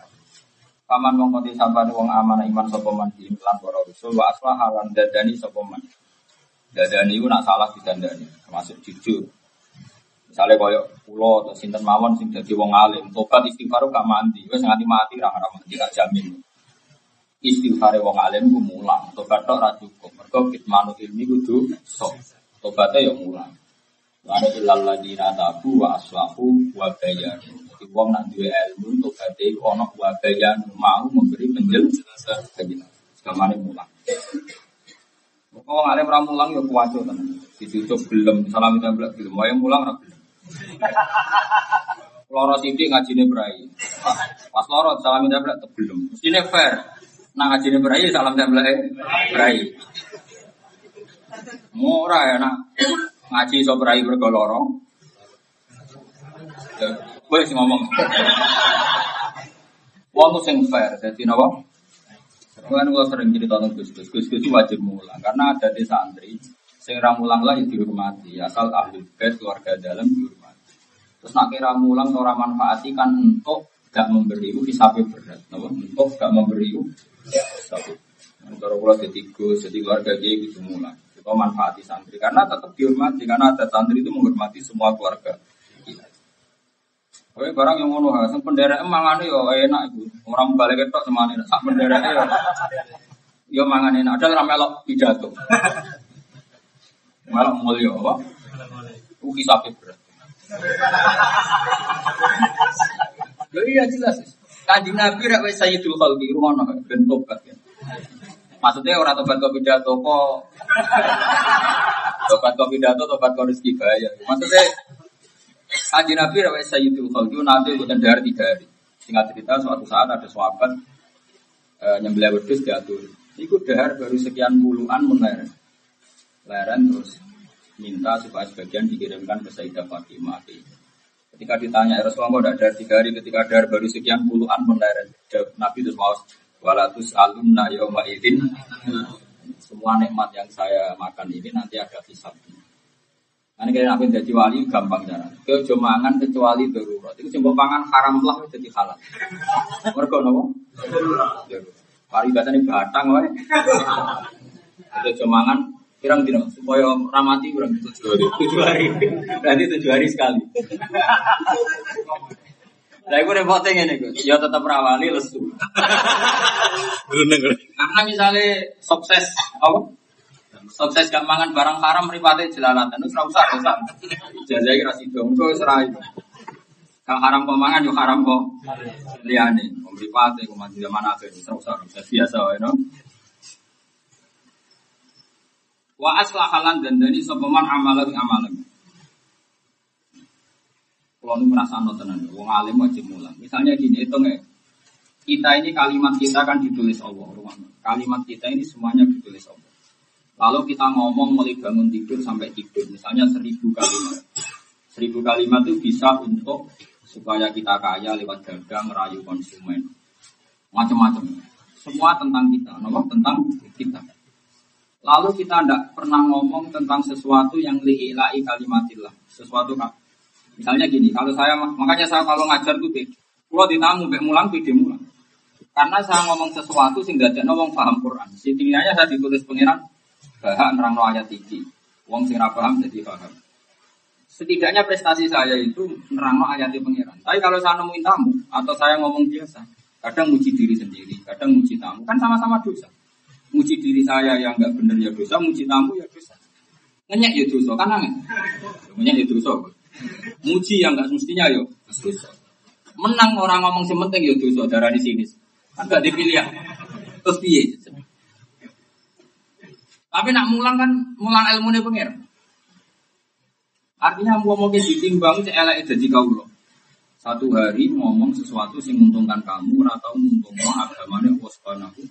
Paman wong kote sabane wong amanah iman sapa man di lan para rasul wa aslah halan dadani sapa man. Dadani ku nak salah didandani, termasuk jujur. Misalnya koyo pulau atau sinten mawon sing dadi wong alim, tobat istighfar gak mandi, wis nganti mati ra ora mandi gak jamin. Istighfar wong alim ku mulang, tobat tok ra cukup. Mergo kitmanu ilmi kudu sok. Tobatnya ya mulang. Lan ilal ladina tabu wa aslahu wa bayanu. Jadi wong nak duwe ilmu tobaté ana wa bayanu mau memberi penjelasan. Segamane mulang. Oh, alim ra mulang ya kuwaco tenan. Dicucuk belum, salam templek belum. Wae mulang ra belum. Loro sithik ngajine brai. Pas loro salam templek belum. Mestine fair. Nah ngajine brai salam templek brai. Murah ya nak ngaji iso brai mergo loro. Ya, wis ngomong. Wong sing fair, dadi napa? Kan gua sering jadi tolong Gus Gus, Gus Gus wajib mulang karena ada di santri, sing ra mulang lah dihormati, asal ahli bait keluarga dalam dihormati. Terus nak kira mulang orang manfaati kan untuk gak memberi itu hisabe berat, napa? Untuk gak memberi itu hisabe. Kalau kalau jadi Gus, jadi keluarga dia gitu mulang, itu manfaati santri karena tetap dihormati karena ada santri itu menghormati semua keluarga. Kowe barang yang ngono ha, sing penderek mangane yo enak iku. Orang balik ketok semane sak penderek yo. Yo mangane enak, ada melok pidato. Melok mulya apa? Ku hisabe berat. Yo iya jelas. Kanjeng Nabi rak wis sayyidul khalqi rumono ben tobat ya. Maksudnya orang tobat kok pidato kok tobat kok pidato tobat kok rezeki bayar. Maksudnya Haji Nabi rawat Sayyidul Khalqi nanti bukan dari tiga hari. Singkat cerita suatu saat ada sahabat e, nyembelih wedhus diatur. Iku dahar baru sekian puluhan menleren. Leren terus minta supaya sebagian dikirimkan ke Sayyidah Fatimah. Ketika ditanya ya Rasulullah kok dari tiga hari ketika dahar baru sekian puluhan menleren. Nabi terus mau walatus alumna yauma semua nikmat yang saya makan ini nanti ada hisabnya. Karena kalian apa jadi wali gampang cara. Ke mangan kecuali darurat. Itu coba pangan haram lah jadi halal. Mereka nopo. Pari ini batang wae. Itu mangan pirang dino supaya ramati kurang tujuh hari. Tujuh hari. Berarti tujuh hari sekali. Lah iku repotnya ngene iku. Ya tetap rawali lesu. Karena misalnya sukses apa? Sukses gak mangan barang haram mripate jelalatan. Wis ora usah, usah. Jazai ra sida, engko wis itu. Gak haram kok mangan yo haram kok. Liyane, mripate kok mandi zaman akhir wis ora usah, biasa wae no. Wa aslahalan dan dari sopeman amalan amalan. Kalau ini merasa tenan, wong alim wajib mulang. Misalnya gini, itu nggak. Kita ini kalimat kita kan ditulis Allah. Kalimat kita ini semuanya ditulis Allah. Lalu kita ngomong mulai bangun tidur sampai tidur, misalnya seribu kalimat. Seribu kalimat itu bisa untuk supaya kita kaya lewat dagang, merayu konsumen. Macam-macam. Semua tentang kita, nomor tentang kita. Lalu kita tidak pernah ngomong tentang sesuatu yang li'ilai kalimatillah. Sesuatu Misalnya gini, kalau saya makanya saya kalau ngajar tuh. Kalau ditamu, bek mulang, beda mulang. Karena saya ngomong sesuatu sehingga tidak ngomong paham Quran. Setidaknya saya ditulis pengiran, Bahak nerangno ayat iki. Wong sing ora paham jadi paham. Setidaknya prestasi saya itu nerangno ayat pengiran. Tapi kalau saya nemuin tamu atau saya ngomong biasa, kadang muji diri sendiri, kadang muji tamu, kan sama-sama dosa. Muji diri saya yang nggak benar ya dosa, muji tamu ya dosa. Ngenyek ya dosa, kan angin. Ngenyek ya dosa. Muji yang nggak semestinya ya dosa. Menang orang ngomong sementing ya dosa darah di sini. Kan gak dipilih ya. Terus? Tapi nak mulang kan mulang ilmu nih pengir. Artinya mau mau ditimbang elek jadi kau Satu hari ngomong sesuatu sing menguntungkan kamu atau menguntungkan agamanya Allah Subhanahu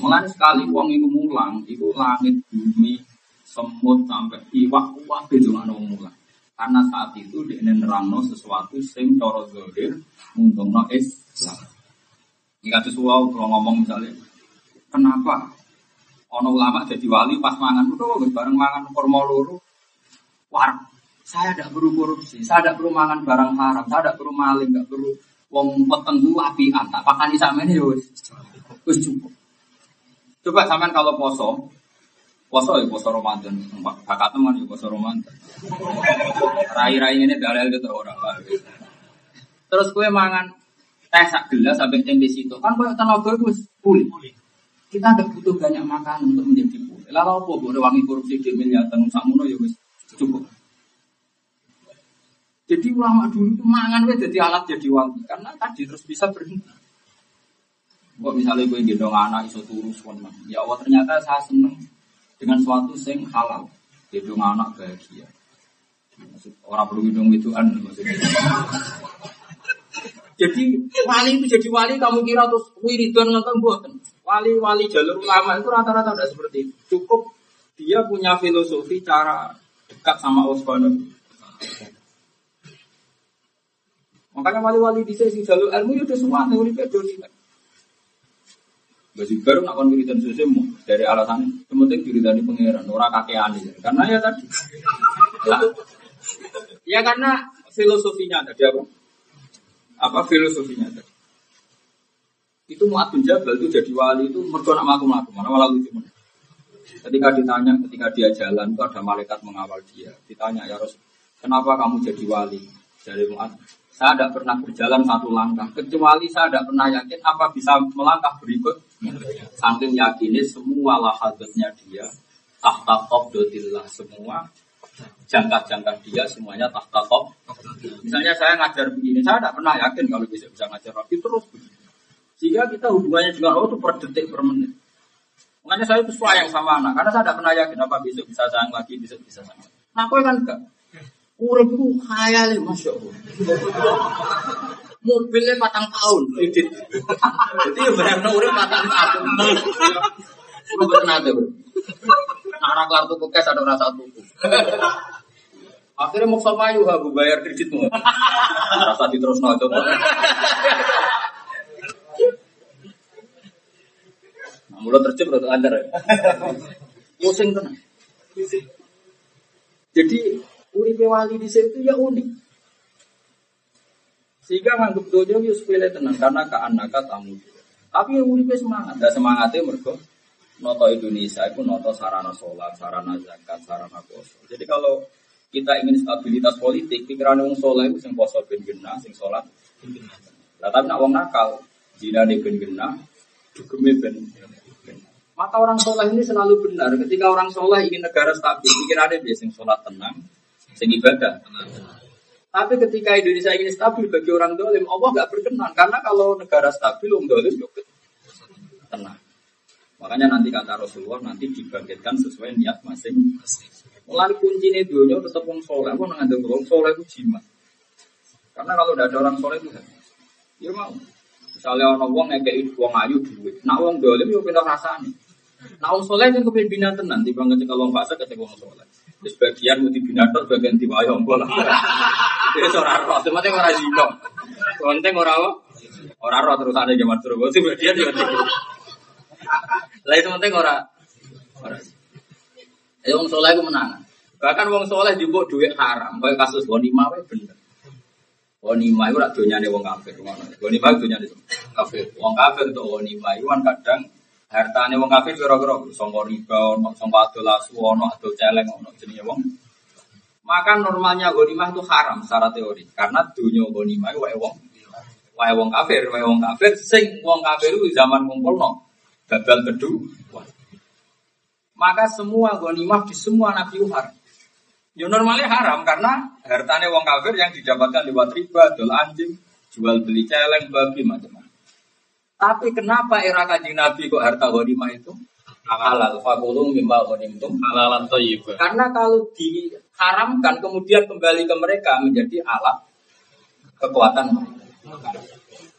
Mulai sekali uang itu mulang, itu langit bumi semut sampai iwak uang itu mana mulang. Karena saat itu dia nerangno sesuatu sing coro zohir menguntungkan Islam. Jika sesuatu kalau ngomong misalnya, kenapa Ono ulama jadi wali pas mangan udah bareng mangan kurma loro. War, saya tidak perlu korupsi, saya tidak perlu mangan barang haram, saya tidak perlu maling, tidak perlu wong peteng ku api tak pakan di sana ini wis wis cukup. Coba sampean kalau poso, poso ya poso Ramadan, bakat teman ya poso Ramadan. Rai-rai ini dalil gitu orang. Terus kue mangan teh sak gelas sampai tempe situ, kan kue tenaga gue pulih. Kita tidak butuh banyak makan untuk menjadi boleh. Lalu apa boleh wangi korupsi di miliatan samuno ya wis cukup. Jadi ulama dulu itu mangan wes jadi alat jadi wali karena tadi terus bisa berhenti. Kok misalnya gue gendong anak iso turu suwenang. Ya Allah ternyata saya seneng dengan suatu sing halal. Gendong anak bahagia. Maksud, orang perlu gendong itu an maksudnya. Jadi wali itu jadi wali kamu kira terus wiridan nonton buatan. Wali-wali jalur ulama itu rata-rata tidak seperti itu. Cukup dia punya filosofi cara dekat sama Allah Makanya wali-wali di sisi jalur ilmu itu ya semua teori kan. Baju baru nak kon wiridan dari alasan yang penting wiridani pangeran, ora kakean Karena ya tadi. ya karena filosofinya tadi apa? Apa filosofinya tadi? Itu Mu'ad bin Jabal itu jadi wali itu mergo nak mlaku-mlaku, mana malah lucu. Ketika ditanya, ketika dia jalan itu ada malaikat mengawal dia. Ditanya ya Rasul, kenapa kamu jadi wali? Dari Mu'ad, saya tidak pernah berjalan satu langkah, kecuali saya tidak pernah yakin apa bisa melangkah berikut. Saking yakinnya semua lahadatnya dia, tahta dotillah semua, jangka-jangka dia semuanya tahta top. Misalnya saya ngajar begini, saya tidak pernah yakin kalau bisa bisa ngajar rapi terus begini. Sehingga kita hubungannya dengan Allah itu per detik per menit. Makanya saya itu sayang sama anak, karena saya tidak pernah yakin apa besok bisa sayang lagi, besok bisa sayang. Nah, aku kan enggak. Urip itu khayal masya Allah. Mobilnya patang tahun, edit. Jadi ya benar urip patang tahun. Lu pernah tuh. Nah, anak kartu kekes ada rasa tuku. Akhirnya mau sama yuk aku bayar kreditmu. Rasa diterus no coba. Mulut terjep untuk anda. Pusing tenang. Jadi Uripe wali di situ ya unik. Sehingga nganggep dojo yo sepele tenang karena ke anak tamu. Tapi uripe semangat, dan semangatnya mergo noto Indonesia itu noto sarana sholat, sarana zakat, sarana poso. Jadi kalau kita ingin stabilitas politik, pikiran wong soleh itu sing poso ben genah, sing sholat. Lah tapi nak wong nakal, zina ben genah, dugeme ben maka orang soleh ini selalu benar. Ketika orang soleh ingin negara stabil, pikirannya dia sing sholat tenang, sing ibadah. Tapi ketika Indonesia ini stabil bagi orang dolim, Allah nggak berkenan. Karena kalau negara stabil, orang dolim juga tenang. Makanya nanti kata Rasulullah nanti dibangkitkan sesuai niat masing. Mulai kunci ini dunia tetap orang soleh. Aku nggak orang soleh itu jimat. Karena kalau tidak ada orang soleh itu ya mau. Misalnya orang uang ngekei uang ayu duit, nah uang dolim yo pindah rasanya. Nah uang soleh kan kepemimpinan tenan, dibangkit kalau fase ketika uang soleh. Sebagian mesti binator, sebagian diwayong bola. Itu seorang roh, semuanya orang zino. Konten orang apa? Orang roh terus ada zaman turun. Sebagian juga Lain semuanya orang orang. Eh wong soleh itu menang. Bahkan wong soleh juga duit haram. Kayak kasus Bonima bener. Bonima itu rak nih wong kafir. Bonima itu nih kafir. Wong kafir tuh Bonima itu kan kadang hartane wong kafir kira-kira sangka riba ono sangka adol asu ono adol celeng ono jenenge wong. Maka normalnya ghanimah itu haram secara teori karena dunia ghanimah wae wong. Wae wong kafir wae wong kafir sing wong kafir itu zaman ngumpulno babal kedua maka semua ghanimah di semua nabi haram Ya normalnya haram karena hartanya wong kafir yang didapatkan lewat riba, dol anjing, jual beli celeng, babi macam-macam. Tapi kenapa era kaji Nabi kok harta ghanimah itu halal? Fakulu mimba ghanimtum halalan thayyib. Karena kalau diharamkan kemudian kembali ke mereka menjadi alat kekuatan mereka.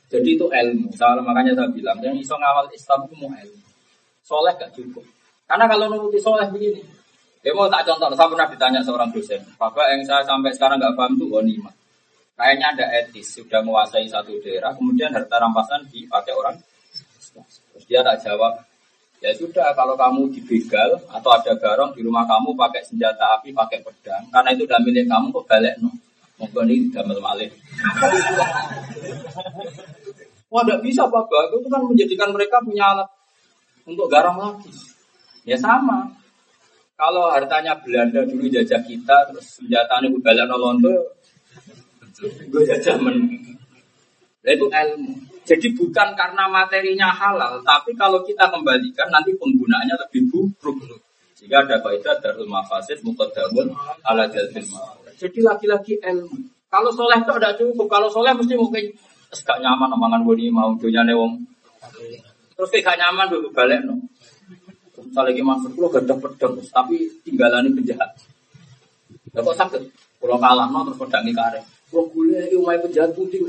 Jadi itu ilmu. Soal makanya saya bilang yang iso ngawal Islam itu mau ilmu. Soleh gak cukup. Karena kalau nuruti soleh begini, ya mau tak contoh, saya pernah ditanya seorang dosen, Bapak yang saya sampai sekarang nggak paham itu ghanimah. Kayaknya ada etis, sudah menguasai satu daerah, kemudian harta rampasan dipakai orang. Terus dia tak jawab, ya sudah kalau kamu dibegal atau ada garong di rumah kamu pakai senjata api, pakai pedang, karena itu udah milik kamu kok balik no. Mungkin ini damel malih. <laughs> Wah, tidak bisa Pak Itu kan menjadikan mereka punya alat untuk garam lagi. Ya sama. Kalau hartanya Belanda dulu jajah kita, terus senjatanya no Londo, Gue jajah men. Itu ilmu. Jadi bukan karena materinya halal, tapi kalau kita kembalikan nanti penggunaannya lebih buruk. Jika ada kaidah darul mafasid mukadamun ala jalbil Jadi lagi-lagi ilmu. Kalau soleh itu ada cukup. Kalau soleh mesti mungkin gak nyaman omongan gue mau dunia wong. Terus gak nyaman dulu balik no. Misalnya lagi masuk pulau gak pedang, tapi tinggalan ini penjahat. Gak kok sakit. Pulau kalah no terus pedangi kare. Kuliah ini umai penjahat putih.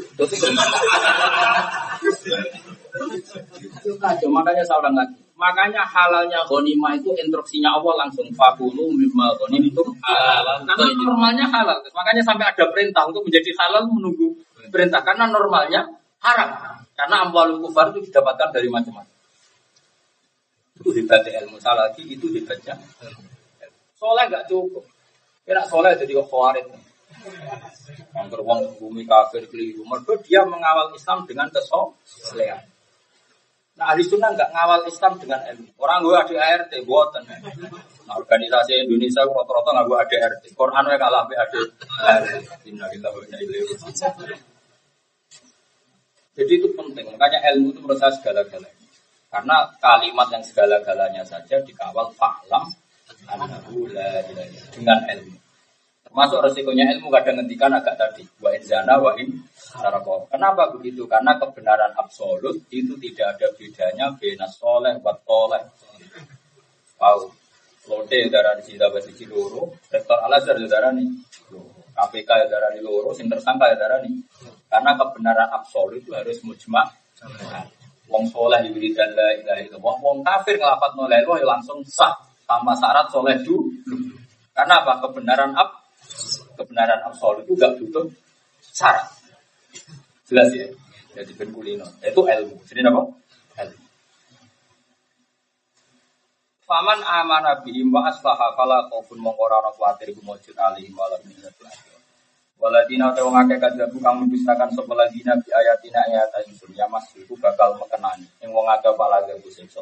Itu kacau. Makanya ulang lagi. Makanya halalnya ghanimah itu instruksinya Allah langsung fakulu mimma ghanim itu halal. Karena normalnya halal. Makanya sampai ada perintah untuk menjadi halal menunggu perintah. Karena normalnya haram. Karena amwalul kufar itu didapatkan dari macam-macam. Itu hebatnya ilmu. Salah lagi itu hebatnya. Soleh nggak cukup. Kira soleh jadi khawarid. Angker wong bumi kafir keliru. Mereka dia mengawal Islam dengan kesolehan. Nah, ahli sunnah nggak ngawal Islam dengan ilmu. Orang gue ada ART, buatan. Nah, organisasi Indonesia rata-rata nggak gue ada ART. Quran gue kalah ada ART. Jadi itu penting. Makanya ilmu itu menurut segala-galanya. Karena kalimat yang segala-galanya saja dikawal fa'lam dengan ilmu. Termasuk resikonya ilmu kadang ngendikan agak tadi. Wa zana wa in. Kenapa begitu? Karena kebenaran absolut itu tidak ada bedanya bena soleh wa toleh. Wow. Lote darah di sini dapat siji loro, rektor Al Azhar darah nih, KPK ya darah di loro, sing tersangka ya darah nih. Karena kebenaran absolut itu harus mujma. Wong soleh diberi dan la ilaha illallah. Wong kafir ngelafat nolai langsung sah tanpa syarat soleh dulu. Karena apa? Kebenaran ab kebenaran absolut itu gak butuh syarat. Jelas ya. Jadi ben kulino. Itu ilmu. Jadi apa? Ilmu. Faman amana bihim wa aslaha fala khaufun mongko ora ana kuwatir gumujud alihim wala minnatul Waladina te wong akeh kadhabu kang mendustakan sapa ladina bi ayatina ayat ingsun ya mas iku bakal mekenani ing wong akeh pala gawe siksa.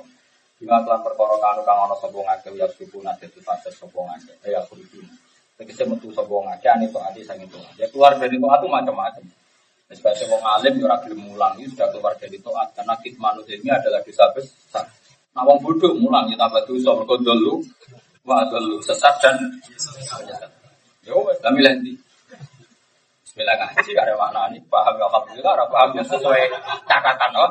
Bima kelan perkara kanu kang ana sapa wong akeh ya suku nate fase sapa wong akeh ya kudu. Tegese metu sapa wong akeh ane to ati sang itu. Ya keluar dari toat itu macam-macam. Sebagai wong alim ya ora gelem mulang itu sudah keluar dari toat karena manusia ini adalah dosa besar. Nah wong bodoh mulang ya tambah dosa mergo dulu wa dulu sesat dan Yo wis kami lendi. Bismillah ngaji ada mana nih paham ya alhamdulillah ora paham ya sesuai catatan oh.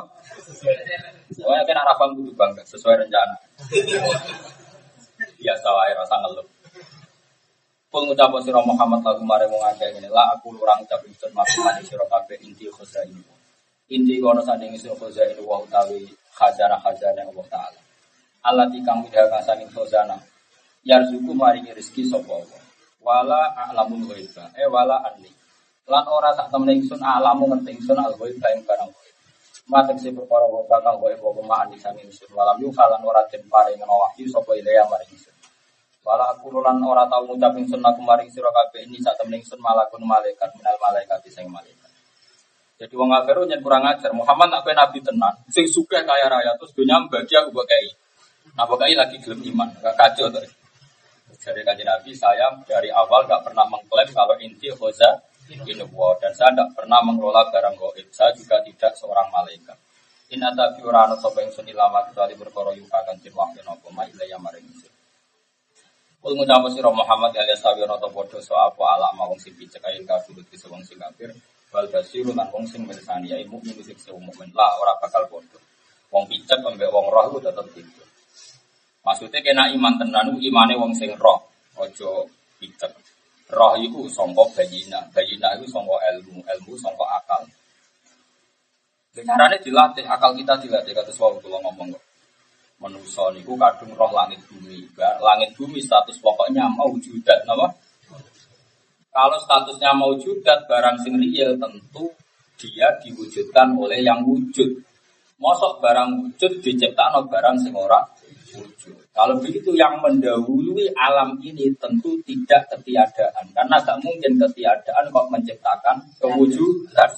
Soalnya kan arah paham bangga sesuai rencana. Biasa wae rasa ngeluh. Kul ngucap sira Muhammad lagu mare wong akeh ngene la aku orang ucap ingsun maksud mani sira kabeh inti ini. Inti kono sanding sira ini wa utawi khazanah khazanah Allah taala. Allah tikang midha kang saking khazanah. Yarzuku maringi rezeki sapa Allah. Wala a'lamul ghaiba. Eh wala anni. Lan ora tak temen ingsun alamu ngerti ingsun al ghaiba ing barang Matek si perkara wa bakal wa ibu ma'ani sami ingsun. Walam yukalan ora den paring wahyu sapa ilaya maring ingsun. Wala aku lan ora tau ngucap ingsun aku maring sira kabeh ini sak temen ingsun malakun malaikat minal malaikat sing malaikat. Jadi wong kafir nyen kurang ajar. Muhammad nak nabi tenan, sing sugih kaya raya terus dunia bagi aku kei. Nah mbok lagi gelem iman, kacau to. Jadi kanjeng Nabi saya dari awal gak pernah mengklaim kalau inti khoza ini dan saya tidak pernah mengelola barang goib. Saya juga tidak seorang malaikat. In atabi ora ana sapa ingsun ilama kecuali perkara yuka kan tin wahyu maring. Kul ngucap sira Muhammad ya sawi ta padha so apa alama wong sing picek ae kafir iki wong sing kafir wal basiru lan wong sing mirsani ya mukmin sing sing mukmin lah ora bakal padha. Wong picek ambek wong roh iku tetep gitu. Maksudnya kena iman tenan imane wong sing roh, ojo picek. Roh iku sangka bayina, bayina iku sangka ilmu, ilmu sangka akal. Caranya dilatih, akal kita dilatih, kata kalau ngomong kok manusia niku kadung roh langit bumi. Langit bumi status pokoknya mau judat, nama. Kalau statusnya mau judat barang sing real tentu dia diwujudkan oleh yang wujud. Mosok barang wujud diciptakan barang sing ora wujud. Kalau begitu yang mendahului alam ini tentu tidak ketiadaan. Karena tak mungkin ketiadaan kok menciptakan kewujudan.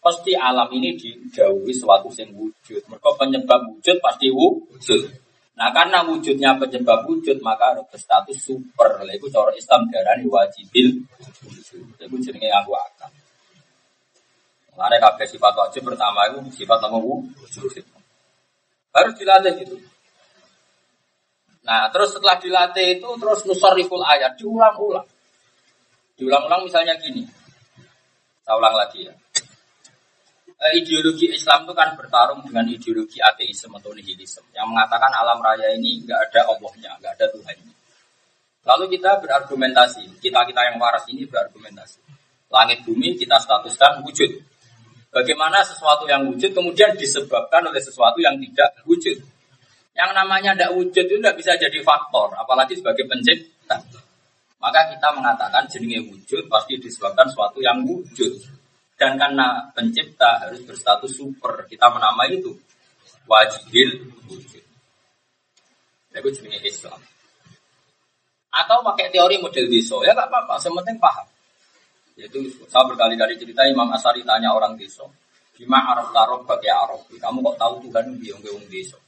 Pasti alam ini dijauhi suatu sing wujud. Mereka penyebab wujud pasti wujud. Nah karena wujudnya penyebab wujud maka harus berstatus super. Itu cara Islam darani wajibil. Itu jenenge aku akan. Mana kabeh sifat wajib pertama itu sifat nama wujud. Harus dilatih gitu. Nah terus setelah dilatih itu terus nusariful ayat diulang-ulang. Diulang-ulang misalnya gini. Saya ulang lagi ya. Eh, ideologi Islam itu kan bertarung dengan ideologi ateisme atau nihilisme yang mengatakan alam raya ini nggak ada Allahnya, nggak ada Tuhannya. Lalu kita berargumentasi, kita kita yang waras ini berargumentasi. Langit bumi kita statuskan wujud. Bagaimana sesuatu yang wujud kemudian disebabkan oleh sesuatu yang tidak wujud. Yang namanya tidak wujud itu tidak bisa jadi faktor, apalagi sebagai pencipta. Maka kita mengatakan jenenge wujud pasti disebabkan sesuatu yang wujud. Dan karena pencipta harus berstatus super, kita menamai itu wajibul wujud. Itu jenis Islam. Atau pakai teori model deso, ya nggak apa-apa, sementing paham. Yaitu saya berkali-kali cerita Imam Asari tanya orang deso, gimana Arab taruh bagi Arab? Kamu kok tahu Tuhan biung biung deso?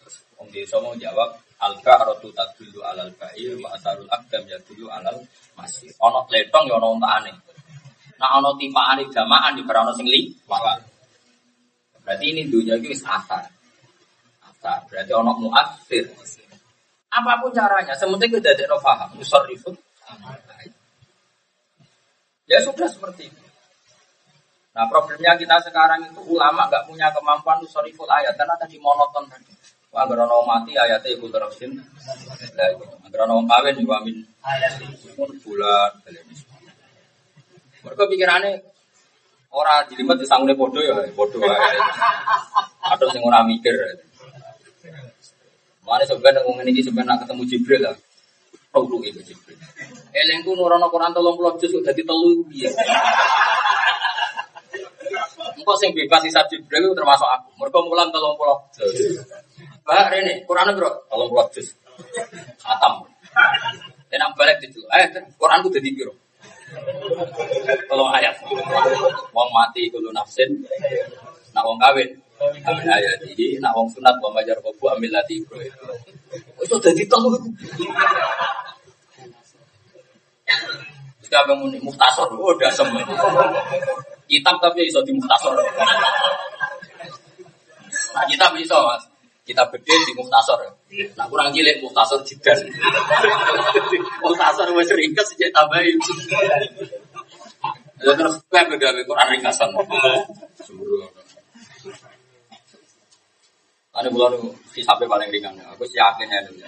Terus Om Deso mau jawab, Al-Ba'ratu tadullu alal ba'ir wa asarul akdam yadullu alal masir. Ono letong ya ono aneh. Nah ono tipaan jamaan di ono sing liwat. Berarti ini dunia itu asar. Asar. Berarti ono muasir. Apa pun caranya, sementing kita tidak paham. Musarrifun. Ya sudah seperti itu. Nah problemnya kita sekarang itu ulama nggak punya kemampuan usariful ayat karena tadi monoton tadi. Wah, agar ono mati ayatnya ikut terusin. Agar ono kawin juga min bulan. Mereka pikirannya orang jelimet di sanggulnya bodoh ya, bodoh ya. Atau sing ora mikir. Mana sebenarnya ngomong ini sebenarnya ketemu Jibril lah. Tahu itu Jibril. Elengku nurono Quran tolong pulau juz udah ditelu dia. Engkau sing bebas sisa Jibril termasuk aku. Mereka mulan tolong pulau. Pak Rene, Quran bro, tolong pulau juz. Atam. Enak balik itu. Eh, Quran tuh jadi Tolong ayat. Wong mati kulo nafsin. Nak wong kawin. Amin ayat ini. Nak wong sunat wong ngajar kobu ambil lati bro. Itu jadi. Terus kabeh muni muhtasor. Oh, udah semua. Kitab tapi iso di muhtasor. Nah, kitab iso, Mas. Kita beda di muhtasor. Nah kurang cilik muhtasor jidan. muhtasor wes ringkas sejak tambahin. Ya terus kayak beda Quran ringkasan. Ada bulan hisapnya paling ringan. Aku yakin ya dulu.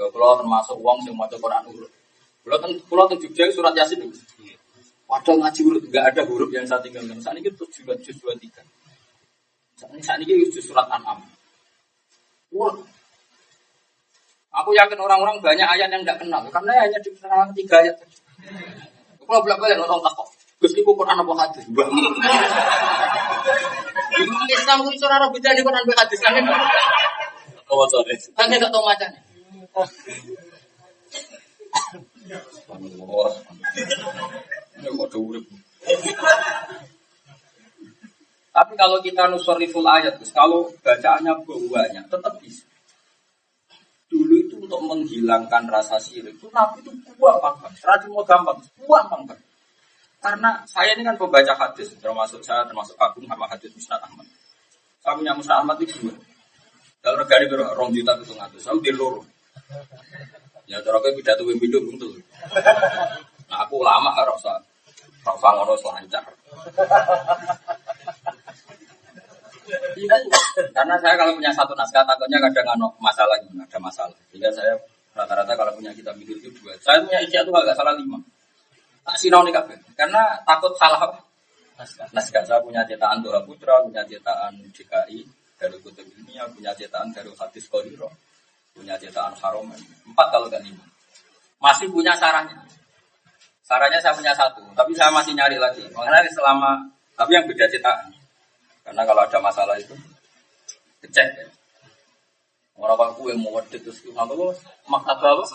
Kalau termasuk uang yang mau Quran urut. Kalau pulau tuh Jogja surat Yasin itu. Padahal ngaji urut nggak ada huruf yang saya tinggalkan. Saat ini tujuh juz dua tiga. Saat ini juz surat An'am. Wah. Aku yakin orang-orang banyak ayat yang tidak kenal karena hanya di tiga ayat. Kalau belak balik nonton takut. Gus iku Quran apa hadis? Islam itu surah beda di Quran hadis kan? Oh, sorry. Kan tidak tahu macamnya. Tapi kalau kita nusoriful ayat, kalau bacaannya banyak, tetap bisa. Dulu itu untuk menghilangkan rasa sirik, itu Nabi itu buah banget. Rajin mau gampang, buah banget. Karena saya ini kan pembaca hadis, termasuk saya, termasuk Agung sama hadis Musnad Ahmad. Saya punya Musnad Ahmad itu dua. Kalau negara itu rong juta itu ngatus, saya di loro. Ya cara kowe pidato pindho buntul. Nah aku lama ora usah ora usah ngono selancar. Karena saya kalau punya satu naskah takutnya kadang ada masalah, ada masalah. Sehingga saya rata-rata kalau punya kitab mikir itu dua. Saya punya isi itu agak salah lima. Tak sinau nih kabeh. Karena takut salah apa? Naskah. saya punya cetakan Dora Putra, punya cetakan DKI, dari Kutub Ilmiah, punya cetakan dari Hadis Koriro punya cetakan haromen. Empat kalau gak lima. Masih punya sarahnya. Sarahnya saya punya satu, tapi saya masih nyari lagi. Mengenai selama, tapi yang beda cetakan. Karena kalau ada masalah itu, kecek ya. Orang apa kue mau wedit terus apa bos? Maktab apa?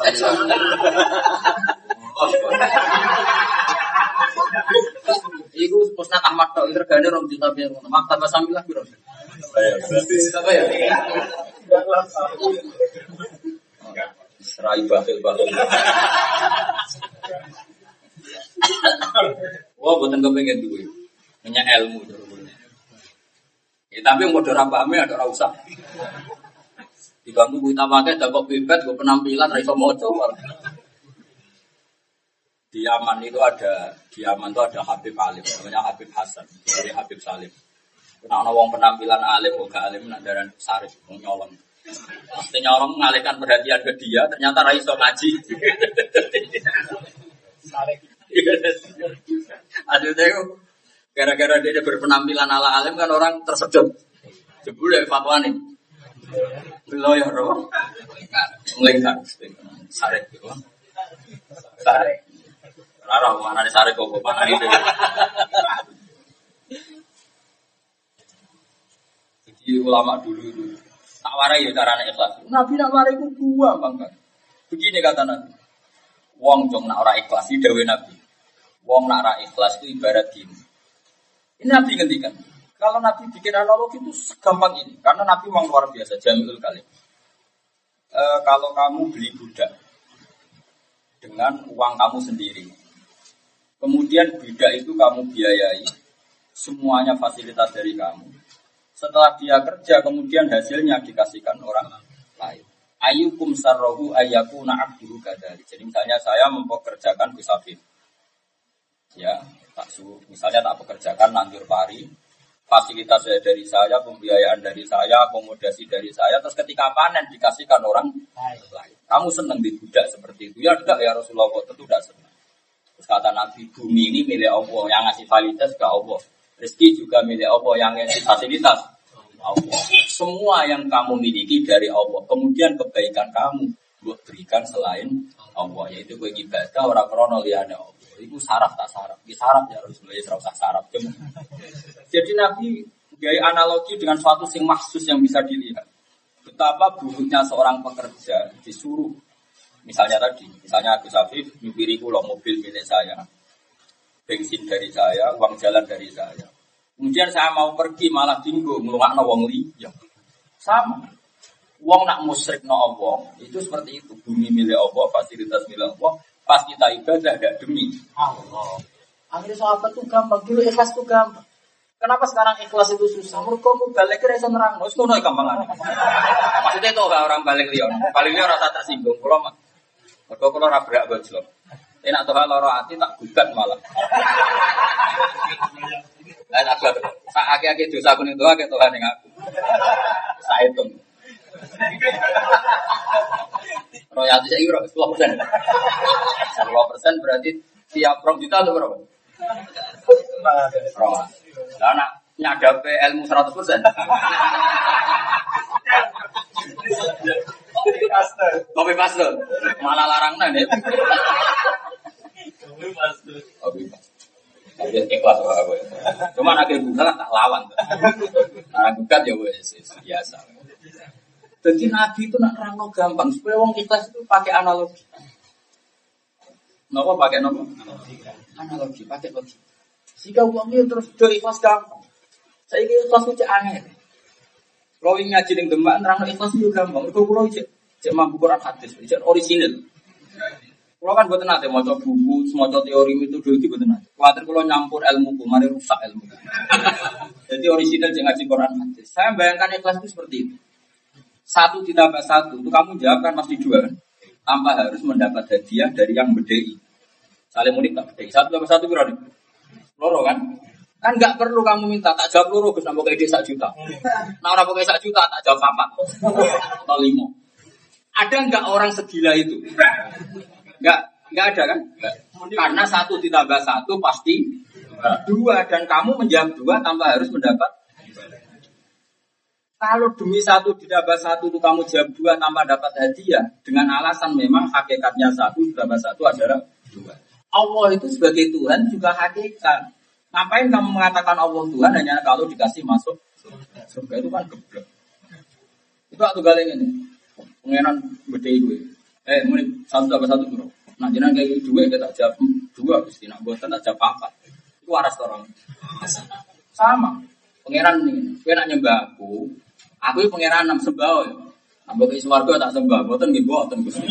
Iku pusat Ahmad tok regane rom juta biar maktab samilah piro? Apa ya? Serai batil batil. Wah, buatan kepengen duwe. Punya ilmu Ya, tapi mau dorang pahamnya ada usah. Di bangku kita pakai dapat pipet, gue penampilan, raiso moco. di Yaman itu ada di Yaman itu ada Habib Alim, namanya Habib Hasan, dari Habib Salim. Nah, ada wong penampilan alim, gak alim, nak darah sarif, wong nyolong. Pasti nyolong mengalihkan perhatian ke dia, ternyata Raiso ngaji. Aduh, itu gara-gara dia berpenampilan ala alim kan orang tersedot. Jebul ya fatwa nih. Belum ya, roh. Melengkar. Sarif gitu. Sarif. Rara mana nih sare kok mana itu. Jadi ulama dulu itu tak warai ya caranya ikhlas. Nabi nak warai ku gua bangga. Begini kata Nabi. Wong jong nak ora ikhlas dewe Nabi. Wong nak ora ikhlas itu ibarat gini. Ini Nabi ngendikan. Kalau Nabi bikin analogi itu segampang ini, karena Nabi memang luar biasa, jamil kali. E, kalau kamu beli budak dengan uang kamu sendiri, Kemudian budak itu kamu biayai, semuanya fasilitas dari kamu. Setelah dia kerja, kemudian hasilnya dikasihkan orang lain. Ayukum sarrohu ayyaku na'abduhu kadari. Jadi misalnya saya mempekerjakan Gusafir. Ya, tak su, misalnya tak pekerjakan nandur pari, fasilitas dari saya, pembiayaan dari saya, akomodasi dari saya, terus ketika panen dikasihkan orang lain. Kamu senang di budak seperti itu? Ya enggak ya Rasulullah, tentu tidak senang. Terus kata Nabi, bumi ini milik Allah, yang ngasih fasilitas ke Allah. Rezeki juga milik Allah, yang ngasih fasilitas Allah. Semua yang kamu miliki dari Allah. Kemudian kebaikan kamu buat berikan selain Allah, yaitu gue ibadah orang krono liane Allah. Itu saraf tak saraf, di saraf ya harus belajar serasa saraf. <laughs> Jadi Nabi gaya analogi dengan suatu sing maksus yang bisa dilihat. Betapa buruknya seorang pekerja disuruh Misalnya tadi, misalnya Agus Afif nyupiri pulau mobil milik saya, bensin dari saya, uang jalan dari saya. Kemudian saya mau pergi malah tinggu ngelungakno wong liya. Sama. Wong nak musrik no Allah, itu seperti itu. Bumi milik Allah, fasilitas milik Allah. Pas kita ibadah gak demi Allah. Akhirnya sahabat tuh gampang, dulu ikhlas tuh gampang. Kenapa sekarang ikhlas itu susah? Mereka mau balik ke rasa nerang, itu gampang Maksudnya itu orang balik lion, balik lion rasa tersinggung. Kalau mereka kalau rabrak gojlok. Enak tuh loro hati tak gugat malah. Enak tuh. Sak aki-aki dosa aku ning doa ke Tuhan yang aku. Saya hitung. Royalti saya kira 10 persen. 10 persen berarti tiap rom juta atau berapa? Rom. Nah, nak nyadape ilmu 100 persen. Kopi paste. Malah larang nih. Kopi paste. Kopi paste. Tapi ikhlas lah gue. Cuma akhir buka tak lawan. Karena buka ya wes biasa. Jadi Nabi itu nak rangno gampang supaya wong ikhlas itu pakai analogi. Nopo pakai nopo? Analogi, pakai logika. Jika uang itu terus do ikhlas gampang. Saya kira ikhlas itu aneh. Kalau ingin ngaji dengan demak, nerang ikhlas itu gampang. Kalau kalau Cek mampu Quran hadis, cek orisinil. Kalau kan buat nanti mau coba buku, mau coba teori itu dulu buat nanti. Khawatir kalau nyampur ilmu mari rusak ilmu. <laughs> Jadi orisinil cek ngaji Quran hadis. Saya bayangkan ikhlas itu seperti itu. Satu ditambah satu, itu kamu jawab kan pasti dua kan? Tanpa harus mendapat hadiah dari yang bedei. Saling mudik tak bedei. Satu tambah satu berapa? Loro kan? Kan nggak perlu kamu minta tak jawab loro, Gus nambah kayak sak juta. Nah orang pakai sak juta tak jawab apa? Atau lima. Ada nggak orang segila itu? Nggak, nggak ada kan? Karena satu ditambah satu pasti dua dan kamu menjawab dua tanpa harus mendapat. Kalau demi satu ditambah satu itu kamu jawab dua tanpa dapat hadiah dengan alasan memang hakikatnya satu ditambah satu adalah dua. Allah itu sebagai Tuhan juga hakikat. Ngapain kamu mengatakan Allah Tuhan hanya kalau dikasih masuk surga itu kan geblek. Itu waktu galeng ini. Pengenan beda gue. Eh, mulai satu tambah satu bro. Nah, jangan kayak dua kita jawab dua, gusti nak buat tak jawab apa. Itu waras orang. Sama. Pangeran ini, gue nak nyembah. Aku ini pangeran enam sembah. Ya. Ambil ke suarga tak sembah, gitu, buatan gusti.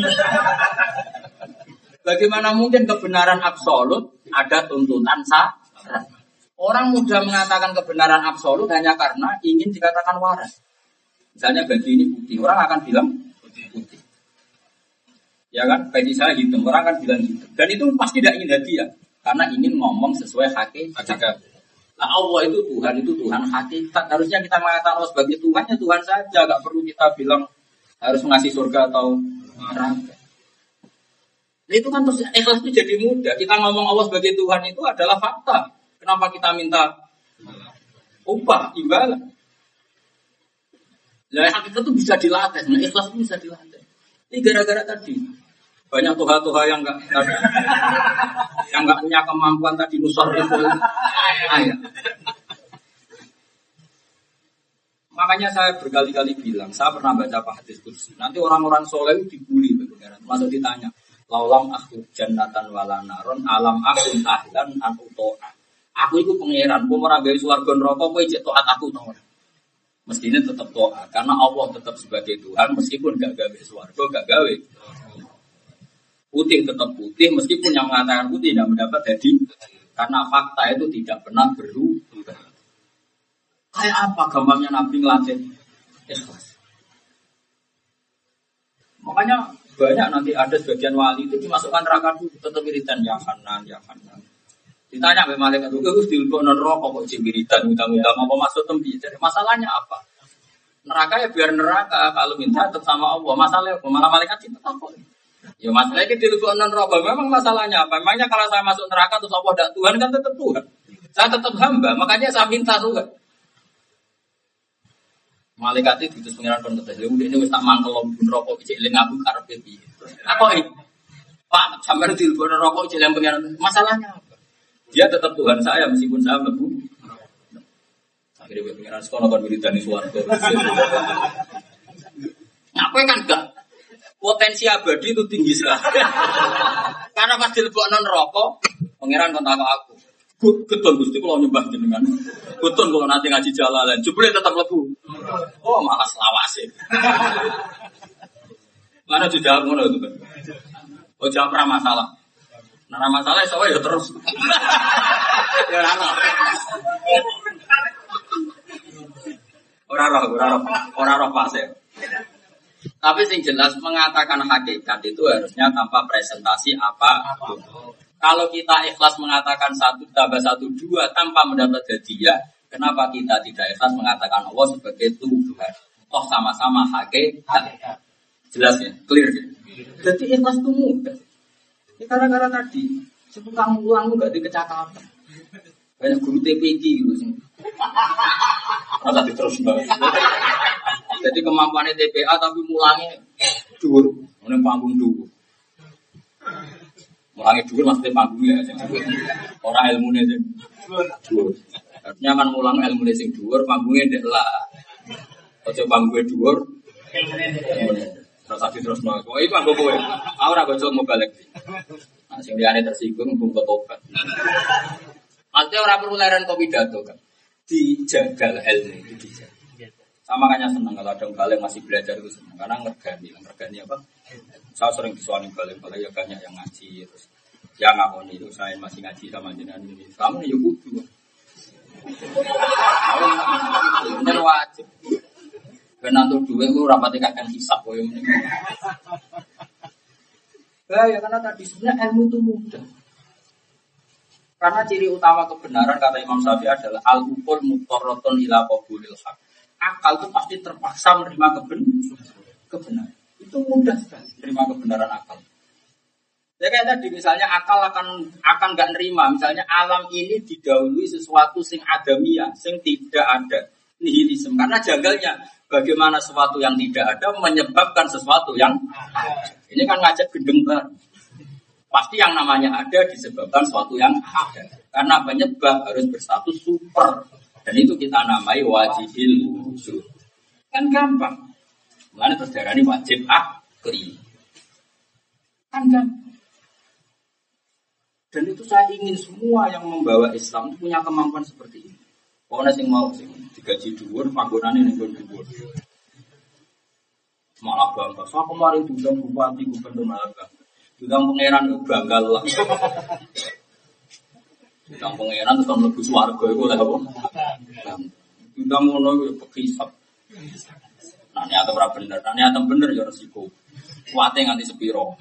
Bagaimana mungkin kebenaran absolut ada tuntutan sah? Orang mudah mengatakan kebenaran absolut hanya karena ingin dikatakan waras. Misalnya baju ini putih, orang akan bilang putih. Ya kan? Bagi saya hitam, orang kan bilang hitam. Dan itu pasti tidak ingin hadiah. Karena ingin ngomong sesuai hakikat. Nah Allah itu Tuhan, itu Tuhan hakikat. Harusnya kita mengatakan Allah sebagai Tuhan, ya Tuhan saja. Gak perlu kita bilang harus ngasih surga atau neraka. Nah, itu kan terus ikhlas itu jadi mudah. Kita ngomong Allah sebagai Tuhan itu adalah fakta. Kenapa kita minta upah, imbalan? Nah, hakikat itu bisa dilatih. Nah, ikhlas itu bisa dilatih. Ini gara-gara tadi. Banyak tuha-tuha yang enggak yang enggak punya kemampuan tadi nusor itu ayat. Makanya saya berkali-kali bilang, saya pernah baca Pak hadis kursi. Nanti orang-orang soleh dibully itu Masuk ditanya, laulam aku jannatan walanaron alam aku tahlan aku toa. Aku itu pangeran, mau ora gawe swarga neraka kowe cek taat aku to Mestinya tetap toa, karena Allah tetap sebagai Tuhan meskipun gak gawe swarga, gak gawe putih tetap putih meskipun yang mengatakan putih tidak mendapat jadi karena fakta itu tidak pernah berubah. Kayak apa gampangnya Nabi ngelatih ikhlas? Makanya banyak nanti ada sebagian wali itu dimasukkan neraka dulu tetap wiridan ya kanan ya kanan. Ditanya sama malaikat itu, "Gus dilebok rokok kok cibiritan utang-utang apa masuk tembi?" Jadi masalahnya apa? Neraka ya biar neraka kalau minta tetap sama Allah. Masalahnya apa? Malah malaikat itu apa? Ya masalahnya di non rokok. Memang masalahnya apa? Memangnya kalau saya masuk neraka terus Allah tidak Tuhan kan tetap Tuhan. Saya tetap hamba, makanya saya minta Tuhan. Malaikat itu itu pengiran kontes. Ya udah ini wis tak mangkel pun rokok cek eling aku karep piye. Apa ini? Pak sampai di non rokok cek eling pengiran. Masalahnya apa? Dia tetap Tuhan saya meskipun saya mlebu. Akhirnya pengiran sekolah kan wiridani suwarga. <laughs> Ngapain kan enggak potensi abadi itu tinggi sekali. <laughs> Karena pas dilebok non rokok, pangeran kontak aku. Betul gusti kalau nyembah jenengan. Betul kalau nanti ngaji jalalan, jebule tetap lebu. Oh malah selawase. <laughs> Mana tidak ngono itu kan? Oh jawab pernah masalah. Nah masalah soalnya ya terus. <laughs> ya ora. Ora roh, ora roh, ora roh pas ya. Tapi sing jelas mengatakan hakikat itu harusnya tanpa presentasi apa. Kalau kita ikhlas mengatakan satu tambah satu dua tanpa mendapat hadiah, kenapa kita tidak ikhlas mengatakan Allah sebagai Tuhan? Toh sama-sama hakikat. Jelas ya, clear ya. Jadi ikhlas itu mudah. Ini karena-karena tadi, seputar ulang nggak dikecakapan. Banyak guru TPG gitu sih. Rasa terus banget. Jadi kemampuannya TPA tapi mulangnya dur, ini panggung dur. Mulangnya dur maksudnya panggungnya aja. Orang ilmunya aja. Dur. Artinya kan mulang ilmunya sing dur, panggungnya dek lah. Ojo panggungnya dur. Terus tadi terus mau, oh itu panggung gue. Aku ragu coba mau balik. Nah, sing dia tersinggung, bung tobat. Artinya orang perlu leren kopi pidato kan. Dijaga ilmu itu. Sama makanya senang kalau ada balik masih belajar itu senang karena ngergani, ngergani apa? Saya sering disuani balik balik ya banyak yang ngaji terus yang aku itu saya masih ngaji sama jenengan ini. Kamu nih ya kudu. Bener wajib. Karena untuk dua itu rapati kakek hisap Ya, karena tadi sebenarnya ilmu itu mudah. Karena ciri utama kebenaran kata Imam Syafi'i adalah al-ukul mutorroton ila qabulil haq akal itu pasti terpaksa menerima keben kebenaran. Itu mudah sekali menerima kebenaran akal. Ya kayak tadi misalnya akal akan akan nggak nerima misalnya alam ini didahului sesuatu sing adamia, sing tidak ada nihilisme karena janggalnya bagaimana sesuatu yang tidak ada menyebabkan sesuatu yang ada. Ini kan ngajak gendeng baru. Pasti yang namanya ada disebabkan sesuatu yang ada. Karena penyebab harus berstatus super dan itu kita namai wajibul wujud. Kan gampang. Mulanya terus ini wajib akli. Kan gampang. Dan itu saya ingin semua yang membawa Islam punya kemampuan seperti ini. Pokoknya sing mau sing digaji dhuwur, panggonane ning dhuwur. Malah bangga. Saya kemarin diundang bupati gubernur malah bangga. Diundang pangeran bangga lah. <laughs> Diundang pangeran terus mlebu swarga iku lha apa? Diundang ngono iku ya bekisap. Nah, niat ora bener, nah niat bener ya resiko. kuate nganti sepiro.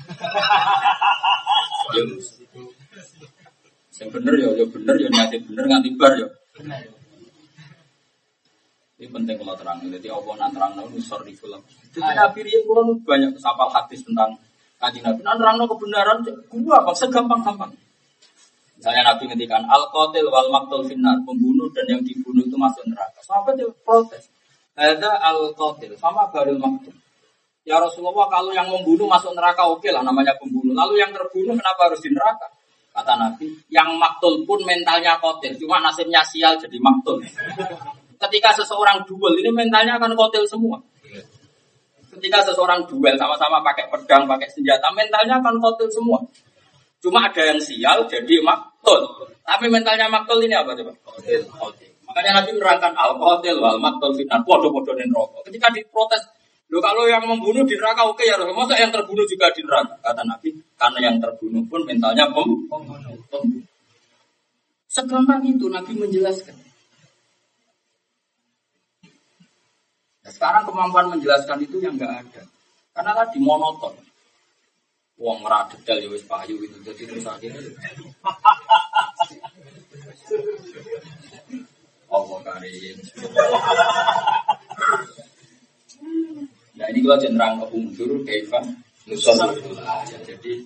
Yo. Sing bener yo yo bener yo niate bener nganti bar yo. Ini penting kalau terang. Jadi Allah nak terang nusor di film. Jadi Nabi Rian kurang banyak sapal hadis tentang kaji Nabi. Nak terang kebenaran, gua apa segampang-gampang. Misalnya Nabi ngendikan al qatil wal maktul finnar, pembunuh dan yang dibunuh itu masuk neraka. Sahabat dia protes. Ada al qatil sama baril maktul. Ya Rasulullah kalau yang membunuh masuk neraka oke lah namanya pembunuh. Lalu yang terbunuh kenapa harus di neraka? Kata Nabi, yang maktul pun mentalnya kotil, cuma nasibnya sial jadi maktul. <laughs> Ketika seseorang duel, ini mentalnya akan kotil semua. Ketika seseorang duel sama-sama pakai pedang, pakai senjata, mentalnya akan kotil semua. Cuma ada yang sial jadi maktul. Tapi mentalnya maktul ini apa coba? Kotil. Makanya Nabi menerangkan al-qatil wal maktul finar. Podo-podo rokok. Ketika diprotes, Loh kalau yang membunuh di neraka oke ya Rasul. Masa yang terbunuh juga di neraka? Kata Nabi, karena yang terbunuh pun mentalnya pem pembunuh. Segampang itu Nabi menjelaskan. Nah, sekarang kemampuan menjelaskan itu yang enggak ada. Karena tadi monoton. Wong ora dedal ya wis payu itu jadi terus akhirnya. Allah karim. Nah ini kalau cenderang ke unsur kaifan nusor ya, Jadi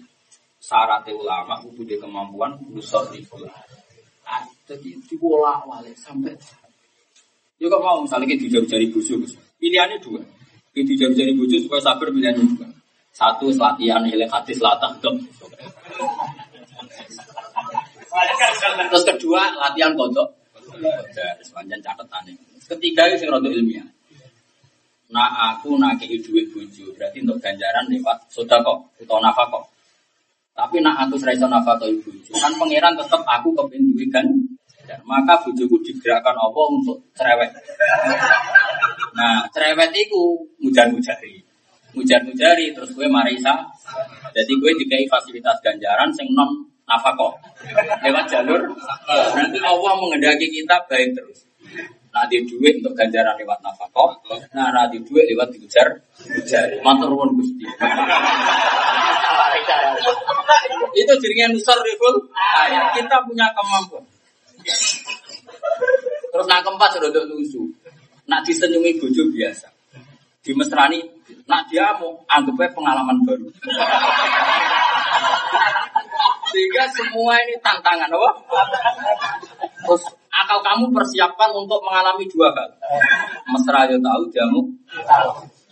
syarat ulama itu punya kemampuan nusor di ah, Jadi dibolak balik sampai Ya kok mau? Misalnya kita dijari-jari busu Pilihannya dua. Kita dijari-jari busu supaya sabar pilihannya dua. Satu latihan hilang hati selatah Terus kedua latihan kodok. Sepanjang catatan Ketiga itu sing ilmiah. Nah aku nak duit buju berarti untuk ganjaran lewat sodako atau nafako. Tapi nak aku seraiso nafako ibu kan pangeran tetap aku kepingin duit kan. Maka bujuku digerakkan Allah untuk cerewet. Nah cerewet itu mujar mujari, mujar mujari terus gue marisa. Jadi gue dikai fasilitas ganjaran sing non nafako lewat jalur. Nanti Allah mengendaki kita baik terus. Di duit untuk ganjaran lewat nafkah, nah di duit lewat diujar, ujar, matur nuwun gusti. Itu jadinya nusar riful. Kita punya kemampuan. Terus nak keempat sudah nusu. Nak disenyumi bojo biasa. Di mesrani, nak dia mau anggapnya pengalaman baru. Sehingga semua ini tantangan, apa? Terus akal kamu persiapkan untuk mengalami dua hal. Mesra ya tahu, jamu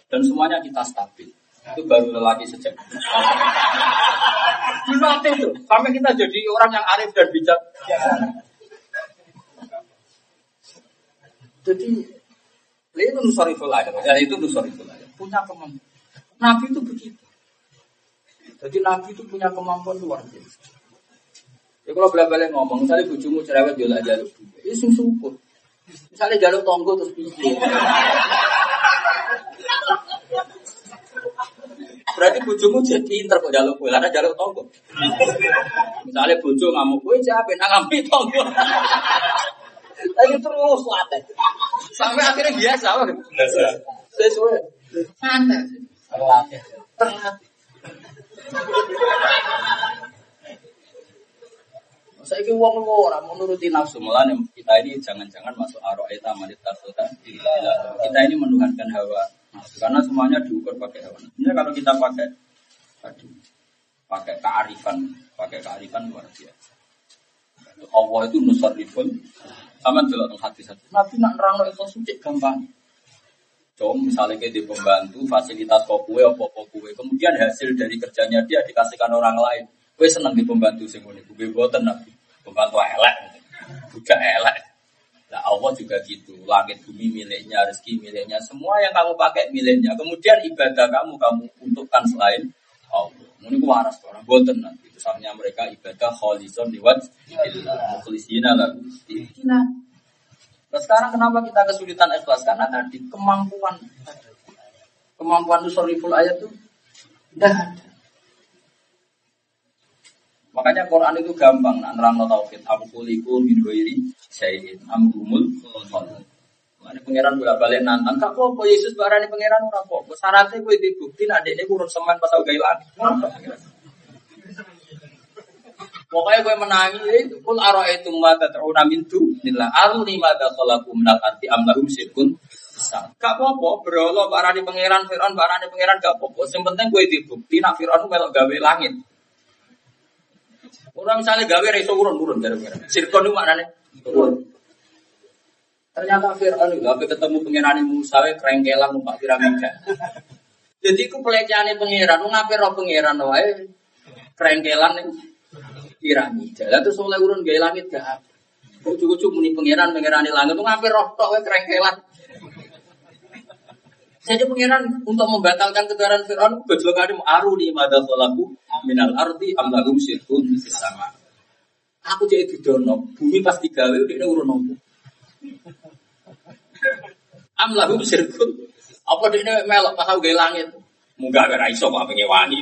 dan semuanya kita stabil. Itu baru lelaki sejak. Dilatih itu sampai kita jadi orang yang arif dan bijak. Jadi itu nusariful aja, ya itu nusariful aja. Punya kemampuan. Nabi itu begitu. Jadi Nabi itu punya kemampuan luar biasa. Ya kalau balik ngomong, misalnya bujumu cerewet jual aja lu, itu sing syukur. Misalnya jalur tonggo terus piye. Berarti bujumu jadi pinter kok jalur kue, karena jalur tonggo. Misalnya bujuk ngamuk kue, siapa yang ngambil tonggo. Lagi terus latih. Sampai akhirnya biasa, biasa. Sesuai. Santai. Terlatih. Terlatih. Saya ini uang orang menuruti nafsu malah kita ini jangan-jangan masuk aroeta manita sultan. Kita ini menuhankan hawa karena semuanya diukur pakai hawa. Ini kalau kita pakai tadi pakai kearifan, pakai kearifan luar biasa. Allah itu nusarifun sama jelas hati-hati. Nabi nak nerang itu suci gampang. Coba misalnya kayak di pembantu fasilitas kue apa kue, kemudian hasil dari kerjanya dia dikasihkan orang lain. Gue seneng di pembantu sing ngene, gue buatan nabi. Pembantu elek, budak elek. Nah Allah juga gitu, langit bumi miliknya, rezeki miliknya, semua yang kamu pakai miliknya. Kemudian ibadah kamu kamu untukkan selain Allah. Ini waras orang boten nanti. Misalnya mereka ibadah kholison liwat mukhlisina lagu. Nah sekarang kenapa kita kesulitan ikhlas? Karena tadi kemampuan kemampuan nusoriful ayat itu tidak ada. Makanya Quran itu gampang, nah nerang tauhid. Aku kuliku min ghairi syai'in amrumul Mana pangeran bolak balik nantang, kak kok Yesus barani pangeran ora kok. Syaratnya gue dibukti nanti ini kurun semen pas gay lagi. Pokoknya gue menangi itu kul aro itu mata teruna mintu nila aruni mata kolaku menal arti amlahum sirkun Gak apa-apa, berolo barani pangeran Fir'aun barani pangeran gak apa-apa. Yang penting gue dibukti nak Fir'aun melok gawe langit. Orang misalnya gawe reso urun urun dari pangeran. Sirkun itu maknanya urun. Ternyata Fir'aun apa ketemu pangeran Musa kerengkelan numpak piramida. Jadi ku pelecehan pangeran, ngapain roh pangeran wae kerengkelan ning piramida. Lah terus oleh urun gawe langit gak. Ujuk-ujuk muni pangeran pangeran langit, lu ngapain roh tok wae kerengkelan. Jadi pangeran untuk membatalkan kebenaran Fir'aun, gojlokan aruni madasolaku minal arti amlahum sirkun sama. Aku jadi didono, bumi pasti gawe udah urun nopo. Amlahum sirkun. Apa dia melok pas gawe langit? Munggah gara iso kok pengen wangi.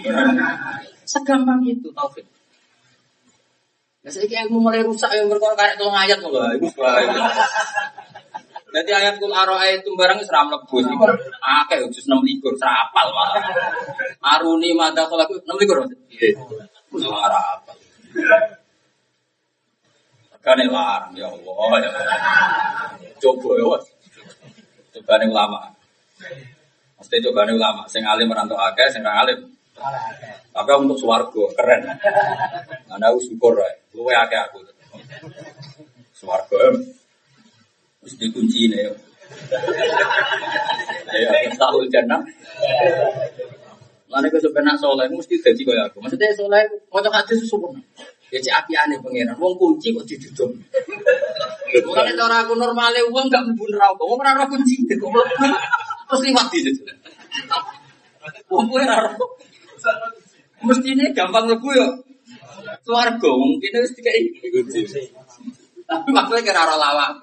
Segampang itu taufik. Nah, saya kayak mulai rusak yang berkorban kayak tolong ayat loh. Ibu Jadi ayat kul aroa itu barang seram lebus. Akeh jus 6 likur serapal malah. Aruni mata kalau aku 6 likur. Iya. Suara apa? Kane larang ya Allah ya. Coba ya. Coba nih ulama. Mesti coba nih ulama. Sing alim merantau akeh, sing alim. Tapi untuk swargo keren. Ana aku syukur ya. Luwe akeh aku. Swargo Terus dikunci ini ya. Tahu jannah. Mana ke sebenarnya soleh, mesti jadi kaya aku. Maksudnya soleh, mau hadis sempurna. Ya cek api aneh pengiran, wong kunci kok ditutup. Bukan orang aku normalnya, uang gak mlebu neraka, wong ora kunci. Terus liwat di situ. Wong kuwi ora Mesti ini gampang mlebu ya. Swarga mungkin wis dikai kunci. Tapi maksudnya kira roh lawak.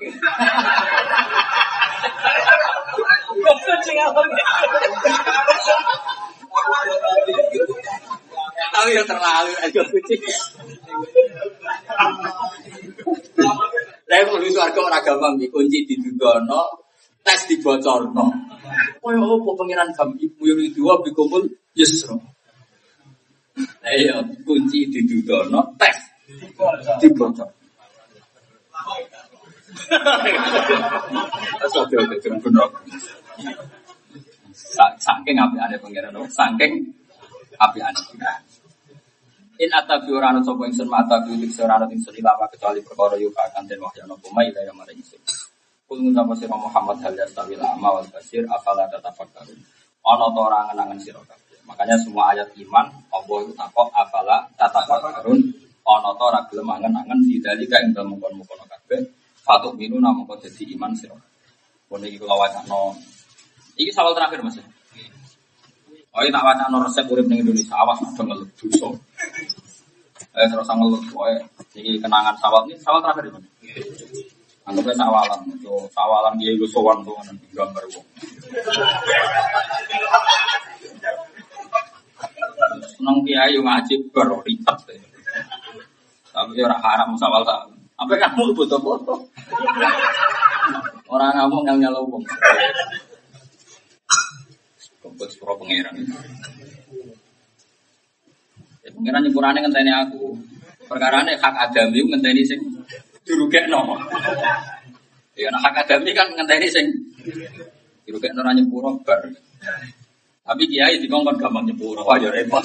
Tapi ya terlalu aja kucing. Saya mau di suarga orang gampang dikunci di dudono, tes dibocorno. Oh ya pengiran kami ibu yang dua bikumpul yusro. Ayo kunci di dudono, tes dibocor. Terus oke cuma bener. Saking api ada pangeran, saking api ada. In atabi ora ana sapa ingsun mata bi lik ora ana ingsun ilama kecuali perkara yuk akan den wahya ana puma ila yang mari ingsun. Kul ngucap sira Muhammad hal yastawi lama wal basir afala tatafakkarun. Ana ta ora ngenangen sira kabeh. Makanya semua ayat iman Allah itu takok afala tatafakkarun ana ta ora gelem angen-angen didalika ing dalem mukon-mukon kabeh Fatuk minu namun kau jadi iman sih. Kau ini kalau no, Iki sawal terakhir mas. Oh ini tak no resep urip ning Indonesia awas ada ngeluh dosa. Eh terus ngeluh, oh ini kenangan sawal ini sawal terakhir mas. Anggapnya sawalan, itu sawalan dia itu sowan tuh nanti gambar wong. Seneng kiai ngaji baru ribet. Tapi orang haram sawal tak apa kamu butuh foto? Orang kamu yang nyala umum. Kompos pro pangeran. Ya pangeran nyepurane ngenteni aku. Perkarane hak adami ngenteni sing dirugekno. Ya nah hak adami kan ngenteni sing dirugekno ora nyepuro bar. Tapi kiai dikongkon gampang nyepuro, wah ya repot.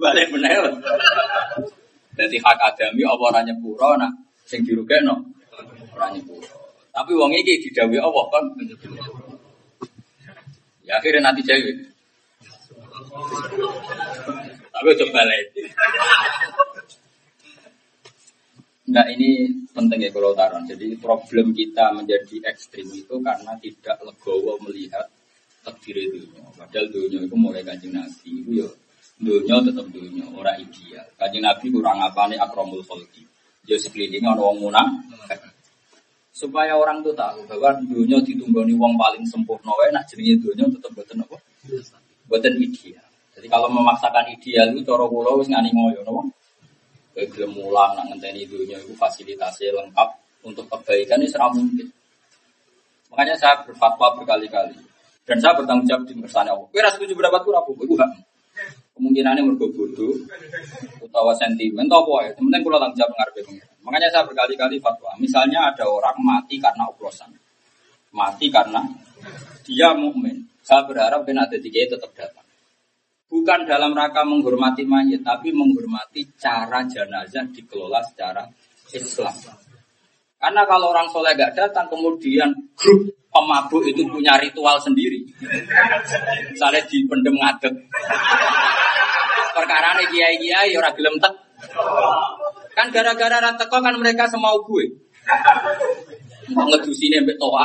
Balik menel. Jadi hak adami apa ora nyepuro nak sing dirugekno ora nyepuro. Tapi wong iki didhawuhi Allah kan Ya akhirnya nanti jauh. Tapi coba lagi. Enggak ini penting ya kalau taruh. Jadi problem kita menjadi ekstrim itu karena tidak legowo melihat takdir itu. Padahal dunia itu mulai kaji nabi itu ya dunia tetap dunia, orang ideal. Kaji Nabi kurang apa nih akromul kholki. Dia sekeliling orang munang. Supaya orang tuh tahu bahwa dunia ditunggoni wong paling sempurna wae nak dunia tetap boten apa? Boten ideal. Jadi kalau memaksakan ideal itu cara kula wis ngani ngoyo napa? Kowe gelem mulang nak ngenteni dunia itu fasilitasnya lengkap untuk kebaikan ini serah mungkin. Makanya saya berfatwa berkali-kali. Dan saya bertanggung jawab di kersane Allah. Kowe ra setuju pendapatku apa-apa, iku. Kemungkinannya mergo bodoh utawa sentimen atau apa ya. Penting kula tanggung jawab ngarepe pengiran. Makanya saya berkali-kali fatwa. Misalnya ada orang mati karena oplosan. Mati karena dia mukmin. Saya berharap ben ada tiga tetap datang. Bukan dalam rangka menghormati mayat, tapi menghormati cara jenazah dikelola secara Islam. Karena kalau orang soleh gak datang, kemudian grup pemabuk itu punya ritual sendiri. Misalnya di pendem ngadeg. Perkara ini kiai kiai orang gelem tek. Kan gara-gara rateko kan mereka semau gue. Ngedusi ini mbak toa.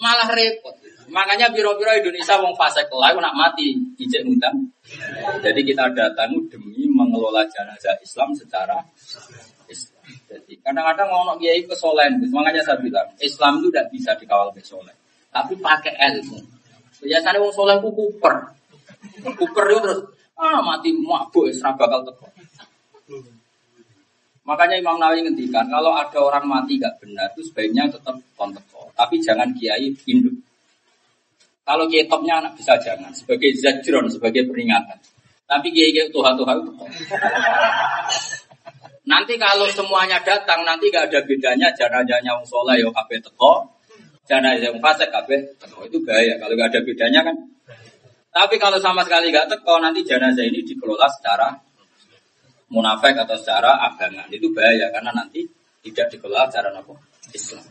Malah repot. Makanya biro-biro Indonesia wong fase kelai nak mati ijek ngundang. Jadi kita datang demi mengelola jenazah Islam secara. Kadang-kadang ngomong kiai kesolen, makanya saya bilang Islam itu tidak bisa dikawal kesolen, tapi pakai ilmu. Biasanya wong soleh ku kuper, kuper itu terus ah mati mabuk serah bakal teko. Makanya Imam Nawawi ngendikan kalau ada orang mati gak benar itu sebaiknya tetap konteko, tapi jangan kiai induk. Kalau kiai topnya anak bisa jangan sebagai zajron, sebagai peringatan. Tapi kiai kiai Tuhan Tuhan itu Nanti kalau semuanya datang, nanti gak ada bedanya jenazahnya wong soleh yo kabeh teko, jenazah wong fasik kabeh teko. Itu bahaya kalau gak ada bedanya kan. Tapi kalau sama sekali gak teko, nanti jenazah ini dikelola secara munafik atau secara abangan. Itu bahaya karena nanti tidak dikelola secara apa? Islam.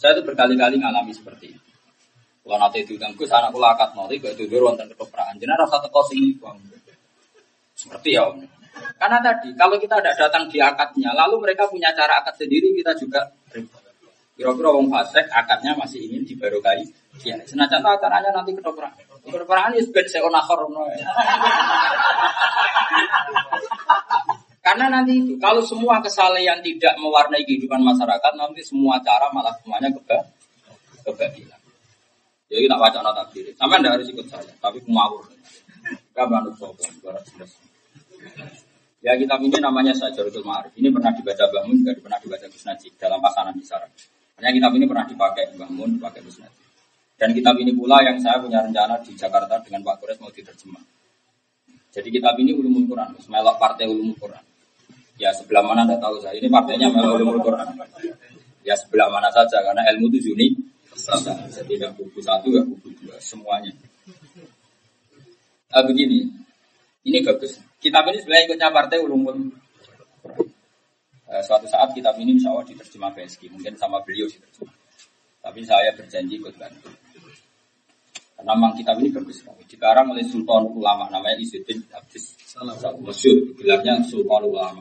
Saya itu berkali-kali ngalami seperti itu. Kalau nanti itu Gus anak kula akad nanti gak itu wonten ketoprakan. Jenazah rasa teko sini bang. Seperti ya om. Karena tadi kalau kita tidak datang di akadnya, lalu mereka punya cara akad sendiri, kita juga Kira-kira wong fasik akadnya masih ingin dibarokai. Ya, senajan acaranya nanti kedokteran. Kedokteran itu ben saya Karena nanti itu, kalau semua kesalahan tidak mewarnai kehidupan masyarakat, nanti semua cara malah semuanya keba kebagian. Jadi kita baca nota diri. Sampai tidak harus ikut saya, tapi kumawur. Gak bantu sopan, Ya kitab ini namanya Sajarul Ma'arif. Ini pernah dibaca Bangun, juga pernah dibaca Gus dalam pasangan di Sarang. Hanya kitab ini pernah dipakai Bangun, dipakai Gus. Dan kitab ini pula yang saya punya rencana di Jakarta dengan Pak Kures mau diterjemah. Jadi kitab ini ulumul Quran, melok partai ulumul Quran. Ya sebelah mana tidak tahu saya. Ini partainya melok ulumul Quran. Ya sebelah mana saja karena ilmu itu unik. Jadi tidak buku satu ya buku dua semuanya. Nah, begini, ini bagus. Kitab ini sebenarnya ikutnya partai ulumul eh, suatu saat kitab ini insya Allah diterjemah PSG, mungkin sama beliau sih Tapi saya berjanji ikut bantu. Karena memang kitab ini bagus sekali. Dikarang oleh Sultan Ulama, namanya Izzuddin Abdis. Satu masyur, bilangnya Sultan Ulama.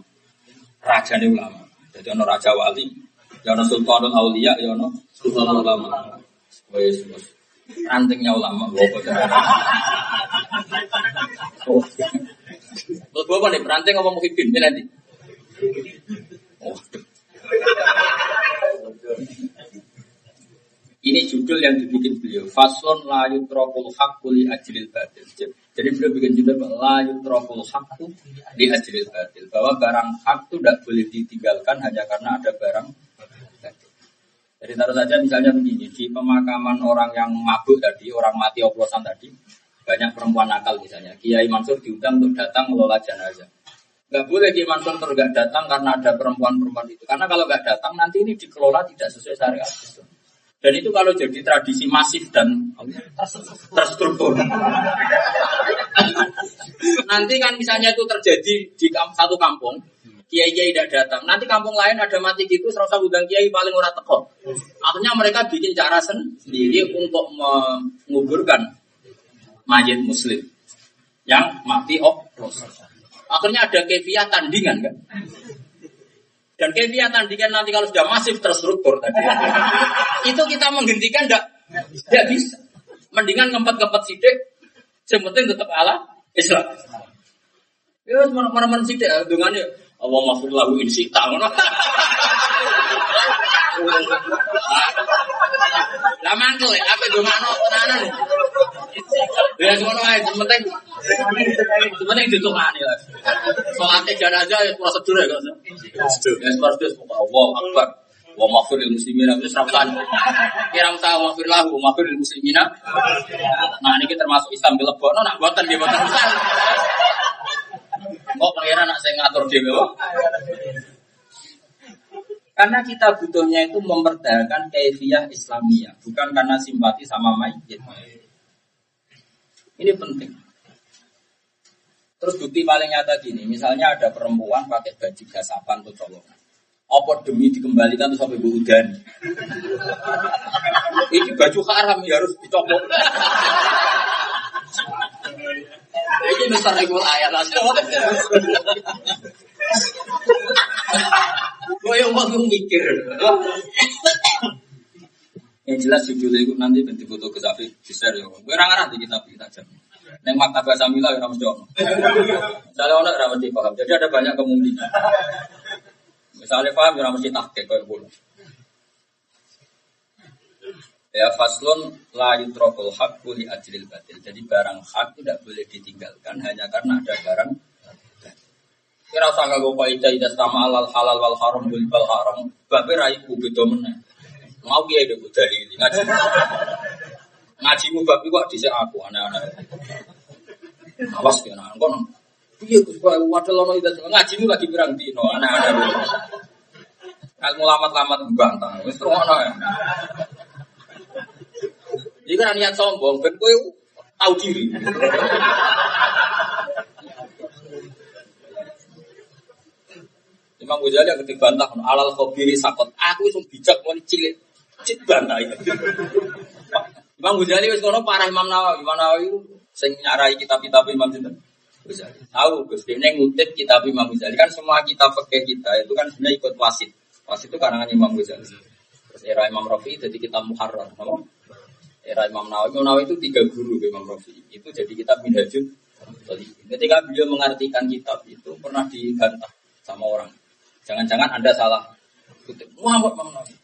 Raja ulama. Jadi ono Raja Wali, ya ono Sultanul Aulia, ya ono Sultan Ulama. Wes, rantingnya ulama, <laughs> Oh. Terus bapak nih peranting apa muhibin ini nanti? Oh. Ini judul yang dibikin beliau. Fason layu trokul hakku li ajril batil. Jadi beliau bikin judul layu trokul hakku li ajril batil. Bahwa barang hak itu tidak boleh ditinggalkan hanya karena ada barang Jadi taruh saja misalnya begini, di pemakaman orang yang mabuk tadi, orang mati oplosan tadi, banyak perempuan nakal misalnya. Kiai Mansur diundang untuk datang mengelola jenazah. Gak boleh Kiai Mansur terus gak datang karena ada perempuan-perempuan itu. Karena kalau gak datang nanti ini dikelola tidak sesuai syariat Dan itu kalau jadi tradisi masif dan terstruktur. nanti kan misalnya itu terjadi di satu kampung, kiai kiai tidak datang. Nanti kampung lain ada mati gitu, serasa undang kiai paling ora teko. Akhirnya mereka bikin cara sendiri untuk menguburkan mayat muslim yang mati oplos. Akhirnya ada kefiah tandingan kan. Dan kefiah tandingan nanti kalau sudah masif terstruktur tadi. itu kita menghentikan enggak enggak bisa. Mendingan ngempet-ngempet sidik, sementing tetap ala Islam. Ya, mana-mana sidik, dengan Allah maafir lahu insita. <laughs> Lah mantul ya, apa dongano tenanan. Ya ngono ae, penting penting ditungani lah. Salate jenazah ya prosedur ya kok. Ya seperti itu, Allah Akbar. Wa maghfiril muslimina itu serautan. Kira usah maghfir lahu, maghfiril muslimina. Nah ini termasuk Islam dilebokno nak boten dia boten usah. Kok pengira nak saya ngatur dhewe kok. Karena kita butuhnya itu memperdayakan kefiah Islamiyah, bukan karena simpati sama mayit. Ini penting. Terus bukti paling nyata gini, misalnya ada perempuan pakai baju gasapan atau colongan. Apa demi dikembalikan tuh sampai udan. Ini baju haram ya harus dicopot. Ini besar ibu ayat Gue yang mau mikir. Yang jelas judulnya itu nanti bentuk foto ke Safi share ya. Gue ngarang di kitab kita aja. Neng maktabah Samila ya mesti ono. Misalnya ono ora mesti paham. Jadi ada banyak kemungkinan. Misalnya paham ya mesti tahqiq kayak gue. Ya faslun la yutrokul hak li ajlil batil. Jadi barang hak tidak boleh ditinggalkan hanya karena ada barang Kira usah gue faidah ida sama alal halal wal haram bil bal haram. Bapak rai ku beda meneh. Mau deh dari ini ngaji. Ngajimu babi kok di aku aneh-aneh. Awas ya nah, kono. Iya Gus Pak, wadal ono itu ngajimu lagi pirang dino aneh-aneh. Ilmu lamat-lamat bantah, wis ono ya. Jadi kan niat sombong, ben kowe tahu diri. Imam Ghazali ketika bantah alal khobiri sakot. Aku itu bijak mau cilik, cik bantah <laughs> itu. Imam Ghazali wis ngono parah Imam Nawawi. Imam Nawawi sing nyarai kitab-kitab Imam Ghazali. Tahu Gus, dia ngutip kitab Imam Ghazali kan semua kitab fikih kita itu kan sebenarnya ikut wasit. Wasit itu karangan Imam Ghazali. Terus era Imam Rafi jadi kitab Muharrar, apa? Era Imam Nawawi, Imam Nawawi itu tiga guru Imam Rafi. Itu jadi kitab Minhajul. Ketika beliau mengartikan kitab itu pernah dibantah sama orang. Jangan-jangan Anda salah. Kutip Muhammad Nawawi.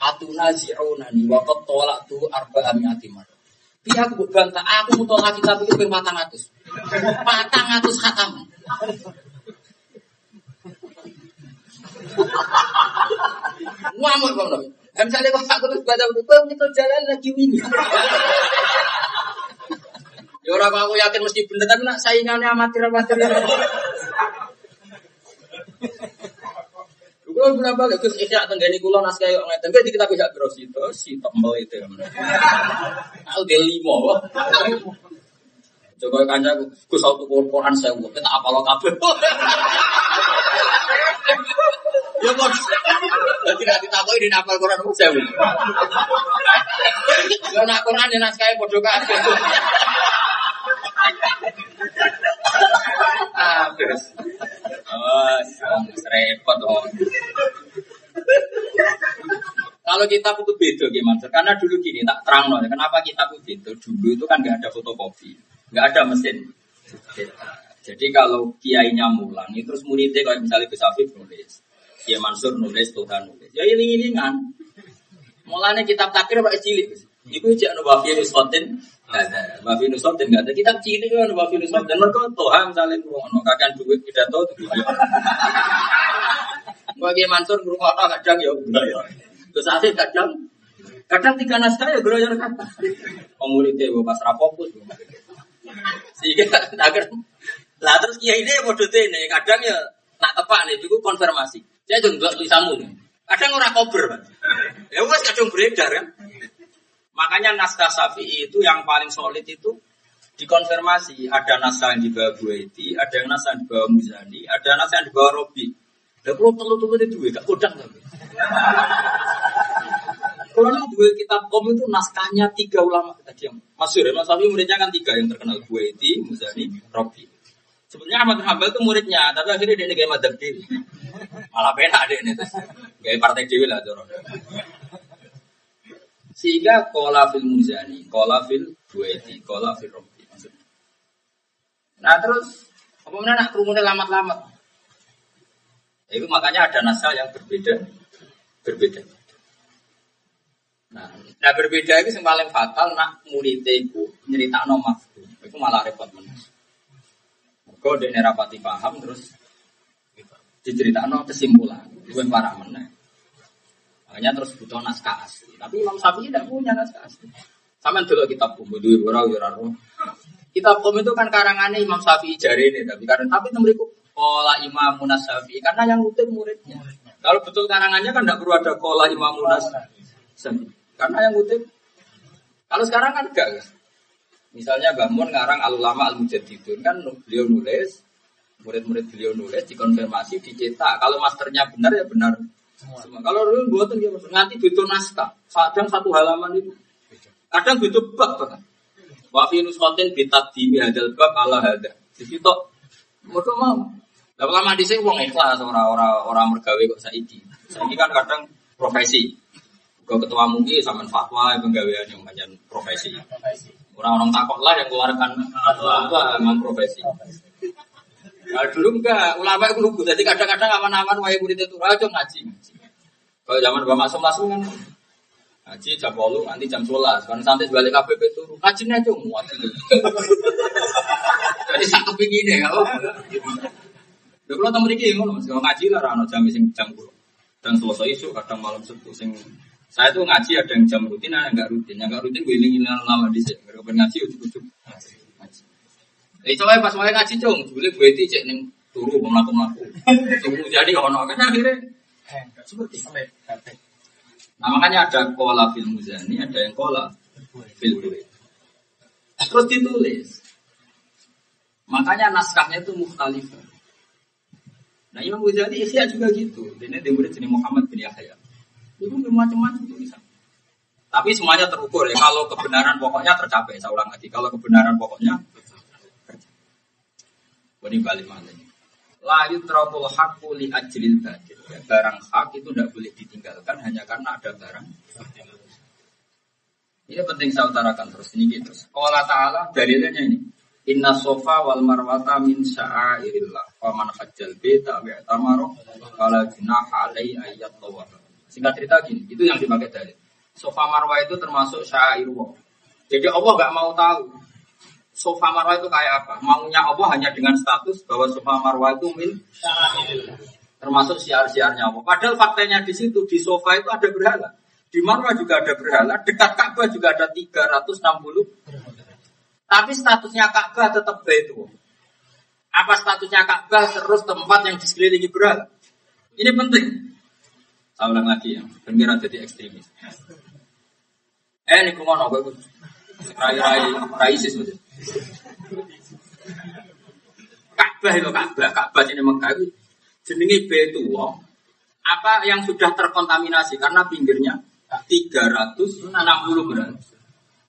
Atuna zi'unani wa qad tu arba'a mi'ati mar. Dia aku bantah, aku mau tolak kitab itu ping 400. 400 khatam. Muhammad Bang Nabi. Misalnya kalau aku terus baca itu, bang kita jalan lagi ini. Ya aku yakin mesti bener, tapi nak saingannya amatir-amatir. Kulo bilang balik Gus Ihya tenggani kulo naskah yo ngeten. Jadi kita bisa biro situ, si tembel itu. Aku dia limo. Coba kanca Gus auto Quran saya buat kita apa lo kabeh. Ya. Jadi tidak ditakoi di nafal Quran saya buat. Ya nak Quran di naskah bodoh kabeh. Ah, terus. Oh, repot dong. Kalau kita itu beda gimana? Karena dulu gini tak terang loh. Kenapa kita itu beda? Dulu itu kan nggak ada fotokopi, nggak ada mesin. Jadi kalau kiainya mulang, itu terus muridnya kalau misalnya bisa nulis, Kiai Mansur nulis, Tuhan nulis. Ya ini kan. Mulanya kitab takir pak cilik. Iku jangan wafi nusotin, wafi nusotin nggak ada. Kitab cilik kan wafi nusotin. Mereka Tuhan misalnya kurang, kakek duit pidato tuh. <laughs> Bagi Mansur rumah kadang ya ya. Terus asih kadang kadang tiga naskah ya geroyor kata. Komunitas gue pas rapokus. Sehingga <laughs> agar lah terus kiai ini model ini kadang ya nak tepak nih itu konfirmasi. Saya juga tulisanmu. Kadang orang kober, ya wes kadang beredar kan. Makanya naskah Syafi'i itu yang paling solid itu dikonfirmasi. Ada naskah yang dibawa Buaiti, ada yang naskah yang dibawa Muzani, ada naskah yang dibawa Robi. Lah kalau telu-telu itu duwe gak kodang tapi. Kalau dua kitab kom itu naskahnya tiga ulama tadi yang masuk ya, Mas Safi muridnya kan tiga yang terkenal Buaiti, Muzani, Robi. Sebenarnya Ahmad Hambal itu muridnya, tapi akhirnya dia gaya madhab. Malah beda deh ini, gaya partai dewi lah jorok. Sehingga kola fil Muzani, kola fil Buaiti, kola fil maksudnya. Nah terus, apa nak kerumunnya lama-lama? Itu makanya ada naskah yang berbeda, berbeda. Nah, nah berbeda itu yang paling fatal nak murid itu nyerita no itu malah repot menas. Kau udah nerapati paham terus Diceritakan kesimpulan, gue parah meneh. Makanya terus butuh naskah asli. Tapi Imam Syafi'i tidak punya naskah asli. Sama dulu kitab Kum, itu ora ora Kitab Kum itu kan karangannya Imam Syafi'i jari ini, tapi karena tapi temeriku Kola Imam Munas Syafi'i karena yang ngutip muridnya. Kalau betul karangannya kan tidak perlu ada Kola Imam Munas Syafi'i. Karena yang ngutip. Kalau sekarang kan enggak. Misalnya Mbah ngarang Al-Ulama Al-Mujaddidun kan beliau nulis murid-murid beliau nulis dikonfirmasi dicetak kalau masternya benar ya benar semua. Kalau dulu buatan dia nanti butuh naskah. Kadang satu halaman itu. Kadang butuh bab bahkan wa fi nusqatin bi taqdimi hadzal bab ala hadza. Jadi tok. Mau mau. Lah lama di sini uang ikhlas orang-orang orang mergawe kok saiki. Saiki kan kadang profesi. Kau ketua mungkin sama fatwa penggawean yang banyak profesi. Orang-orang takut lah yang keluarkan fatwa memang profesi. Nah, dulu enggak, ulama itu lugu. Jadi kadang-kadang aman-aman wae murid itu rajo ngaji. Kalau zaman Bapak masuk masuk kan ngaji jam bolu nanti jam sholat. Kan santai balik KPP itu ngaji aja muat. Jadi satu begini ya. Lha kula temen iki ngono Mas, ngaji lah ana jam sing jam kulo. Dan selesai isu kadang malam sepuh sing saya tuh ngaji ada yang jam rutin, ada yang enggak rutin. Yang enggak rutin gue iling-ilingan lama di sini. Mereka ngaji ujuk-ujuk. Eh coba pas mulai ngaji dong, boleh gue itu cek neng turu mau melaku melaku. Tunggu jadi ono kan akhirnya seperti Nah makanya ada kola fil muzani, ada yang kola fil Terus ditulis. Makanya naskahnya itu mukhtalif. Nah Imam Ghazali Ihya juga gitu. Ini dia murid jenis Muhammad bin Yahya. Itu macam-macam tulisan. Tapi semuanya terukur ya. Kalau kebenaran pokoknya tercapai. Saya ulang lagi. Kalau kebenaran pokoknya ini balik ini? Layu terapul hakku li ajlil badil. Ya, barang hak itu tidak boleh ditinggalkan hanya karena ada barang. Ini penting saya utarakan terus ini gitu. Allah Taala dalilnya ini. Inna sofa wal marwata min sya'airillah. Wa man hajjal beta wa tamaro junaha alai ayat. Singkat cerita gini, itu yang dipakai dalil. Sofa marwah itu termasuk syairullah. Jadi Allah gak mau tahu sofa marwah itu kayak apa? Maunya Allah hanya dengan status bahwa sofa marwah itu min termasuk siar-siarnya Allah. Padahal faktanya di situ di sofa itu ada berhala. Di marwah juga ada berhala. Dekat Ka'bah juga ada 360. Tapi statusnya Ka'bah tetap itu. Apa statusnya Ka'bah terus tempat yang disekelilingi berhala? Ini penting. Saya ulang lagi ya, biar jadi ekstremis. Eh, ini kumon, gue rai-rai, rai sis betul. Ka'bah itu Ka'bah, Ka'bah ini Mekah itu jenenge Betuwa. Apa yang sudah terkontaminasi karena pinggirnya 360 gram.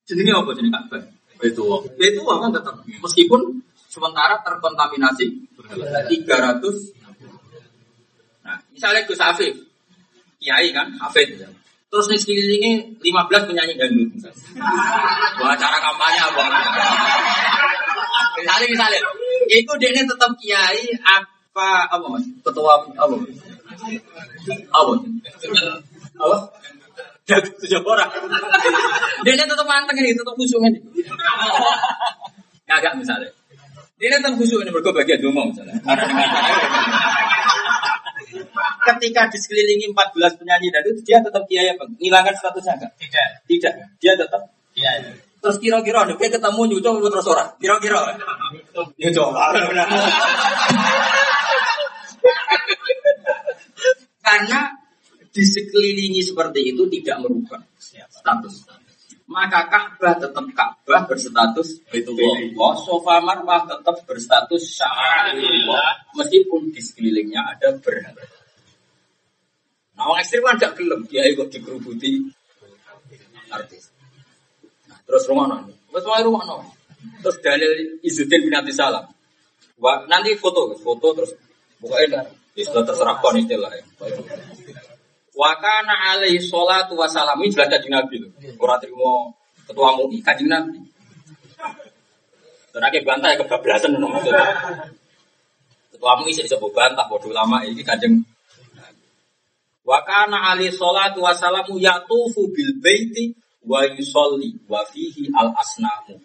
Jenenge apa jenenge Ka'bah? Betuwa. Betuwa kan tetap meskipun sementara terkontaminasi 300 Nah, misalnya Gus Afif, Kiai kan, Hafid Terus nih sekelilingnya 15 penyanyi dangdut misalnya. Wah, cara kampanye apa? misalnya, misalnya. Itu dia tetap kiai apa apa mas? Ketua apa? Apa? Apa? Tujuh orang. Dia tetap manteng ini, tetap khusyuk ini. Kagak misalnya. Dia tetap khusyuk ini, bagian dulu misalnya ketika disekelilingi 14 penyanyi dan itu dia tetap kiai apa? Ngilangkan statusnya enggak? Tidak. Tidak. Dia tetap kiai. Terus kira-kira ada kayak ketemu nyucuk terus orang. Kira-kira. Ya coba. Karena disekelilingi seperti itu tidak merubah status. Maka Ka'bah tetap Ka'bah berstatus Baitullah. Sofa Marwah tetap berstatus Sya'irullah. Meskipun di sekelilingnya ada berhala. Nah, orang ekstrim kan gak gelem, dia ikut dikerubuti artis. Nah, terus rumah nong, terus rumah nong, terus dalil Izzuddin bin Abdi Salam. Wah, nanti foto, foto terus pokoknya istilah terserah kon istilah ya. Wakana alaihi sholatu wassalam ini jelas kajian Nabi loh. Orang terima ketua MUI kajian Nabi. Bantah ya kebablasan maksudnya. Ketua MUI bisa bantah bodoh lama ini kajian Wa kana ali salatu wassalamu yatufu bil baiti wa yusolli wa fihi al asnamu.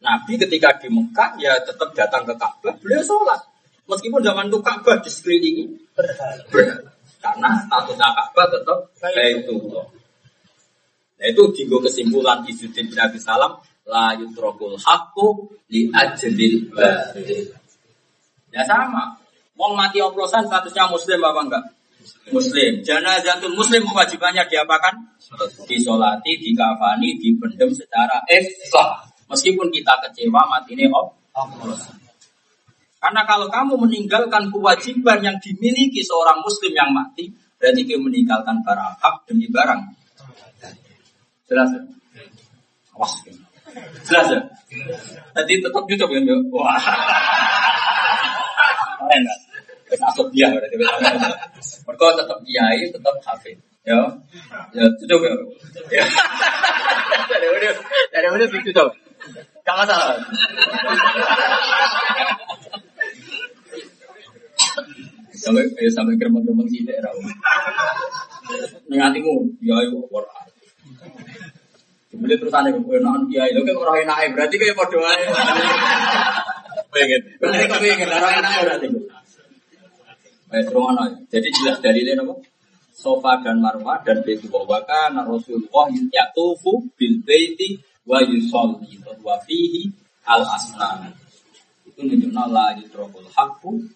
Nabi ketika di Mekah ya tetap datang ke Ka'bah, beliau sholat. Meskipun zaman itu Ka'bah di sekelilingi. Karena statusnya Ka'bah tetap Baitullah. Nah itu juga kesimpulan Izzuddin bin Abi Salam la yutrakul haqqu li ajlil batil. Ya sama. Wong mati oplosan statusnya muslim apa enggak? Muslim. Janazatul muslim kewajibannya diapakan? Disolati, dikafani, dipendem secara ikhlas. Meskipun kita kecewa mati ini oplosan. Karena kalau kamu meninggalkan kewajiban yang dimiliki seorang muslim yang mati, berarti kamu meninggalkan barang hak demi barang. Jelas ya? Wah, jelas ya? Tadi tetap YouTube kan? Wah. <laughs> Keren asal dia berarti. Mereka tetap kiai, tetap hafid. Ya, ya tutup ya. Ya. Dari mana? Dari mana tutup? Gak masalah. sampai eh, sampai geremeng-geremeng sih daerah. Nengatimu, ya ayo war. Kemudian terus aneh, enak ya itu kan orang enak berarti kayak podo aja. Pengen, berarti kau pengen orang enak berarti. Baik, terus Jadi jelas dari ini apa? Sofa dan Marwah dan Baitu Waka na Rasulullah yatufu bil baiti wa yusolli wa fihi al asnan. Itu menunjukkan la yutrokul hakku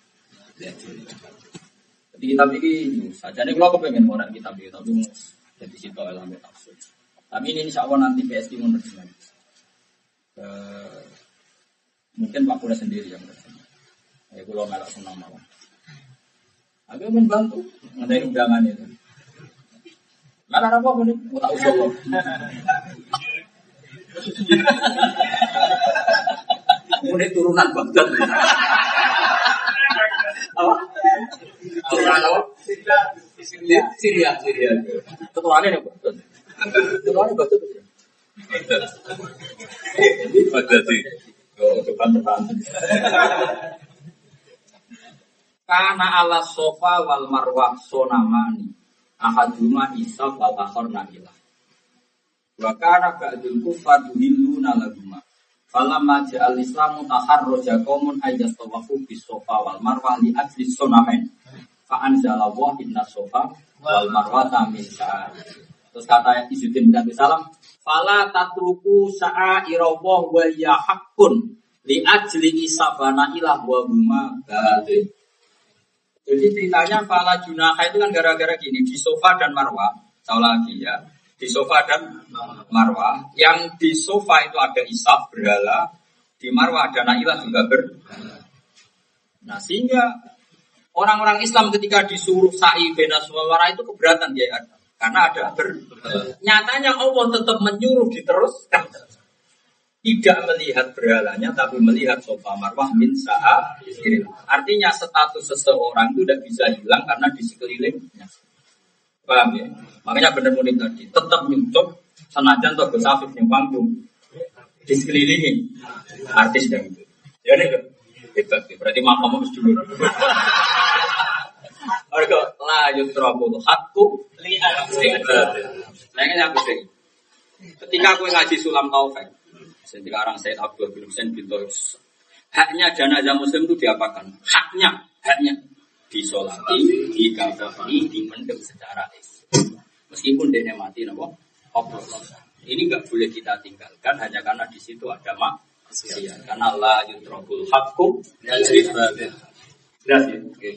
jadi kita bikin saja nih kalau kepengen orang kita bikin tapi jadi situ dalam tafsir. Tapi ini insya Allah nanti PSD mau menerjemah. Uh, mungkin Pak Pura sendiri yang menerjemah. Ya kalau melak senang mau. Aku ingin bantu ngadai undangan itu. Mana apa pun itu tak usul. Ini turunan Baghdad. Apa? Turunan apa? Syria, Syria. Ketuanya apa? Ketuanya Baghdad. Baghdad. Oh, depan depan. Karena ala sofa wal marwah sonamani ahaduma isa wal akhor nabilah. Wa kana ba'dul kufar yuhilluna laguma. Falamma ja'al islamu taharroja qaumun ayas tawafu bis sofa wal marwah li ajli sonamen. Fa anzalallahu inna sofa wal marwah min Terus kata Izzuddin bin Abi Salam, Fala tatruku sa'a irawah wa ya li ajli isabana ilah wa huma batin. Jadi ceritanya Fala Junaha itu kan gara-gara gini, di sofa dan marwah, tahu lagi ya, di sofa dan marwah. Yang di sofa itu ada isaf berhala, di marwah ada nailah juga berhala. Nah sehingga orang-orang Islam ketika disuruh sa'i bena suara itu keberatan dia ada. Karena ada ber. Nyatanya Allah tetap menyuruh diteruskan. Tidak melihat berhalanya, tapi melihat sofa marwah min sa'a. Artinya status seseorang itu tidak bisa hilang karena di sekelilingnya. Paham ya? Makanya benar murid tadi, tetap nyucuk senajan tuh Gus Afif yang panggung. Di sekelilingi artis yang itu. Ya nih, hebat. Berarti makam harus dulu. Mereka lanjut terobol hakku lihat. Lainnya aku sih. Ketika aku ngaji sulam taufik, sekarang saya Abdul bin Husain bin Haknya jenazah muslim itu diapakan? Haknya, haknya disolati, dikafani, dipendem secara Islam. Meskipun dia mati nopo. Ini nggak boleh kita tinggalkan hanya karena di situ ada mak karena Allah yutrobul hakum Jelas ya? Oke.